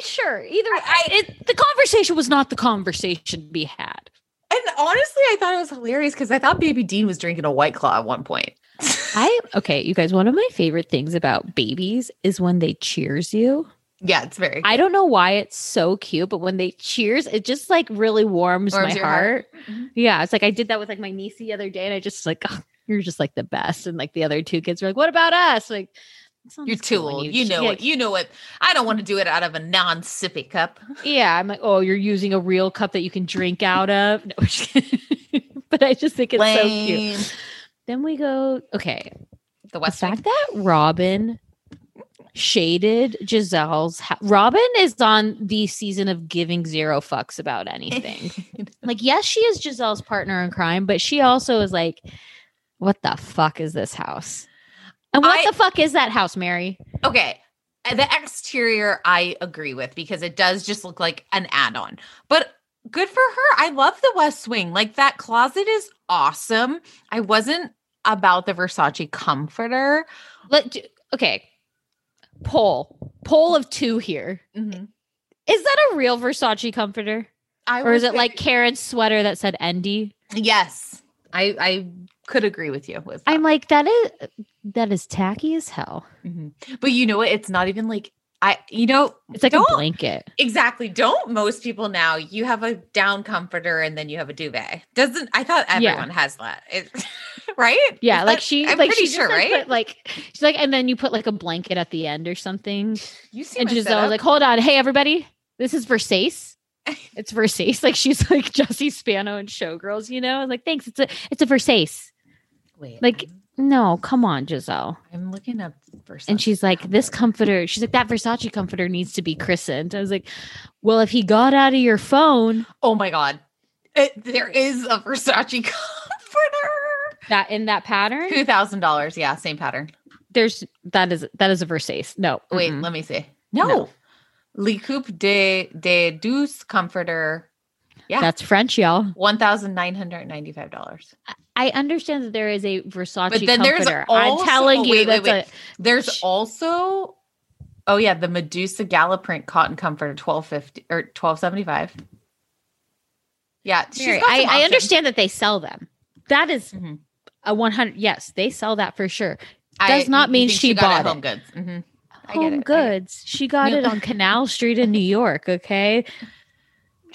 B: Sure. Either I, it, the conversation was not the conversation to be had.
A: And honestly, I thought it was hilarious because I thought Baby Dean was drinking a white claw at one point.
B: I okay, you guys. One of my favorite things about babies is when they cheers you.
A: yeah, it's very.
B: I don't know why it's so cute, but when they cheers, it just like really warms,
A: Warms
B: my heart.
A: heart. Mhm.
B: Yeah, it's like I did that with like my niece the other day, and I just like "Oh, you're just like the best, and like the other two kids were like, "What about us?" Like
A: You're too
B: cool
A: old. You, know
B: yeah,
A: it. You know it. I don't want to do it out of a non-sippy cup.
B: Yeah, I'm like, oh, you're using a real cup that you can drink out of. No, I'm just kidding. but I just think it's so cute. Then we go, okay,
A: The
B: the
A: West Wing.
B: fact that Robyn shaded Gizelle's ha- Robyn is on the season of giving zero fucks about anything. like, yes, she is Gizelle's partner in crime, but she also is like, what the fuck is this house? And what
A: I-
B: the fuck is that house, Mary?
A: Okay. uh, The exterior I agree with because it does just look like an add-on. But good for her. I love the West Wing. Like that closet is awesome. I wasn't about the Versace comforter.
B: Let do- okay. Poll. Poll of two here.
A: Mm-hmm.
B: Is that a real Versace comforter?
A: I
B: Or is it like Karen's sweater that said Endy?
A: yes. I I could agree with you with that.
B: I'm like, that is that is tacky as hell.
A: Mhm. But you know what? It's not even like I you know
B: It's like a blanket.
A: Exactly. Don't most people now you have a down comforter and then you have a duvet. Doesn't I thought
B: Yeah.
A: everyone has that. It, right?
B: Yeah,
A: Is
B: like
A: that-
B: she
A: I'm
B: like
A: pretty sure,
B: like,
A: right?
B: put, like she's like, and then you put like a blanket at the end or something.
A: you see
B: And
A: my
B: Gizelle was like, hold on, hey everybody, this is Versace. It's Versace. Like she's like Jessie Spano and Showgirls, you know? I was like, thanks. It's a it's a Versace.
A: Wait,
B: like, No, come on, Gizelle.
A: I'm looking up Versace
B: And she's like, this comforter, she's like, that Versace comforter needs to be christened. I was like, well, if he got out of your phone,
A: Oh my god. It, there is a Versace comforter.
B: that in that pattern,
A: Two thousand dollars. Yeah, same pattern.
B: there's that is that is a Versace. No,
A: Wait,
B: mm-mm.
A: let me see. No.
B: No.
A: Le Coupe de de Douce comforter. Yeah.
B: that's French, y'all.
A: one thousand nine hundred ninety-five dollars.
B: I understand that there is a Versace
A: But then there's
B: comforter.
A: also-
B: I'm telling you
A: wait, wait, wait. There's also oh yeah, the Medusa Gala print cotton comforter, twelve fifty or twelve seventy five. Yeah,
B: Mary, I, I understand that they sell them. That is
A: Mhm.
B: a 100. Yes, they sell that for sure.
A: I-
B: does not mean
A: think
B: she
A: got it
B: bought
A: Home
B: it.
A: Goods. Mhm. I get
B: Home
A: it, I get it.
B: Goods. She got
A: No.
B: it on Canal Street in New York. Okay.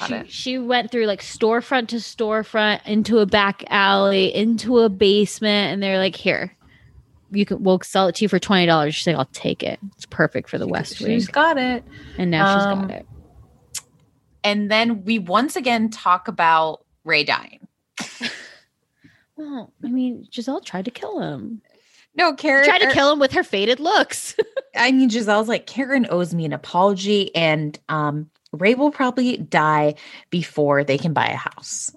B: She,
A: it.
B: she went through like storefront to storefront into a back alley into a basement and they're like here you can we'll sell it to you for $20 she's like i'll take it it's perfect for the west wing
A: She's got it.
B: and now she's got it
A: And then we once again talk about Ray dying.
B: well i mean gizelle tried to kill him
A: No, Karen
B: tried to
A: er,
B: kill him with her faded looks
A: I mean, Gizelle's like, Karen owes me an apology. And um, Ray will probably die before they can buy a house.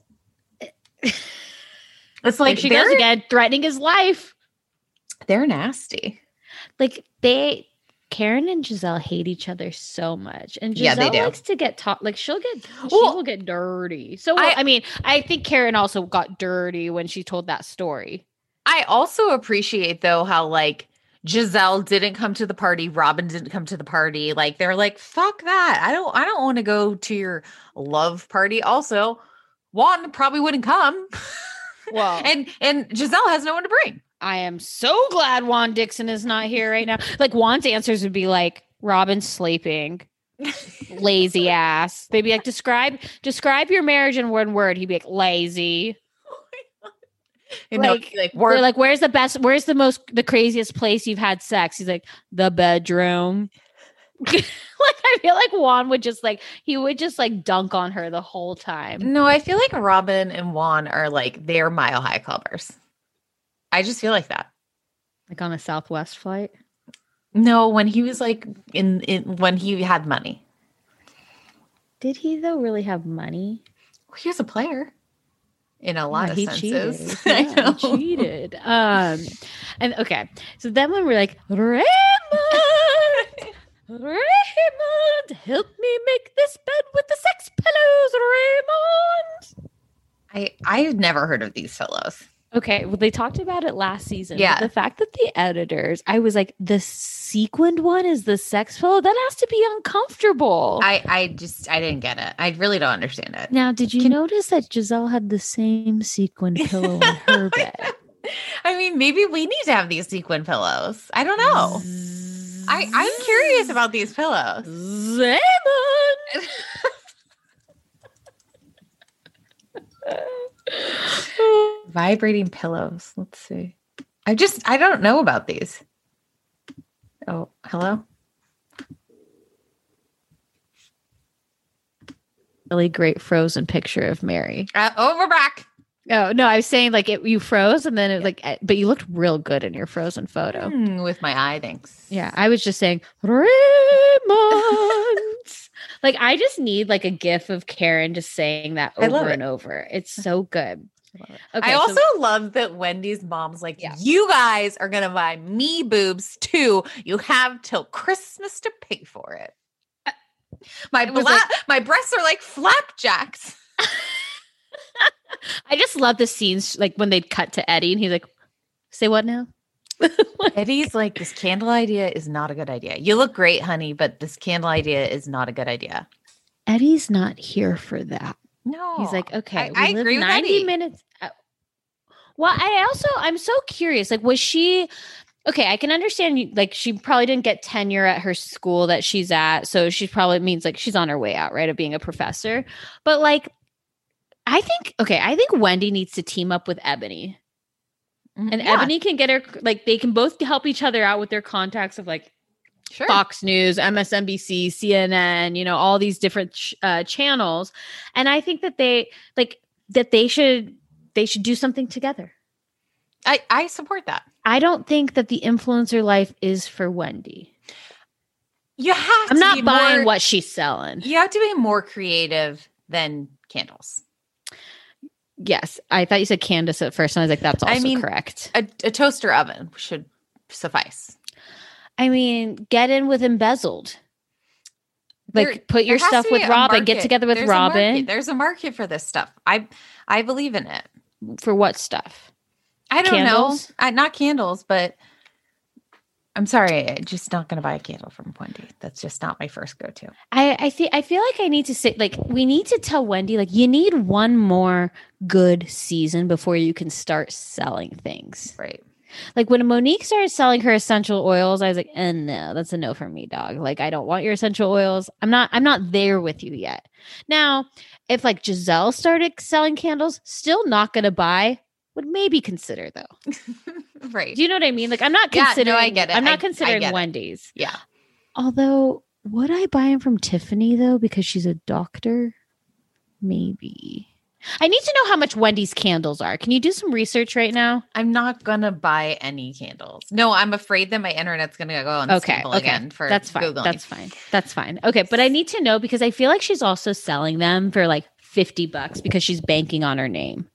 A: It's
B: Like
A: like
B: she
A: they're,
B: goes again, threatening his life.
A: they're nasty.
B: Like they Karen and Gizelle hate each other so much. And
A: Yeah,
B: Gizelle
A: they do.
B: likes to get taught like she'll get she
A: Well,
B: will get dirty. So
A: I-
B: I, mean, I think Karen also got dirty when she told that story.
A: I also appreciate though how like Gizelle didn't come to the party, Robyn didn't come to the party. Like they're like, fuck that. I don't I don't want to go to your love party. Also, Juan probably wouldn't come.
B: Well,
A: and and Gizelle has no one to bring.
B: I am so glad Juan Dixon is not here right now. Like Juan's answers would be like Robyn's sleeping. lazy ass. They'd be like, describe describe your marriage in one word. He'd be like, lazy.
A: You know,
B: Like,
A: like
B: They're like, where's the best? Where's the most, the craziest place you've had sex? He's like, the bedroom. like, I feel like Juan would just like, he would just like dunk on her the whole time.
A: no, I feel like Robyn and Juan are like they're mile high clubbers. I just feel like that.
B: Like on a Southwest flight.
A: No, when he was like in, in when he had money.
B: Did he though really have money?
A: He was a player in a lot
B: Yeah,
A: of
B: he
A: senses.
B: cheated.
A: I
B: Yeah,
A: know.
B: he cheated. Um, and okay, so then when we're like, Raymond, Raymond, help me make this bed with the sex pillows, Raymond.
A: I I've never heard of these pillows.
B: Okay, well, they talked about it last season.
A: Yeah.
B: the fact that the editors, I was like, the sequined one is the sex pillow. That has to be uncomfortable.
A: I I just I didn't get it. I really don't understand it.
B: now, did you
A: Can-
B: notice that Gizelle had the same sequined pillow in her bed?
A: I mean, maybe we need to have these sequin pillows. I don't know. I I'm curious about these pillows.
B: Raymond.
A: Vibrating pillows. Let's see. I just I don't know about these. Oh, hello.
B: really great frozen picture of Mary.
A: Uh, oh, we're back.
B: Oh no, I was saying like it, you froze and then it like, eh, but you looked real good in your frozen photo.
A: Hmm, with my eye, thanks.
B: Yeah, I was just saying Raymond. like I just need like a gif of Karen just saying that
A: I
B: over
A: it.
B: and over. It's so good.
A: I
B: so-
A: also love that Wendy's mom's like,
B: Yeah.
A: you guys are gonna buy me boobs too. You have till Christmas to pay for it. My
B: It
A: bla-
B: like-
A: my breasts are like flapjacks.
B: I just love the scenes like when they'd cut to Eddie and he's like, "Say what now?"
A: Eddie's like, this candle idea is not a good idea. You look great, honey, but this candle idea is not a good idea.
B: Eddie's not here for that.
A: No,
B: He's like, okay,
A: I, I
B: live
A: agree with
B: 90
A: Eddie.
B: minutes. Well, I also, I'm so curious. Like, was she, okay, I can understand, you- like, she probably didn't get tenure at her school that she's at. So she probably means like she's on her way out, right, of being a professor. But like, I think, okay, I think Wendy needs to team up with Eboni.
A: Mhm.
B: And
A: Yeah,
B: Eboni can get her, like, they can both help each other out with their contacts of like,
A: sure.
B: Fox News, MSNBC, CNN, you know, all these different ch- uh, channels, and I think that they like that they should they should do something together.
A: I, I support that.
B: I don't think that the influencer life is for Wendy.
A: You have
B: I'm not buying
A: more-
B: what she's selling.
A: you have to be more creative than candles.
B: Yes, I thought you said Candiace at first, and I was like, that's
A: I
B: also
A: mean-
B: correct.
A: A, a toaster oven should suffice.
B: I mean, get in with embezzled. Like,
A: There-
B: put your stuff with
A: a
B: Robyn. Get together with
A: There's a.
B: Robyn
A: There's a market for this stuff. I I believe in it.
B: for what stuff?
A: I don't
B: Candles?
A: know. Uh, not candles, but I'm sorry. I'm just not going to buy a candle from Wendy. That's just not my first go to.
B: I I feel I feel like I need to say like we need to tell Wendy like you need one more good season before you can start selling things.
A: Right.
B: Like when Monique started selling her essential oils, I was like, eh, no, that's a no for me, dog. Like I don't want your essential oils. I'm not I'm not there with you yet. Now, if like Gizelle started selling candles, still not gonna buy. Would maybe consider though.
A: right.
B: Do you know what I mean? Like I'm not
A: Yeah, no, I get it.
B: I'm
A: I- I
B: not considering
A: get it.
B: Wendy's.
A: yeah.
B: Although, would I buy him from Tiffany though because she's a doctor? Maybe. I need to know how much Wendy's candles are. Can you do some research right now?
A: I'm not gonna buy any candles. No, I'm afraid that my internet's gonna go on
B: Okay,
A: okay,
B: okay.
A: again for
B: That's fine.
A: Googling.
B: That's fine. That's fine. Okay, but I need to know because I feel like she's also selling them for like 50 bucks because she's banking on her name.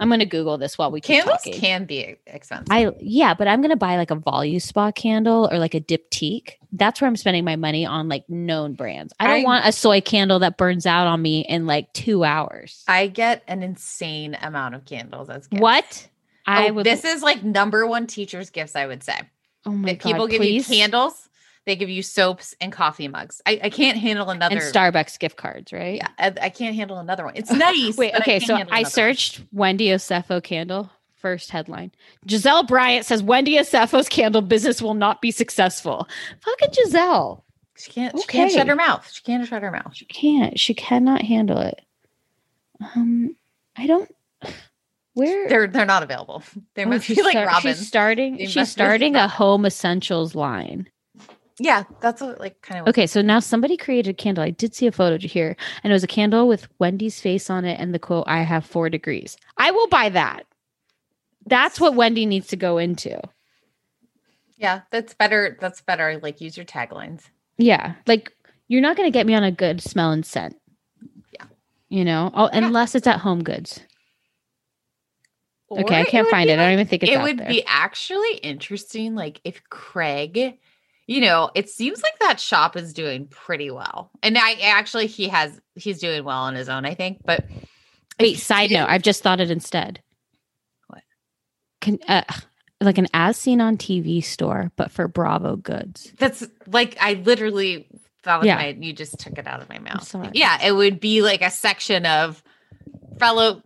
B: I'm going to Google this while we
A: Candles
B: talking.
A: can be expensive.
B: I yeah, but I'm gonna buy like a volume Voluspa candle or like a Diptyque. That's where I'm spending my money on like known brands. I don't
A: I-
B: want a soy candle that burns out on me in like two hours.
A: I get an insane amount of candles as gifts.
B: what? I
A: Oh,
B: would.
A: This is like number one teachers' gifts. I would say.
B: oh my
A: That
B: god!
A: people give
B: please.
A: you candles. They give you soaps and coffee mugs. I, I can't handle another.
B: and Starbucks gift cards, right?
A: Yeah, I, I can't handle another one. It's nice.
B: Wait. Okay.
A: can't
B: So I
A: another one.
B: searched Wendy Osefo candle. First headline: Gizelle Bryant says Wendy Osefo's candle business will not be successful. Fucking Gizelle.
A: She can't. She can't shut her mouth. She can't shut her mouth.
B: She can't. She cannot handle it. Um, I don't. Where
A: They're they're not available. They
B: Oh,
A: must be like
B: start-
A: Robyn.
B: She's starting.
A: They
B: she's starting a home essentials line.
A: Yeah, that's what like kind of.
B: Okay, so now somebody created a candle. I did see a photo here, and it was a candle with Wendy's face on it and the quote, "I have four degrees." I will buy that. That's what Wendy needs to go into.
A: Yeah, that's better. That's better. Like use your taglines.
B: Yeah, like you're not going to get me on a good smell and scent.
A: Yeah.
B: you know, oh, unless it's at Home Goods. Okay, I can't
A: would
B: find it. I don't even think it's
A: it would
B: there.
A: be actually interesting, like if Craig, you know, it seems like that shop is doing pretty well, and I actually he has he's doing well on his own, I think. But
B: Wait, side note, I've just thought it instead.
A: What?
B: Can uh, like an as seen on TV store, but for Bravo goods.
A: That's like I literally that was
B: Yeah.
A: my you just took it out of my mouth. Yeah, it would be like a section of fellow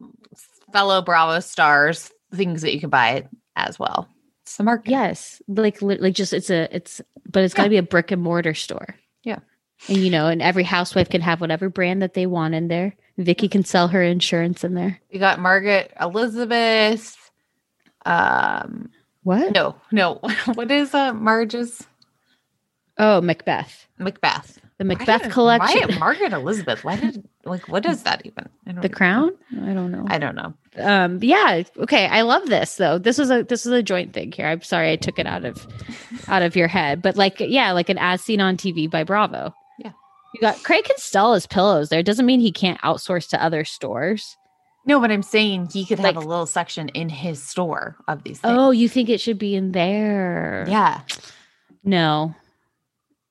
A: fellow Bravo stars things that you could buy as well. It's the market.
B: Yes, like li- like just it's a it's but it's got to be a brick and mortar store.
A: Yeah.
B: And you know, and every housewife can have whatever brand that they want in there. Vicki can sell her insurance in there.
A: You got Margaret Elizabeth. Um
B: What?
A: no, no. what is uh Marge's
B: Oh, Macbeth.
A: Macbeth?
B: The Macbeth
A: did-
B: collection.
A: Why Margaret Elizabeth? Why did like what is that even?
B: The crown? I don't know.
A: I don't know.
B: um yeah okay i love this though this is a this is a joint thing here i'm sorry i took it out of out of your head but like yeah like an as seen on tv by bravo
A: Yeah.
B: you got craig can sell his pillows there doesn't mean he can't outsource to other stores
A: No, but I'm saying he could have a little section in his store of these things.
B: oh you think it should be in there
A: yeah.
B: no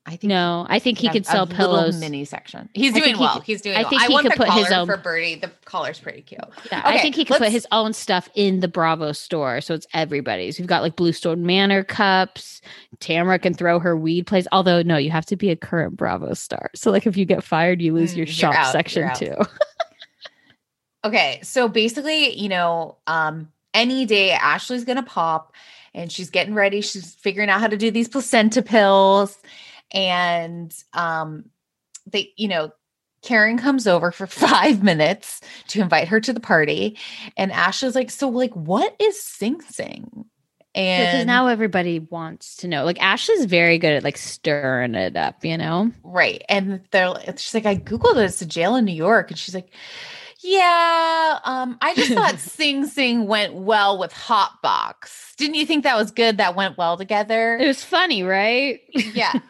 A: I think
B: no i think he could
A: a
B: sell
A: little
B: pillows
A: mini section. He's
B: I
A: doing well.
B: could-
A: He's doing
B: I
A: well.
B: think
A: I
B: he
A: want
B: could
A: the
B: put his
A: collar
B: own-
A: for Birdie. The collar's pretty cute.
B: yeah, i think he could put his own stuff in the bravo store so it's everybody's we've got like bluestone manor cups tamara can throw her weed plays although no you have to be a current bravo star so like if you get fired you lose
A: Mm,
B: your shop
A: out,
B: section too
A: Okay, so basically, you know, um, any day Ashley's gonna pop and she's getting ready. She's figuring out how to do these placenta pills, and um, they, you know, Karen comes over for five minutes to invite her to the party, and Ashley's like, "So, like, what is Sing Sing?" And because
B: now everybody wants to know like ashley's very good at like stirring it up you know
A: Right. And they're she's like, I Googled it. It's a jail in New York. And she's like, Yeah, um, I just thought Sing Sing went well with Hot Box. Didn't you think that was good? That went well together.
B: it was funny right
A: Yeah.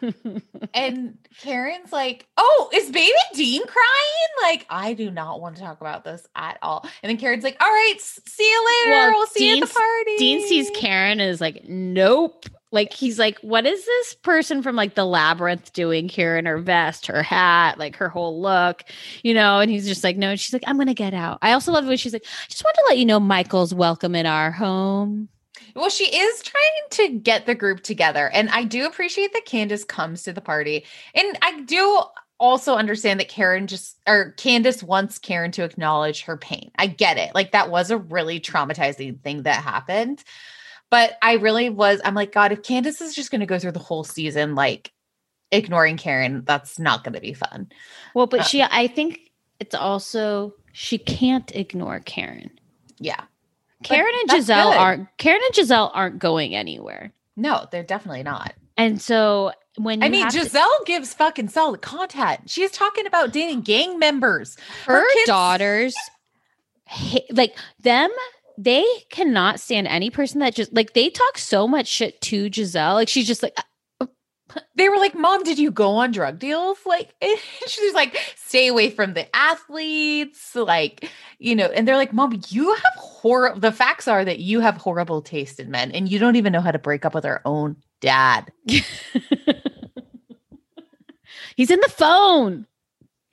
A: And Karen's like, Oh, is baby Dean crying? Like, I do not want to talk about this at all. And then Karen's like, All right, see you later.
B: Well,
A: we'll see you at the party.
B: Dean sees Karen and is like, nope. Like he's like, what is this person from like the labyrinth doing here in her vest, her hat, like her whole look, you know? And he's just like, no. And she's like, I'm gonna get out. I also love when she's like, i just want to let you know Michael's welcome in our home.
A: Well, she is trying to get the group together. And I do appreciate that Candiace comes to the party. And I do also understand that Karen just or Candiace wants Karen to acknowledge her pain. I get it. Like that was a really traumatizing thing that happened. But I really was, I'm like, God, if Candiace is just gonna go through the whole season like ignoring Karen, that's not gonna be fun.
B: Well, but
A: Uh,
B: she, I think it's also she can't ignore Karen.
A: Yeah.
B: Karen and Gizelle
A: good.
B: aren't Karen and Gizelle aren't going anywhere.
A: No, they're definitely not.
B: And so when
A: I mean,
B: have to-
A: Gizelle gives fucking solid content. She's talking about dating gang members.
B: her
A: kids-
B: daughters like them. They cannot stand any person that just like they talk so much shit to Gizelle. Like she's just like, uh, uh,
A: they were like, Mom, did you go on drug deals? Like, she's like, stay away from the athletes. Like, you know, and they're like, Mom, you have horrible, the facts are that you have horrible taste in men and you don't even know how to break up with our own dad.
B: He's in the phone.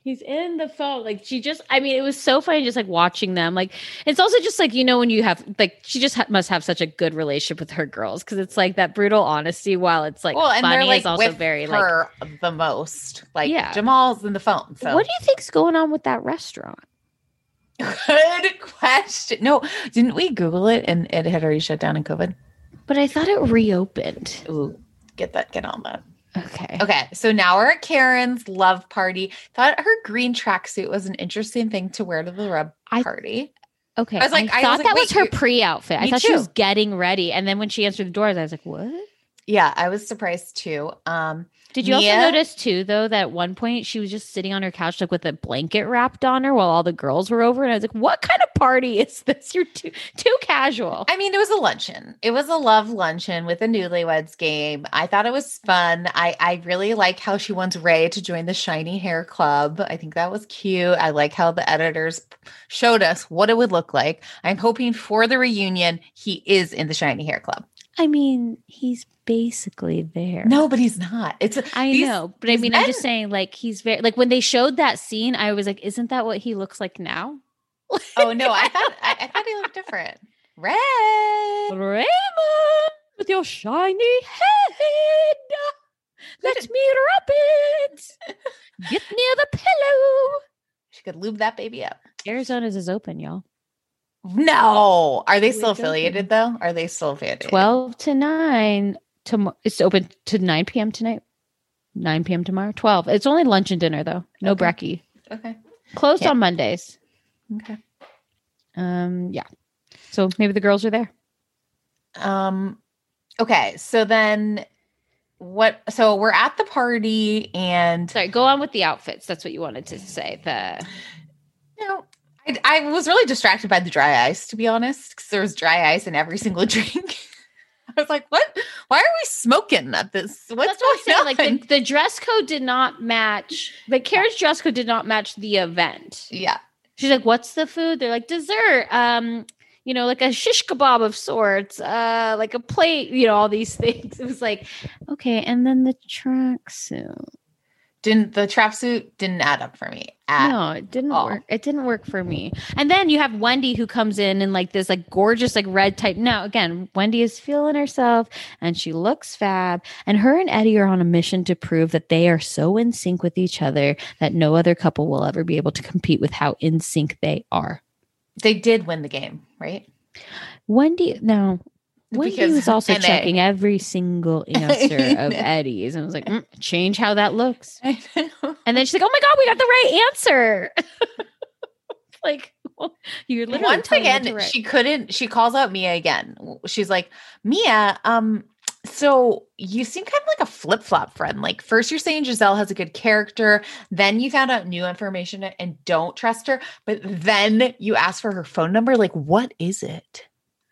B: He's in the phone. Like she just, I mean, it was so funny just like watching them. Like it's also just like, you know, when you have, like, she just ha- must have such a good relationship with her girls because it's like that brutal honesty while it's like
A: well, and
B: funny
A: they're like
B: is also very like,
A: the most. Like,
B: Yeah.
A: Jamal's in the phone. So,
B: what do you think's going on with that restaurant?
A: good question. No, didn't we Google it and it had already shut down in COVID?
B: But I thought it reopened.
A: Ooh, get that, get on that.
B: Okay.
A: Okay, so now we're at Karen's love party. Thought her green tracksuit was an interesting thing to wear to the rub
B: I-
A: party.
B: Okay.
A: I was like- I
B: thought
A: was like,
B: that was her pre outfit. I thought she was getting ready. And then when she answered the doors, I was like, what?
A: Yeah, I was surprised too. Um,
B: Did you also notice too, though, that at one point she was just sitting on her couch, like with a blanket wrapped on her while all the girls were over? And I was like, what kind of party is this? You're too too casual.
A: I mean, it was a luncheon. It was a love luncheon with a newlyweds game. I thought it was fun. I I really like how she wants Ray to join the shiny hair club. I think that was cute. I like how the editors showed us what it would look like. I'm hoping for the reunion he is in the shiny hair club.
B: I mean, he's basically there.
A: No, but he's not. It's a,
B: I know, but I mean, I'm just saying, like, he's very like when they showed that scene, I was like, isn't that what he looks like now?
A: Oh no, I thought I, I thought he looked different. Red.
B: Raymond with your shiny head. Let me rub it. Get near the pillow.
A: She could lube that baby up.
B: Arizona's is open, y'all.
A: No, are they
B: It's
A: still
B: open.
A: affiliated though? Are they still affiliated?
B: 12 to 9 tomorrow. It's open to 9 p.m. tonight. 9 p.m. tomorrow. 12. It's only lunch and dinner though. No
A: Okay.
B: brekkie.
A: Okay.
B: Closed
A: Yeah.
B: on Mondays.
A: Okay.
B: Um, yeah. So maybe the girls are there.
A: Um okay, so then what so we're at the party and
B: Sorry, go on with the outfits. That's what you wanted to say. The
A: you know I, I was really distracted by the dry ice to be honest because there was dry ice in every single drink. I was like, what? Why are we smoking at this? What's
B: That's what
A: going
B: saying.
A: on?
B: Like the, the dress code did not match. Like Karen's dress code did not match the event.
A: yeah.
B: She's like, "What's the food?" They're like, "Dessert." Um, you know, like a shish kebab of sorts. Uh, like a plate. You know, all these things. It was like, okay, and then the tracksuit.
A: Didn't the trap suit didn't add up for me at
B: no, it didn't
A: all.
B: work. It didn't work for me. And then you have Wendy who comes in in like this like gorgeous like red type. Now again, Wendy is feeling herself and she looks fab. And her and Eddie are on a mission to prove that they are so in sync with each other that no other couple will ever be able to compete with how in sync they are.
A: they did win the game, right?
B: Wendy, no. Wendy was also checking every single answer of. Eddie's and I was like, "Mm, change how that looks. And then she's like, oh my God, we got the right answer. like, well, you're literally
A: once again
B: write.
A: she couldn't she calls out mia again she's like mia um so you seem kind of like a flip-flop friend like first you're saying gizelle has a good character then you found out new information and don't trust her but then you ask for her phone number like what is it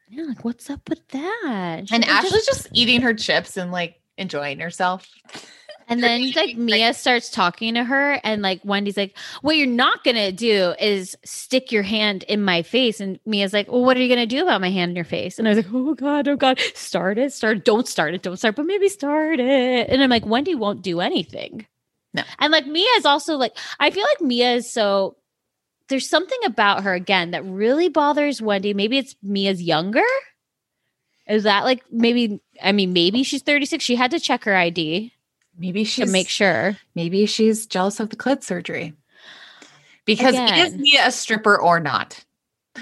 B: Yeah, like, what's up with that? She's
A: and ashley's just eating her chips and like enjoying herself
B: And then like. Mia starts talking to her, and like Wendy's like, "What you're not gonna do is stick your hand in my face." And Mia's like, "Well, what are you gonna do about my hand in your face?" And I was like, "Oh God, oh God, start it, start, it. don't start it, don't start, but maybe start it." And I'm like, Wendy won't do anything.
A: No.
B: and like Mia is also like, I feel like Mia is so. There's something about her again that really bothers Wendy. Maybe it's Mia's younger. Is that like maybe? I mean, maybe she's 36. She had to check her ID
A: maybe she
B: to make sure.
A: maybe she's jealous of the clit surgery because is mia a stripper or not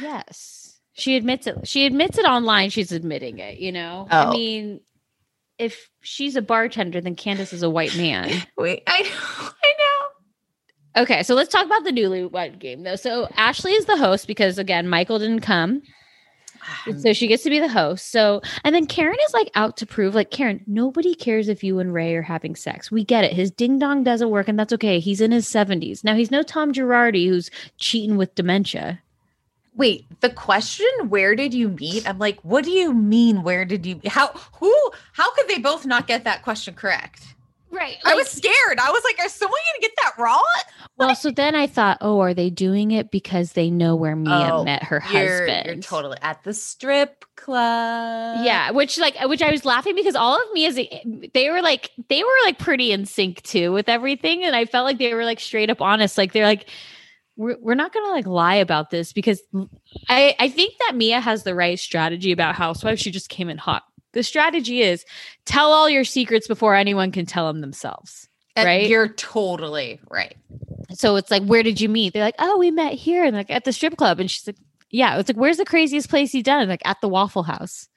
B: Yes. She admits it. She admits it online. She's admitting it, you know?
A: Oh.
B: I mean, if she's a bartender, then Candiace is a white man.
A: wait i know
B: Okay, so let's talk about the newlywed game though. So Ashley is the host because again, Michael didn't come. Um, so she gets to be the host. So and then Karen is like out to prove like Karen, nobody cares if you and Ray are having sex. We get it. His ding dong doesn't work and that's okay. He's in his 70s. Now he's no Tom Girardi who's cheating with dementia.
A: Wait, the question, where did you meet? I'm like, what do you mean, where did you how who how could they both not get that question correct?
B: Right.
A: I was scared. I was like, is someone gonna get that wrong?
B: well, so then I thought, oh, are they doing it because they know where Mia
A: Oh,
B: met her
A: You're,
B: husband?
A: you're totally at the strip club.
B: Yeah, which like which I was laughing because all of Mia's they were like they were like pretty in sync too with everything, and I felt like they were like straight up honest. Like they're like, we're we're not gonna like lie about this because I I think that Mia has the right strategy about Housewives. She just came in hot. The strategy is tell all your secrets before anyone can tell them themselves.
A: And
B: right?
A: You're totally right.
B: So it's like, where did you meet? They're like, oh, we met here and like at the strip club. And she's like, yeah. It's like, where's the craziest place you done? Like at the Waffle House.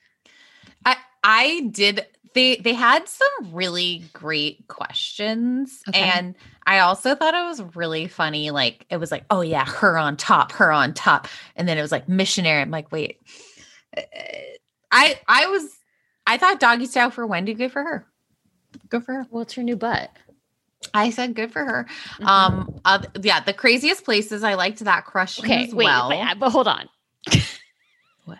A: I I did they they had some really great questions
B: Okay.
A: and I also thought it was really funny like it was like oh yeah her on top her on top and then it was like missionary I'm like wait Uh, I I was I thought doggy style for Wendy good for her good for her
B: What's her new butt?
A: I said good for her
B: Mm-hmm.
A: um uh, yeah the craziest places I liked that question
B: Okay,
A: as
B: wait,
A: well
B: wait, but hold on.
A: What?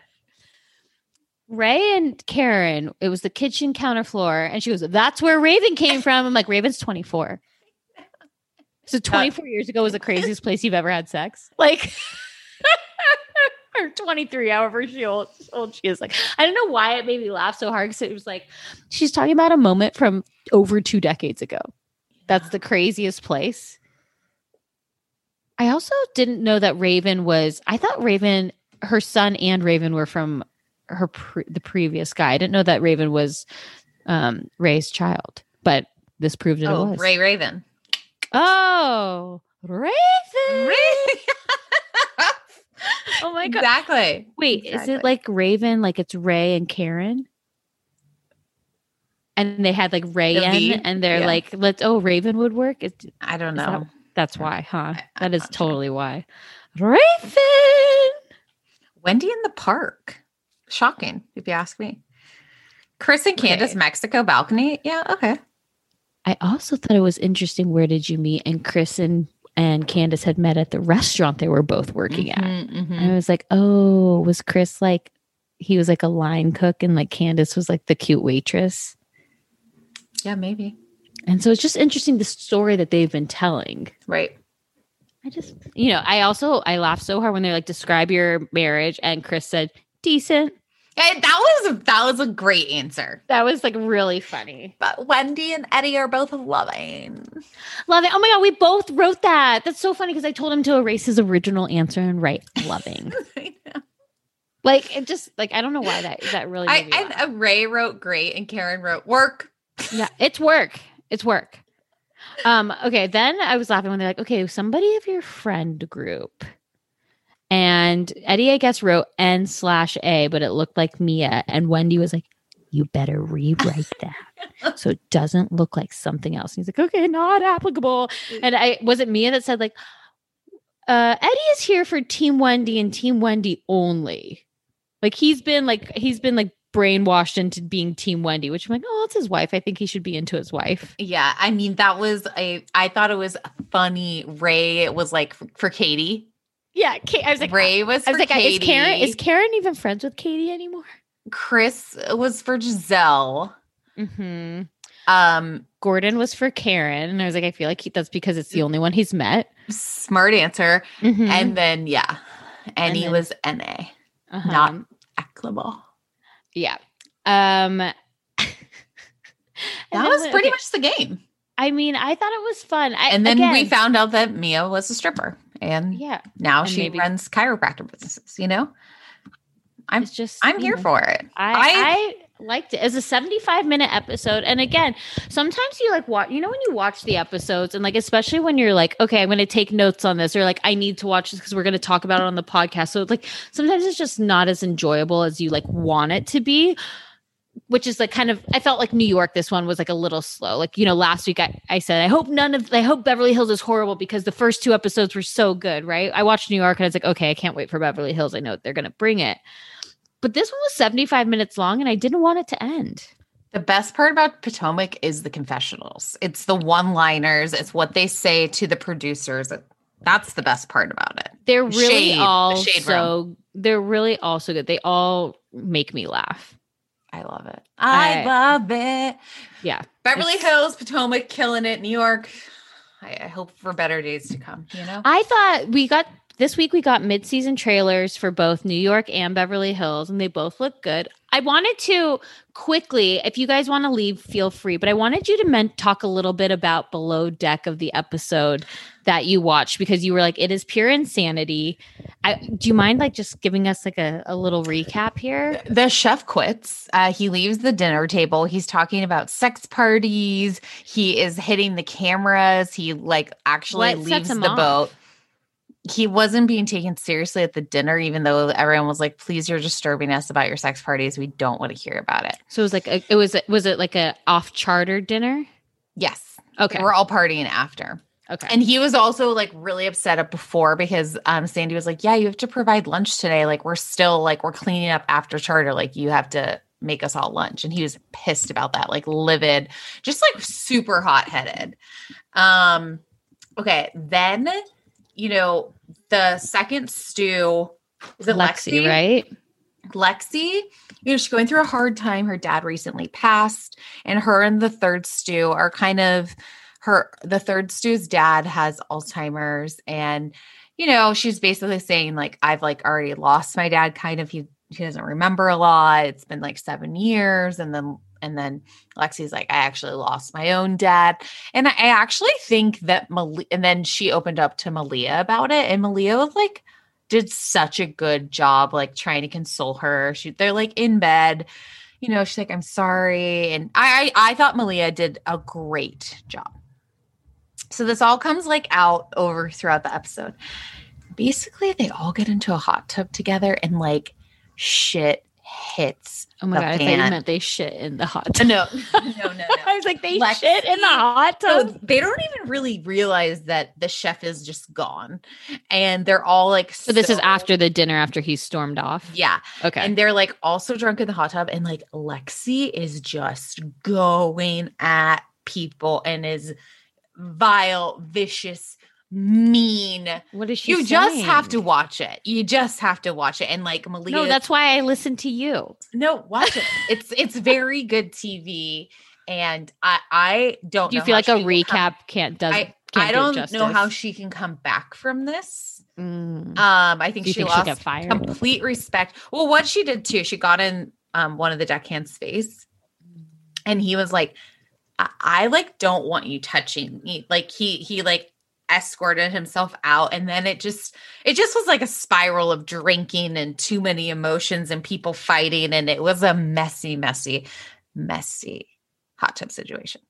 B: Ray and Karen, it was the kitchen counter floor, and she goes, "That's where Raven came from." I'm like, "Raven's 24." So 24 years ago was the craziest place you've ever had sex, like, or 23, however she old, old she is. Like, I don't know why it made me laugh so hard because it was like she's talking about a moment from over two decades ago. That's the craziest place. I also didn't know that Raven was. I thought Raven, her son and Raven were from her pre- the previous guy. I didn't know that Raven was um, Ray's child, but this proved it
A: oh
B: was.
A: Ray Raven
B: Oh, Raven.
A: Ray
B: Oh my god.
A: exactly
B: Wait, is it like Raven? Like it's Ray and Karen? And they had like Ray
A: The
B: and they're
A: Yeah.
B: like, let's. Oh, Raven would work. It's,
A: I don't
B: Is that-
A: know
B: that's why, huh?
A: I-
B: That is
A: not sure.
B: totally why. Raven.
A: Wendy in the park. Shocking, if you ask me. Chris and Candiace,
B: Okay.
A: Mexico balcony. Yeah, okay.
B: I also thought it was interesting. Where did you meet? And Chris and and Candiace had met at the restaurant they were both working at.
A: Mhm, mhm.
B: And I was like, oh, was Chris like he was like a line cook and like Candiace was like the cute waitress.
A: Yeah, maybe.
B: And so it's just interesting the story that they've been telling.
A: Right.
B: I just, you know, I also I laughed so hard when they're like, describe your marriage, and Chris said decent.
A: Yeah, that was that was a great answer.
B: That was like really funny.
A: But Wendy and Eddie are both loving.
B: Loving. Oh my god, we both wrote that. That's so funny because I told him to erase his original answer and write loving. like it just like I don't know why that that really.
A: I, uh, Ray wrote great and Karen wrote work.
B: yeah, it's work. It's work. Um, okay, then I was laughing when they're like, okay, somebody of your friend group. And Eddie, I guess, wrote N slash A, but it looked like Mia. And Wendy was like, you better rewrite that so it doesn't look like something else. And he's like, okay, not applicable. And I was it Mia that said, like, uh, Eddie is here for Team Wendy and Team Wendy only. Like he's been like he's been like brainwashed into being Team Wendy, which I'm like, oh, it's his wife. I think he should be into his wife.
A: Yeah, I mean that was a. I thought it was funny. Ray was like for, for Katie.
B: Yeah, Ka- I was like,
A: Ray was.
B: I was
A: for
B: like,
A: Katie.
B: is Karen is Karen even friends with Katie anymore?
A: Chris was for Gizelle.
B: Mm-hmm.
A: Um,
B: Gordon was for Karen, and I was like, I feel like he, that's because it's the only one he's met.
A: smart answer.
B: Mhm.
A: And then yeah, and, he
B: then-
A: was NA,
B: Uh-huh.
A: not equitable.
B: yeah. Um,
A: That was pretty
B: okay,
A: much the game.
B: I mean, I thought it was fun. I,
A: And then we found out that Mia was a stripper, and
B: yeah,
A: now
B: and
A: she
B: maybe-
A: runs chiropractor businesses. You know, I'm
B: it's just
A: I'm here
B: know.
A: for it.
B: I, I liked it as a 75 minute episode. And again, sometimes you like watch, you know, when you watch the episodes and like, especially when you're like, okay, I'm going to take notes on this or like, I need to watch this because we're going to talk about it on the podcast. So like, sometimes it's just not as enjoyable as you like want it to be. Which is like kind of, I felt like New York, this one was like a little slow. Like, you know, last week I, I said, I hope none of, I hope Beverly Hills is horrible because the first two episodes were so good, right? I watched New York and I was like, okay, I can't wait for Beverly Hills. I know they're going to bring it. But this one was 75 minutes long and I didn't want it to end.
A: The best part about Potomac is the confessionals. It's the one liners, it's what they say to the producers. That's the best part about it.
B: They're really
A: Shade, the
B: all
A: shade
B: so they're really all so good. They all make me laugh.
A: I love it. I,
B: I-
A: love it.
B: Yeah.
A: Beverly
B: It's-
A: Hills, Potomac, killing it. New York. I, I hope for better days to come. You know.
B: I thought we got this week we got mid-season trailers for both New York and Beverly Hills and they both look good. I wanted to quickly, if you guys want to leave, feel free, but I wanted you to men- talk a little bit about below deck of the episode that you watched because you were like it is pure insanity. I, do you mind like just giving us like a, a little recap here?
A: the chef quits. Uh, he leaves the dinner table. He's talking about sex parties. He is hitting the cameras. He like actually
B: What
A: leaves the
B: off?
A: boat. He wasn't being taken seriously at the dinner, even though everyone was like, "Please, you're disturbing us about your sex parties. We don't want to hear about it."
B: So it was like a, it was was it like a off charter dinner?
A: Yes,
B: Okay.
A: we're all partying after.
B: Okay.
A: And he was also like really upset up before because um Sandy was like, "Yeah, you have to provide lunch today. Like we're still like we're cleaning up after charter. Like you have to make us all lunch." And he was pissed about that, like livid, just like super hot-headed. Um okay, then you know, the second stew is it Lexi,
B: Lexi, right?
A: Lexi, you know, she's going through a hard time. Her dad recently passed, and her and the third stew are kind of her. The third stew's dad has Alzheimer's, and you know, she's basically saying like, "I've like already lost my dad." Kind of, he he doesn't remember a lot. It's been like seven years, and then and then Lexi's like, "I actually lost my own dad," and I, I actually think that Malia. And then she opened up to Malia about it, and Malia was like did such a good job like trying to console her. She they're like in bed. You know, she's like, I'm sorry. And I I, I thought Malia did a great job. So this all comes like out over throughout the episode. Basically, they all get into a hot tub together and like shit hits.
B: Oh my god, I thought you meant they shit in the hot tub.
A: No, no, no, no.
B: I was like, they
A: Lexi-
B: shit in the hot
A: So
B: tub.
A: they don't even really realize that the chef is just gone, and they're all like.
B: So this is after the dinner after he stormed off.
A: Yeah,
B: Okay.
A: and they're like also drunk in the hot tub, and like Lexi is just going at people and is vile, vicious, mean.
B: what is she?
A: You just have to watch it. You just have to watch it, and like Malia.
B: No, that's why I listen to you.
A: no, watch it. it's it's very good TV, and I I don't.
B: Do you
A: know
B: feel
A: how
B: like a
A: she come-
B: recap can't does?
A: I I
B: do
A: don't know how she can come back from this.
B: Mm.
A: Um, I think she
B: think
A: lost complete respect. Well, what she did too, she got in um one of the deckhand's face, and he was like, I, "I like don't want you touching me." Like he he like escorted himself out, and then it just it just was like a spiral of drinking and too many emotions and people fighting, and it was a messy, messy, messy hot tub situation,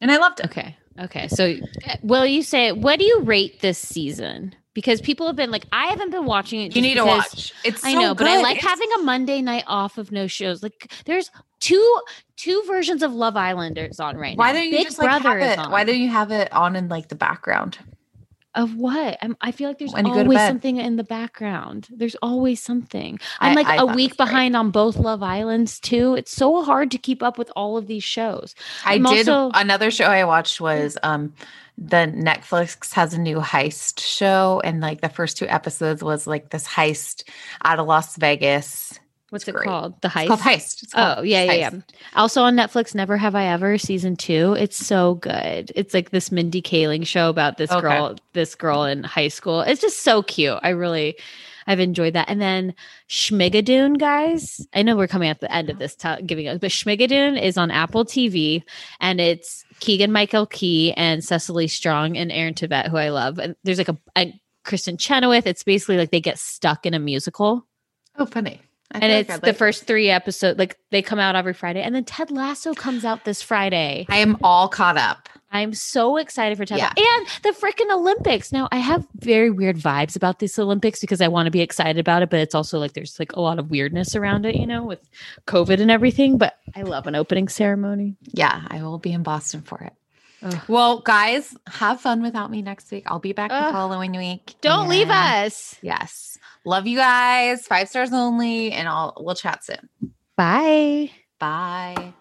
A: and I loved it.
B: Okay. Okay. So, uh, will you say what do you rate this season? Because people have been like, I haven't been watching it.
A: You need to watch. It's
B: I
A: so
B: know, but I like
A: It's-
B: having a Monday night off of no shows. Like, there's two two versions of Love Islanders on right
A: Why
B: now.
A: Why don't you
B: Big
A: just like
B: Brother
A: have it? Why don't you have it on in like the background?
B: Of what? I'm, I feel like there's
A: When you go to
B: always something in the background. There's always something. I'm
A: I-
B: like
A: I
B: a week
A: that's great.
B: behind on both Love Islands too. It's so hard to keep up with all of these shows.
A: I
B: I'm
A: did
B: also-
A: another show I watched was um the Netflix has a new heist show and like the first two episodes was like this heist out of Las Vegas.
B: What's
A: It's
B: it
A: great.
B: called? The Heist.
A: It's called Heist. It's called
B: Oh yeah, yeah, yeah. Also on Netflix, Never Have I Ever season two. It's so good. It's like this Mindy Kaling show about this
A: Okay.
B: girl, this girl in high school. It's just so cute. I really, I've enjoyed that. And then Schmigadoon, guys. I know we're coming at the end of this, t- giving us, but Schmigadoon is on Apple TV, and it's Keegan Michael Key and Cecily Strong and Aaron Tveit, who I love. And there's like a, a Kristin Chenoweth. It's basically like they get stuck in a musical
A: Oh, funny. I
B: and
A: feel like
B: it's the
A: like it.
B: first three episodes like they come out every friday and then ted lasso comes out this friday
A: I am all caught up.
B: i'm so excited for ted
A: Yeah.
B: And the freaking olympics now i have very weird vibes about this olympics because i want to be excited about it but it's also like there's like a lot of weirdness around it you know with covid and everything but i love an opening ceremony
A: Yeah, I will be in Boston for it.
B: Ugh.
A: Well, guys, have fun without me next week. I'll be back the
B: Ugh.
A: following week.
B: don't leave us
A: Yes. Love you guys. Five stars only, and I'll we'll chat soon.
B: bye
A: Bye.